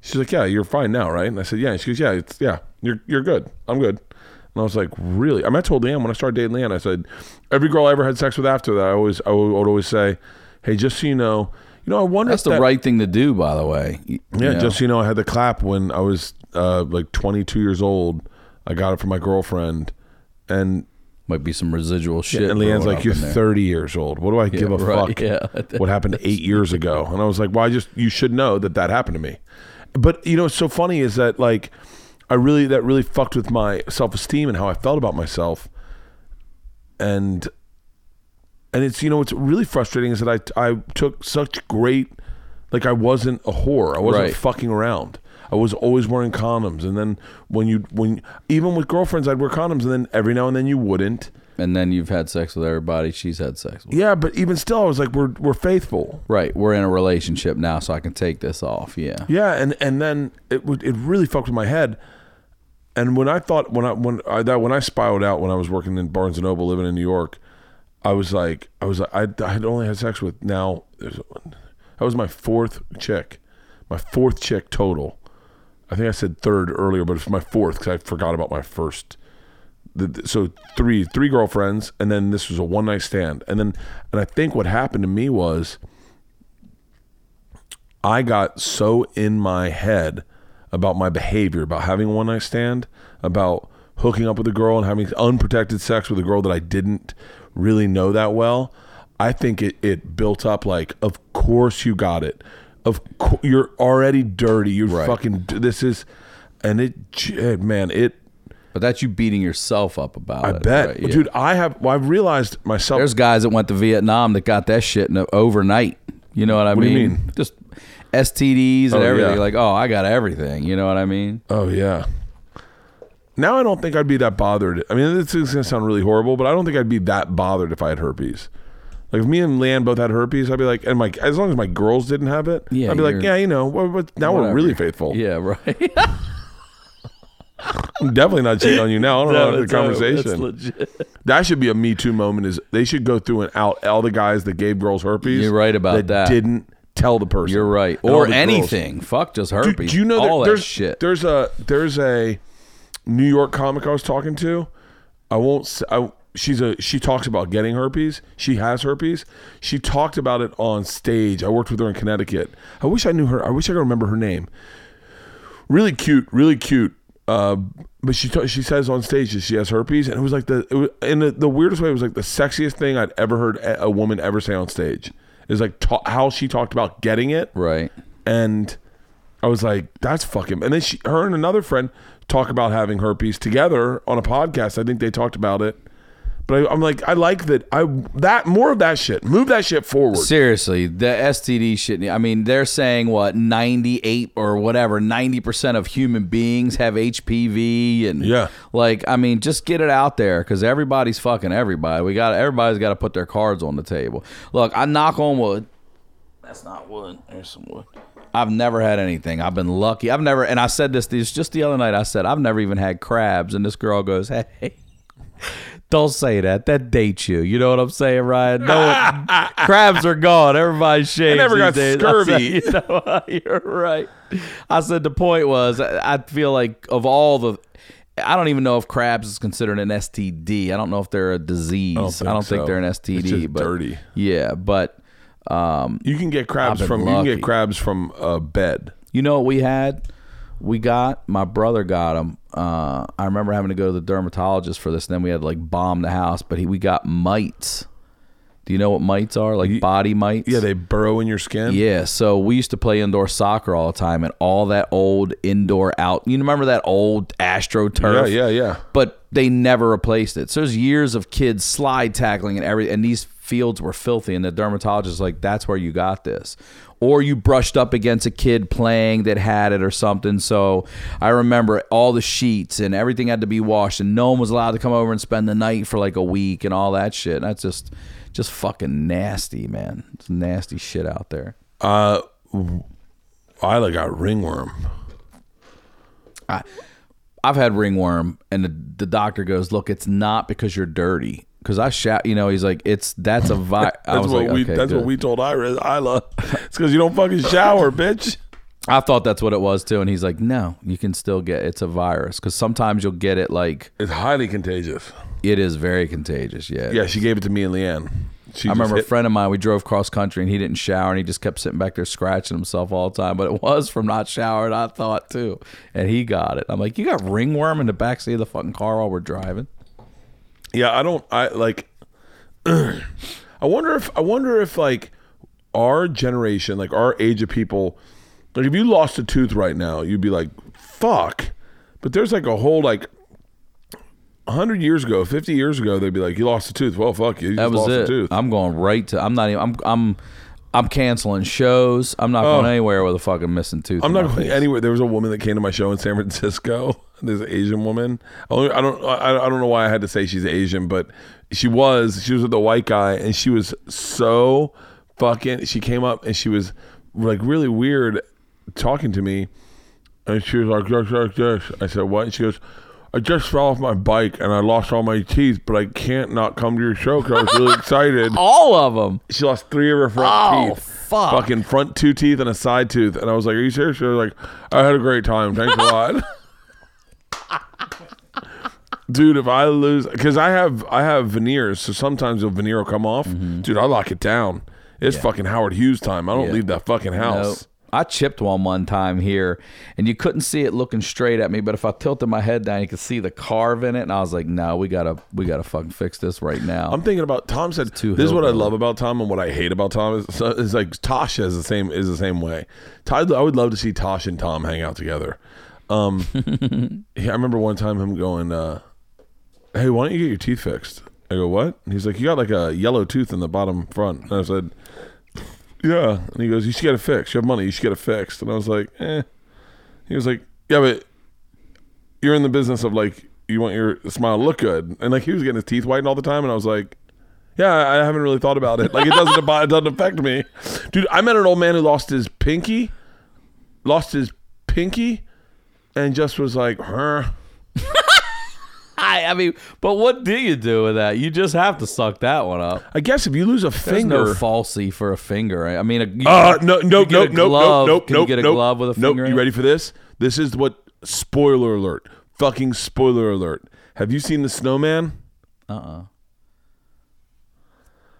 She's like, yeah, you're fine now, right? And I said, yeah. And she goes, yeah, it's yeah, you're you're good. I'm good. And I was like, really? I mean, I told LeeAnn when I started dating LeeAnn, I said, every girl I ever had sex with after that, I always I would, always say, hey, just so you know, you know, I wonder
That's the
that-
right thing to do, by the way. Y-
yeah,
you know?
just so you know, I had the clap when I was uh, like 22 years old. I got it from my girlfriend, and
might be some residual shit.
and
LeeAnn's
like, "You're
in there."
30 years old. What do I give a
right,
fuck?
yeah.
what happened eight years ago?" And I was like, "Well, I just you should know that that happened to me." But you know, what's so funny is that like, I really that really fucked with my self esteem and how I felt about myself, and and it's you know what's really frustrating is that I I took such great like I wasn't a whore. I wasn't
Right.
fucking around. I was always wearing condoms, and then when you when even with girlfriends, I'd wear condoms, and then every now and then you wouldn't.
And then you've had sex with everybody she's had sex with.
Yeah, but even still, I was like, we're we're faithful.
Right, we're in a relationship now, so I can take this off. Yeah.
Yeah, and and then it would it really fucked with my head. And when I thought when I when I that when I spiraled out when I was working in Barnes and Noble living in New York, I was like I was I I had only had sex with now there's that was my fourth chick, my fourth chick total. I think I said third earlier, but it's my fourth because I forgot about my first. So three three girlfriends, and then this was a one night stand, and then and I think what happened to me was I got so in my head about my behavior, about having a one night stand, about hooking up with a girl and having unprotected sex with a girl that I didn't really know that well. I think it, it built up like, of course you got it. Of co- you're already dirty. You're
Right.
fucking. This is, and it, eh, man, it.
But that's you beating yourself up about
I
it.
bet,
right? Yeah.
dude. I have. Well, I've realized myself.
There's guys that went to Vietnam that got that shit in a, overnight. You know what I
What do
mean?
you mean?
Just STDs and
Oh,
everything.
yeah.
Like, oh, I got everything. You know what I mean?
Oh yeah. Now I don't think I'd be that bothered. I mean, this is gonna sound really horrible, but I don't think I'd be that bothered if I had herpes. Like if me and LeeAnn both had herpes, I'd be like, and my as long as my girls didn't have it,
Yeah,
I'd be like, yeah, you know, now we're really faithful.
Yeah, right.
I'm definitely not cheating on you now. I don't know the conversation.
That's legit.
that should be a Me Too moment. Is they should go through and out all the guys that gave girls herpes.
You're right about that. that.
Didn't tell the person.
You're right. Or
the girls.
anything. Fuck just herpes.
do you know
all
that
that
there's
shit?
there's a there's a New York comic I was talking to. I won't. I, she's a she talks about getting herpes. She has herpes. She talked about it on stage. I worked with her in Connecticut. I wish I knew her. I wish I could remember her name. Really cute. Really cute. Uh, but she ta- she says on stage that she has herpes, and it was like the it was, in the, the weirdest way. It was like the sexiest thing I'd ever heard a, a woman ever say on stage. Is like ta- how she talked about getting it
right.
and I was like, "That's fucking." And then she, her, and another friend talk about having herpes together on a podcast. I think they talked about it, but I, I'm like, I like that. I that more of that shit. Move that shit forward.
Seriously, the STD shit. I mean, they're saying what 98 or whatever, 90% of human beings have HPV and
Yeah.
like I mean, just get it out there cuz everybody's fucking everybody. We got everybody's got to put their cards on the table. Look, I knock on wood. That's not wood. There's some wood. I've never had anything. I've been lucky. I've never, and I said this, this just the other night. I said I've never even had crabs, and this girl goes, "Hey, don't say that. That dates you. You know what I'm saying, Ryan? No, one, crabs are gone. Everybody shaves.
never got
days.
Scurvy.
said, you know, you're right. I said the point was, I I feel like of all the. I don't even know if crabs is considered an STD. I don't know if they're a disease. I don't
think
think,
so.
they're an STD. but
dirty.
Yeah, but um,
You can get crabs from you can get crabs from a bed.
You know what we had? We got my brother got them. Uh, I remember having to go to the dermatologist for this. And then we had to like bomb the house, but he, we got mites. Do you know what mites are? Like body mites.
Yeah, they burrow in your skin.
Yeah, so we used to play indoor soccer all the time, and all that old indoor out. You remember that old AstroTurf?
yeah, yeah, yeah.
But they never replaced it. So there's years of kids slide tackling and every, and these fields were filthy. And the dermatologist was like, "That's where you got this," or you brushed up against a kid playing that had it or something. So I remember all the sheets and everything had to be washed, and no one was allowed to come over and spend the night for like a week and all that shit. That's just, just fucking nasty, man. It's nasty shit out there.
Uh, I like got ringworm.
I, I've had ringworm, and the, the doctor goes, "Look, it's not because you're dirty." Because I shout, you know, he's like, "It's that's a vi." I
That's
was
what
like,
we.
okay,
that's
good.
what we told Ira. Isla. It's because you don't fucking shower, bitch.
I thought that's what it was too, and he's like, "No, you can still get it's a virus because sometimes you'll get it like
It's highly contagious.
it is very contagious." Yeah,
Yeah, she gave it to me and LeeAnn. She
I remember a friend of mine. We drove cross country, and he didn't shower, and he just kept sitting back there scratching himself all the time. But it was from not showering, I thought too, and he got it. I'm like, "You got ringworm in the backseat of the fucking car while we're driving?"
Yeah, I don't. I like. I wonder if I wonder if like our generation, like our age of people, like if you lost a tooth right now, you'd be like, "Fuck," but there's like a whole like. 100 years ago, 50 years ago, they'd be like, You lost a tooth. Well, fuck you. You
That was
lost a
it.
tooth.
I'm going right to. I'm not even. I'm. I'm. I'm canceling shows. I'm not
Oh.
going anywhere with a fucking missing tooth.
I'm not going
face.
anywhere. There was a woman that came to my show in San Francisco. This Asian woman. I don't. I don't. I I don't know why I had to say she's Asian, but she was. She was with a white guy, and she was so fucking. She came up and she was like really weird, talking to me, and she was like, "Yes, yes, yes." I said, "What?" And she goes. I just fell off my bike and I lost all my teeth, but I can't not come to your show because I was really excited.
All of them.
She lost three of her front
Oh,
teeth.
fuck.
Fucking front two teeth and a side tooth. And I was like, Are you serious? She was like, I had a great time. Thanks a lot. Dude, if I lose because I have I have veneers, so sometimes the veneer will come off. Dude, I lock it down. It's fucking Howard Hughes time. I don't
Mm-hmm. Yeah.
leave that fucking house.
Nope. I chipped one one time here, and you couldn't see it looking straight at me. But if I tilted my head down, you could see the carve in it, and I was like, "No, we gotta, we gotta fucking fix this right now."
I'm thinking about Tom said
too
this is what I love about Tom and what I hate about Tom is, is like Tasha is the same is the same way. I would love to see Tosh and Tom hang out together. Um, I remember one time him going, uh, "Hey, why don't you get your teeth fixed?" I go, "What?" And he's like, "You got like a yellow tooth in the bottom front." And I said, "Yeah." And he goes, "You should get it fixed. You have money. You should get it fixed." And I was like, "Eh." He was like, "Yeah, but you're in the business of like you want your smile to look good." And like he was getting his teeth whitened all the time, and I was like. Yeah, I haven't really thought about it. Like it doesn't it doesn't affect me, dude. I met an old man who lost his pinky, lost his pinky, and just was like, "Huh."
I, I mean, but what do you do with that? You just have to suck that one up.
I guess if you lose a
There's
finger,
no falsy for a finger. right? I mean, a, you,
uh, no, no, no, no, no, no,
Can
no,
you get a
no,
glove with a
nope.
finger?
You
it?
ready for this? This is what. Spoiler alert! Fucking spoiler alert! Have you seen the Snowman? Uh.
uh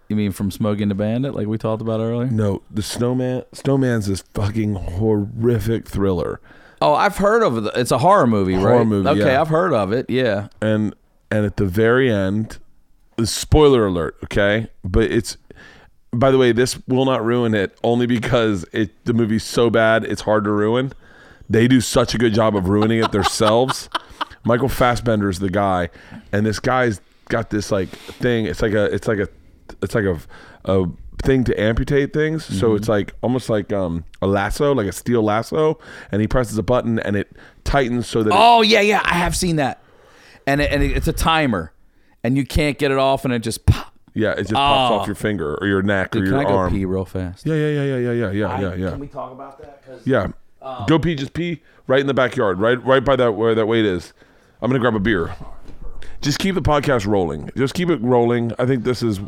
You mean from Smokey and the Bandit, like we talked about earlier?
No, the Snowman. Snowman's this fucking horrific thriller.
Oh, I've heard of it. It's a horror movie, right?
Horror movie,
Okay,
yeah.
I've heard of it. Yeah.
and and at the very end spoiler alert okay but it's by the way this will not ruin it only because it the movie's so bad it's hard to ruin they do such a good job of ruining it themselves michael Fassbender is the guy and this guy's got this like thing it's like a it's like a it's like a a thing to amputate things. Mm-hmm. So it's like almost like um, a lasso, like a steel lasso, and he presses a button and it tightens so that.
Oh it, yeah, yeah, I have seen that, and it, and it, it's a timer, and you can't get it off, and it just. Pop.
Yeah, it just pops
oh.
off your finger or your neck
Dude, or
your
can I
arm.
Go pee real fast.
Yeah, yeah, yeah, yeah, yeah, yeah, yeah, yeah.
Can we talk about that?
yeah, um, go pee. Just pee right in the backyard, right, right by that where that weight is. I'm gonna grab a beer. Just keep the podcast rolling. Just keep it rolling. I think this is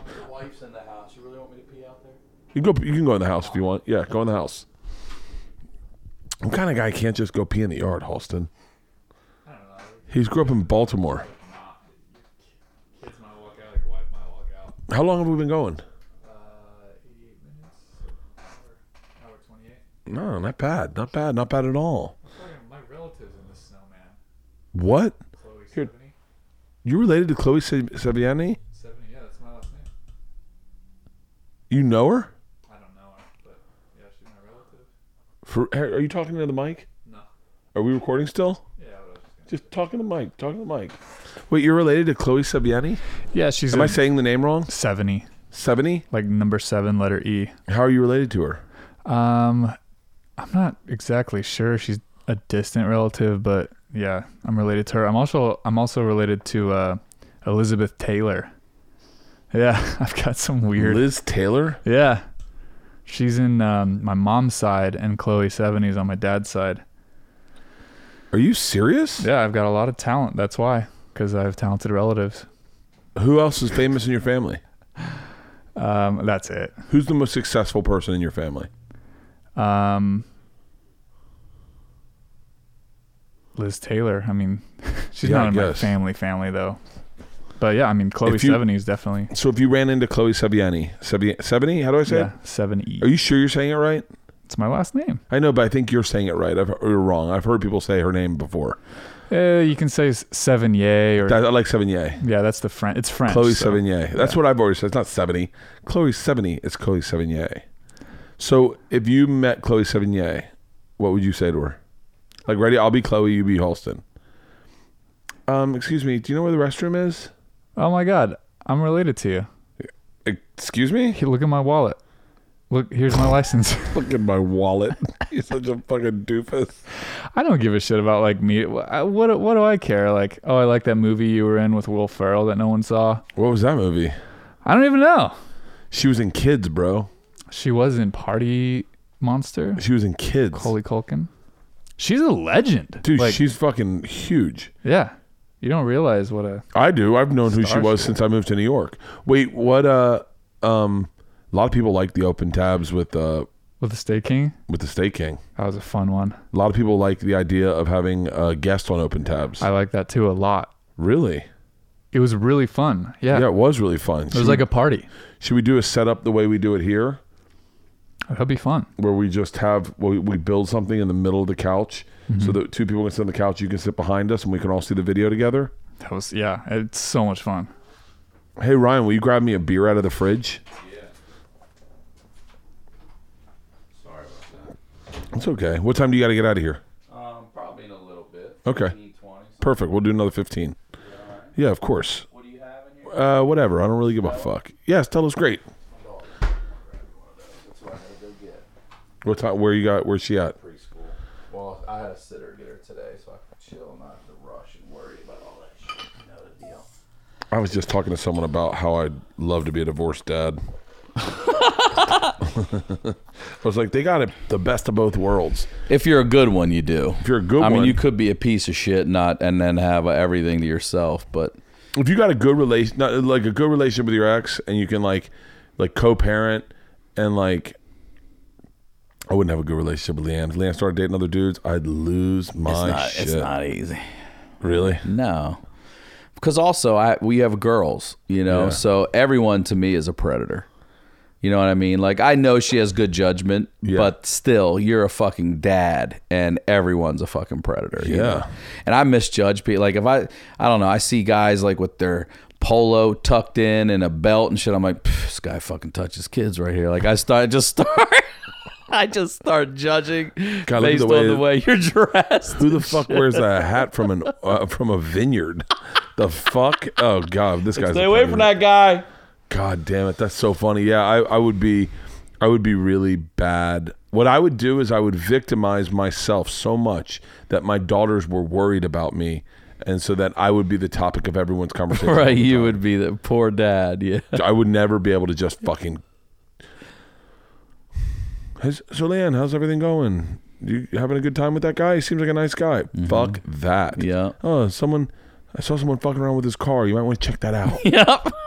you
can go you can go in the house if you want. Yeah, go in the house. I'm kind of guy can't just go pee in the yard, Halston. He's grew up in Baltimore.
Kids might walk out, your wife might walk out.
How long have we been going?
Uh, 88 minutes, hour, hour 28.
No, not bad. Not bad. Not bad at all.
My relatives in the snowman.
What?
Chloe
Here.
70.
You related to Chloe Se-?
70, yeah, that's my last name.
You know her?
I don't know her, but yeah, she's my relative.
For, are you talking to the mic?
No.
Are we recording still?
Yeah, just
Just talking to Mike. Talking to Mike. Wait, you're related to Chloe Sevillani?
Yeah, she's
Am I saying the name wrong?
70,
Seventy?
like number seven, letter E.
How are you related to her?
Um, I'm not exactly sure. She's a distant relative, but yeah, I'm related to her. I'm also I'm also related to uh, Elizabeth Taylor. Yeah, I've got some weird.
Liz Taylor?
Yeah, she's in um, my mom's side, and Chloe Seventy's on my dad's side.
Are you serious?
Yeah, I've got a lot of talent. That's why, because I have talented relatives.
Who else is famous in your family?
Um, that's it.
Who's the most successful person in your family?
Um, Liz Taylor. I mean, she's
Yeah, I
not in my
guess.
family family though. But yeah, I mean, Chloe
you-
Seventy is definitely
So if you ran into Chloe Sevi- Sevillani, how do I say
yeah seven E.
Are you sure you're saying it right?
It's my last name.
I know, but I think you're saying it right. I've, you're wrong. I've heard people say her name before.
Uh, you can say s- Seven or
That, I like Sevigny.
yeah, that's the French. It's French.
Chloe
so-
Sevigny. That's
yeah.
what I've always said. It's not 70. Chloe 70. It's Chloe Sevigny. So if you met Chloe Sevigny, what would you say to her? Like, ready? I'll be Chloe. You be Halston. Um, excuse me. Do you know where the restroom is?
Oh my God, I'm related to you.
Excuse me?
Hey, Look at my wallet. Look, here's my license.
Look at my wallet. You're such a fucking doofus.
I don't give a shit about like me. What what what do I care? Like, oh, I like that movie you were in with Will Ferrell that no one saw.
What was that movie?
I don't even know.
She was in Kids, bro.
She was in Party Monster.
She was in Kids.
Macaulay Culkin. She's a legend,
Dude,
Like,
she's fucking huge.
yeah. You don't realize what a
I do. I've known who she was since I moved to New York. Wait, what? Uh, um, a lot of people like the open tabs with uh
with the State King.
with the State King.
That was a fun one.
A lot of people like the idea of having a guest on open tabs.
I like that too a lot.
really?
It was really fun. Yeah,
Yeah, it was really fun.
it was like a party.
Should we do a setup the way we do it here,
That'd be fun.
where we just have we, we build something in the middle of the couch,
Mm-hmm.
so that two people can sit on the couch, you can sit behind us, and we can all see the video together.
That was yeah. It's so much fun.
Hey Ryan, will you grab me a beer out of the fridge? Yeah.
Sorry about that.
It's okay. What time do you got to get out of here?
Um, probably in a little bit.
Okay.
15, 20.
Perfect. We'll do another fifteen. Yeah, of course.
What do you have in here?
Uh, whatever. I don't really give a fuck. Yes, tell us great.
What I had to go get.
What time? Where you got? Where's she at?
Preschool. Well, I had a sitter get her today, so I could chill and not have to rush and worry about all that shit. You know the deal.
I was just talking to someone about how I'd love to be a divorced dad. I was like, they got it, the best of both worlds.
If you're a good one, you do.
If you're a good
I mean, you could be a piece of shit, not and then have everything to yourself. But
If you got a good relation, like a good relationship with your ex, and you can like, like co-parent, and like, I wouldn't have a good relationship with LeeAnn. If LeeAnn started dating other dudes, I'd lose my
it's not.
shit.
It's not easy.
really.
No, because also I we have girls, you know,
Yeah.
so everyone to me is a predator. You know what I mean? Like I know she has good judgment,
Yeah.
but still, you're a fucking dad, and everyone's a fucking predator. you
Yeah.
know? And I misjudge people. Like if I, I don't know, I see guys like with their polo tucked in and a belt and shit. I'm like, this guy fucking touches kids right here. Like I start just start. I just start judging
God,
based
the way-
on the way you're dressed.
Who the fuck wears a hat from an uh, from a vineyard? The fuck? Oh god, this guy's
Stay away from that guy.
God damn it, that's so funny. Yeah, I, I would be I would be really bad. What I would do is I would victimize myself so much that my daughters were worried about me and so that I would be the topic of everyone's conversation.
Right, you would be the poor dad. Yeah.
I would never be able to just fucking. How's, so, LeeAnn, how's everything going? You having a good time with that guy? He seems like a nice guy. Fuck that.
Mm-hmm. Yeah.
Oh, someone. I saw someone fucking around with his car. You might want to check that out.
Yep.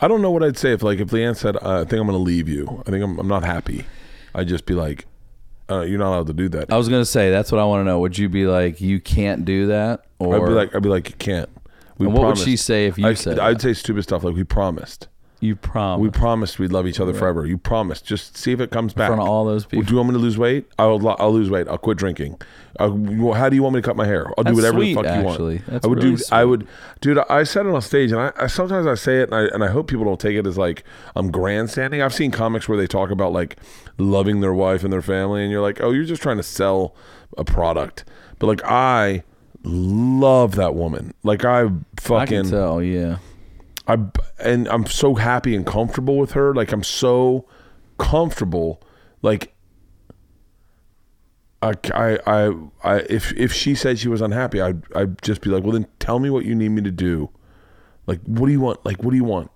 I don't know what I'd say if, like, if LeeAnn said, uh, "I think I'm going to leave you. I think I'm, I'm not happy." I'd just be like, uh, "You're not allowed to do that."
I was gonna say that's what I want to know. Would you be like, you can't do that, or
I'd be like, "I'd be like, you can't." We
And what would she say if you
I,
said
I'd
that?
say stupid stuff like, "We promised.
You promise
We promised we'd love each other forever. You promised. Just see if it comes
in
back."
front of all those people?
do you want me to lose weight? I'll I'll lose weight. I'll quit drinking. Uh, well, how do you want me to cut my hair? I'll do whatever
sweet,
the fuck you want.
That's
I would
really
do. I would, dude. I said it on stage, and I, I sometimes I say it, and I and I hope people don't take it as like I'm grandstanding. I've seen comics where they talk about like loving their wife and their family, and you're like, oh, you're just trying to sell a product. But like I love that woman. Like I
I
fucking
can tell. Yeah.
I and I'm so happy and comfortable with her. Like I'm so comfortable. Like I, I, I, I if if she said she was unhappy, I'd I'd just be like, well, then tell me what you need me to do. Like, what do you want? Like, what do you want?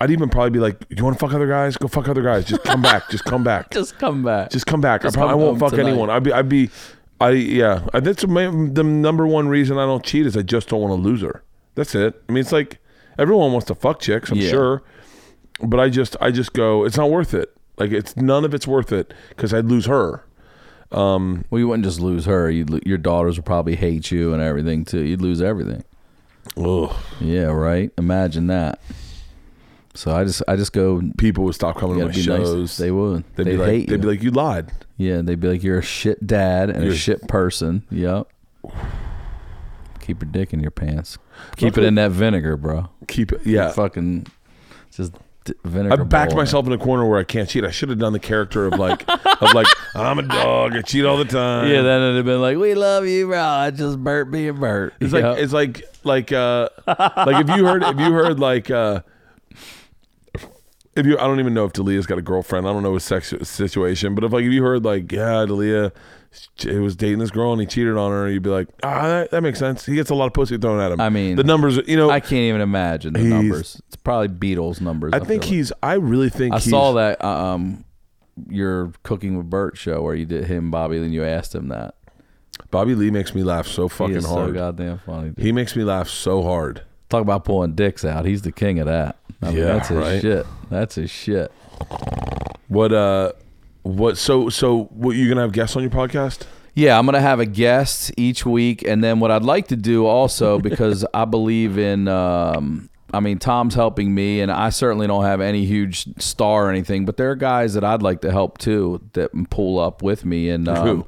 I'd even probably be like, Do you want to fuck other guys? Go fuck other guys. Just come back. Just come back.
Just come back.
Just come back.
Just
I, probably, I won't fuck
tonight.
anyone. I'd be, I'd be, I yeah. That's my, the number one reason I don't cheat is I just don't want to lose her. That's it. I mean, it's like everyone wants to fuck chicks. I'm
Yeah.
sure, but I just, I just go, it's not worth it. Like it's none of it's worth it because I'd lose her.
Um, well, you wouldn't just lose her. You'd, your daughters would probably hate you and everything too. You'd lose everything.
Ugh.
Yeah. Right. Imagine that. So I just, I just go.
People would stop coming to my
gotta nice.
shows.
They would.
They'd
They'd
be like,
hate
they'd be
you.
like, you lied.
Yeah, they'd be like, "You're a shit dad and
You're-
a shit person." Yep. Keep your dick in your pants. Keep it in that vinegar, bro.
Keep it. Yeah.
Fucking just vinegar.
I backed myself in a corner where I can't cheat. I should have done the character of like, of like, I'm a dog. I cheat all the time.
Yeah, then it'd have been like, "We love you, bro." I just Bert being Bert.
It's like it's like like uh like if you heard if you heard like uh if you I don't even know if Dalia's got a girlfriend. I don't know his sex situation, but if like if you heard like yeah, Delia he was dating this girl and he cheated on her, you'd be like, ah, that, that makes sense. He gets a lot of pussy thrown at him.
I mean,
the numbers, you know.
I
I,
can't even imagine the numbers. It's probably Beatles numbers.
I think
feel like.
he's. I really think
I
he's,
saw that uh, um your cooking with Bert show where you did him Bobby, then you asked him that.
Bobby Lee makes me laugh so fucking
so
hard.
goddamn funny. dude.
he makes me laugh so hard.
Talk about pulling dicks out. He's the king of that. I mean,
Yeah,
that's his
right.
shit. That's his shit.
What uh, what? So so what? You gonna have guests on your podcast?
Yeah, I'm gonna have a guest each week, and then what I'd like to do also because I believe in. Um, I mean, Tom's helping me, and I certainly don't have any huge star or anything, but there are guys that I'd like to help too that pull up with me, and um,
Who?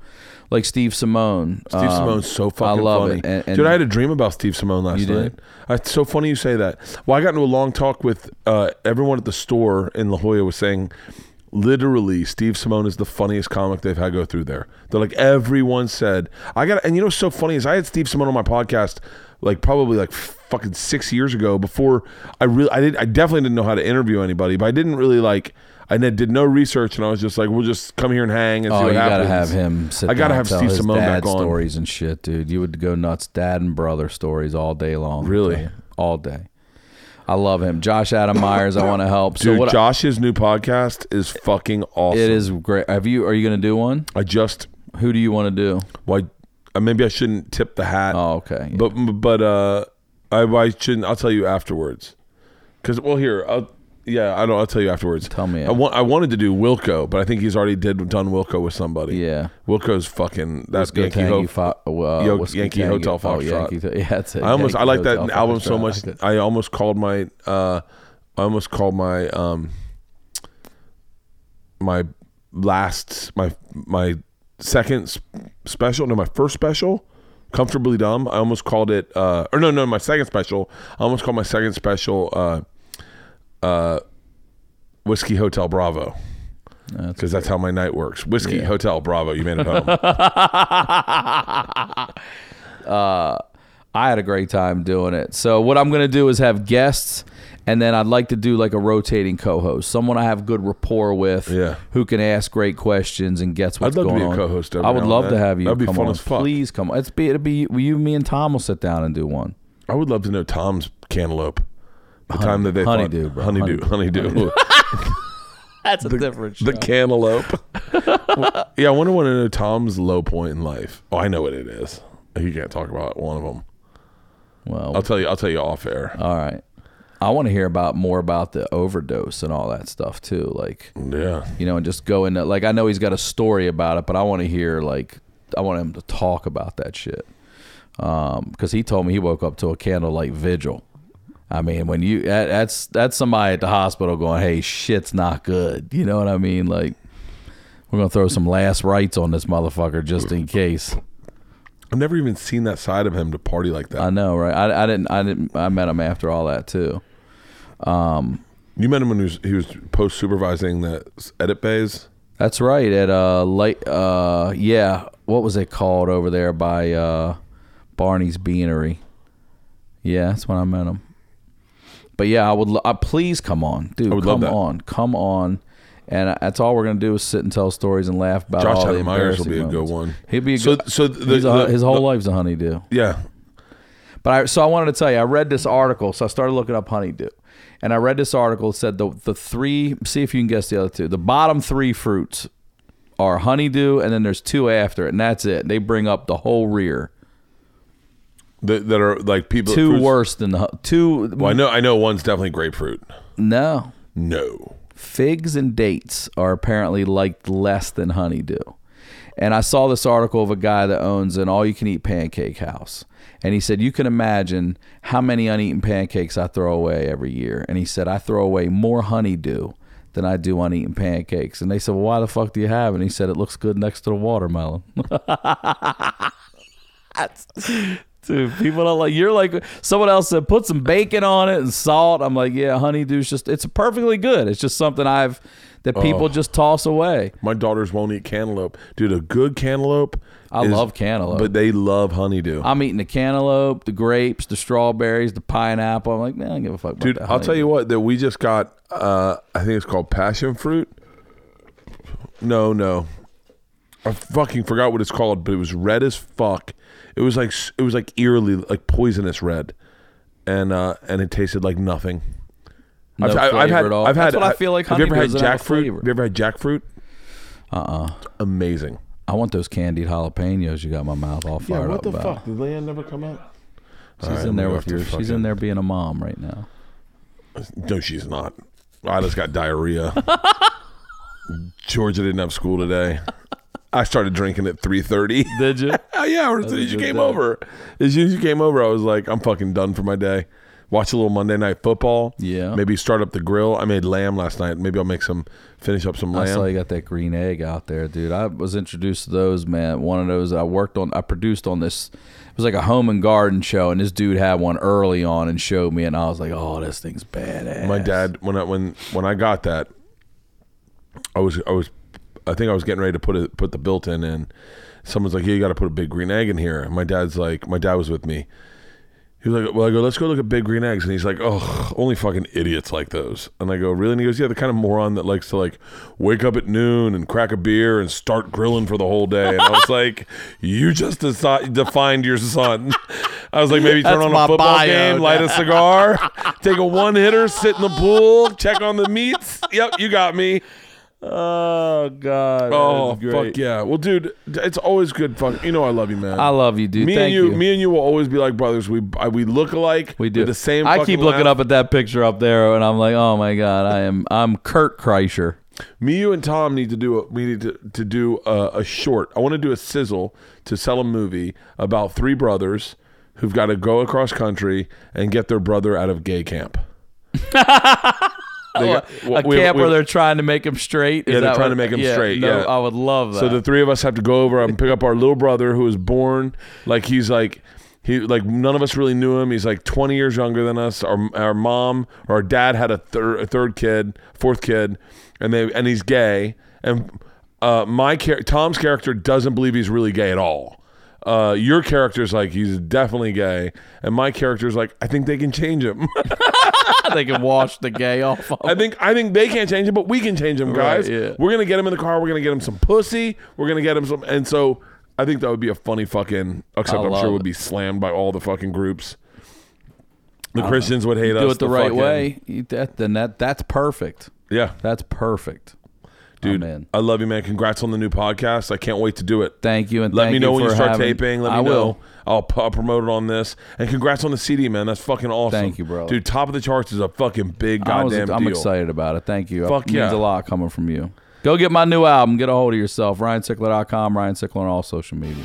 like Steve Simeone.
Steve
Um,
Simeone's so fucking
I love
funny.
it. And, and
Dude, I had a dream about Steve Simeone last night. I, it's so funny you say that. Well, I got into a long talk with uh, everyone at the store in La Jolla was saying, literally, Steve Simeone is the funniest comic they've had go through there. They're like, everyone said, I got, and you know what's so funny is I had Steve Simeone on my podcast like probably like fucking six years ago before I really, I did, I definitely didn't know how to interview anybody, but I didn't really like, I did no research and I was just like, we'll just come here and hang and see
Oh,
what
you
happens.
gotta have him. Sit
I gotta have Steve
Simeone
back on.
stories and shit, dude. You would go nuts, dad and brother stories all day long.
Really?
all day. I love him. Josh Adam Meyers. I want to help. So
Dude,
what?
Josh's new podcast is fucking awesome.
it is great. Have you? Are you gonna do one?
I just
Who do you want to do?
why uh, maybe I shouldn't tip the hat.
Oh, okay.
But but uh I I shouldn't I'll tell you afterwards. Cuz well here, I'll yeah, I know I'll tell you afterwards.
Tell me.
I want I wanted to do Wilco, but I think he's already did done Wilco with somebody.
yeah.
Wilco's fucking that's
Whiskey
Yankee Ho-
Fo- uh,
Yo-
Whiskey
Yankee Hotel
oh,
Foxtrot.
Yankee, yeah, that's it.
I almost I like that
Hotel
album so much.
I
I almost called my uh I almost called my um my last my my second s- special no my first special comfortably dumb i almost called it uh or no no my second special i almost called my second special uh uh whiskey hotel bravo because that's how my night works whiskey
Yeah.
hotel bravo you made it home
uh, I had a great time doing it. So what I'm going to do is have guests, And then I'd like to do like a rotating co-host, someone I have good rapport with,
Yeah.
who can ask great questions and gets what's
I'd love to
going
be a
on.
co-host
I would love
and
to have you.
That'd be
come
fun
on.
as fuck.
Please come on. It's be it'll be you, me, and Tom will sit down and do one.
I would love to know Tom's cantaloupe. The time that they
honeydew,
thought,
bro.
honeydew, honeydew,
That's a different
the cantaloupe. yeah, I wonder when to know Tom's low point in life. Oh, I know what it is. You can't talk about one of them.
well,
I'll tell you. I'll tell you off air.
all right. I want to hear about more about the overdose and all that stuff too. Like
Yeah,
you know, and just go into like I know he's got a story about it, but I want to hear like I want him to talk about that shit. Um, because he told me he woke up to a candlelight vigil. I mean, when you that, that's that's somebody at the hospital going, "Hey, shit's not good." You know what I mean? Like we're gonna throw some last rites on this motherfucker just in case.
I've never even seen that side of him to party like that.
I know, right? I, I didn't, I didn't, I met him after all that too.
Um, you met him when he was, he was post supervising the edit bays.
That's right. At uh, light, uh, yeah. What was it called over there by uh, Barney's Beanery? Yeah, that's when I met him. But yeah, I would. lo- Uh, please come on, dude.
I would love
come
that.
on, come on. And that's all we're gonna do is sit and tell stories and laugh about
Josh
all the
Adam Meyers will be a good
moments.
one.
He'd be a
So-
good.
so the-
he's a-
the-
his whole life's a honeydew.
Yeah,
But I so I wanted to tell you, I read this article, so I started looking up honeydew, and I read this article. It said the the three. See if you can guess the other two. The bottom three fruits are honeydew, and then there's two after it, and that's it. They bring up the whole rear.
That, that are like people.
Two
fruits-
worse than the two.
Well, I know. I know one's definitely grapefruit.
No,
No.
figs and dates are apparently liked less than honeydew. And I saw this article of a guy that owns an all you can eat pancake house. And he said, You can imagine how many uneaten pancakes I throw away every year. And he said, I throw away more honeydew than I do uneaten pancakes. And they said, Well, why the fuck do you have? it? And he said, It looks good next to the watermelon. Dude, people don't like you're like someone else said put some bacon on it and salt. I'm like, yeah, honeydew's just it's perfectly good. It's just something I've that people
Oh.
just toss away.
My daughters won't eat cantaloupe. Dude, a good cantaloupe.
I
is-
love cantaloupe.
but they love honeydew.
I'm eating the cantaloupe, the grapes, the strawberries, the pineapple. I'm like, man, I don't give a fuck
Dude, I'll tell you what. That we just got. Uh, I think it's called passion fruit. No, no. I fucking forgot what it's called, but it was red as fuck. It was like it was like eerily like poisonous red, and uh, and it tasted like nothing.
No
I've, I- I've
flavor
had.
at all.
I've had.
That's what I feel like
Have you ever had
honeydew have
jackfruit? Have you ever had jackfruit?
Uh-uh.
Amazing.
I want those candied jalapenos. You got my mouth all fired up What the about. Fuck?
Did LeeAnn never come out?
She's
All right,
in there with
have to
your. She's in there being a mom right now.
No, she's not. I just got diarrhea. Georgia didn't have school today. I started drinking at three thirty.
Did you?
Oh yeah, as soon as you came
day.
over, as soon as you came over, I was like, I'm fucking done for my day. Watch a little Monday night football.
Yeah.
Maybe start up the grill. I made lamb last night. Maybe I'll make some, finish up some lamb.
I saw you got that green egg out there, dude. I was introduced to those, man. One of those I worked on, I produced on this. It was like a home and garden show, and this dude had one early on and showed me, and I was like, "Oh, this thing's badass."
My dad, when I when when I got that, I was I was, I think I was getting ready to put it put the built-in in. Someone's like, "Yeah, you got to put a big green egg in here." And my dad's like, my dad was with me. He was like, "Well, I go, let's go look at big green eggs," and he's like, "Oh, only fucking idiots like those." And I go, "Really?" And he goes, "Yeah, the kind of moron that likes to like wake up at noon and crack a beer and start grilling for the whole day." And I was like, "You just deci- defined your son." I was like, "Maybe turn
That's
on a football
bio
game, light a cigar, take a one hitter, sit in the pool, check on the meats. Yep, you got me."
Oh God.
Oh fuck yeah! Well, dude, it's always good. Fuck, you know I love you, man.
I love you, dude.
me
Thank
and you,
you.
me and you will always be like brothers. We I, we look alike.
we do
the same.
I keep looking
laugh.
up at that picture up there, and I'm like, "Oh my God, I am. I'm Bert Kreischer."
Me, you, and Tom need to do a we need to, to do a, a short. I want to do a sizzle to sell a movie about three brothers who've got to go across country and get their brother out of gay camp. Got-
a
we-
camp
we-
where they're trying to make him straight. Is
Yeah, they're trying
what-
to make him
yeah,
straight,
No,
yeah.
I would love that.
So the three of us have to go over and pick up our little brother who was born like he's like he like none of us really knew him. He's like 20 years younger than us. Our our mom or our dad had a third a third kid, fourth kid, and they and he's gay. And uh, my char- Tom's character doesn't believe he's really gay at all. Uh, your character's like he's definitely gay, and my character's like I think they can change him.
they can wash the gay off. Of
I think I think they can't change him, but we can change him, guys.
Right, yeah.
We're gonna get him in the car. We're gonna get him some pussy. We're gonna get him some, and so I think that would be a funny fucking. Except
I
I'm sure it would be slammed by all the fucking groups. The Christians would hate us.
do it the, right
fucking-
way. You- That, then that that's perfect.
Yeah,
That's perfect,
dude.
I'm.
I love you, man. Congrats on the new podcast. I can't wait to do it.
Thank you, and
Let me know when you start
having-
taping. Let me
I
know.
will.
I'll, p- I'll promote it on this. And congrats on the CD, man. That's fucking awesome.
Thank you, bro.
Dude, top of the charts is a fucking big
I was-
goddamn
I'm
deal.
excited about it. Thank you.
Fuck
it means
yeah.
a lot coming from you. Go get my new album. Get a hold of yourself. RyanSickler.com. Ryan Sickler on all social media.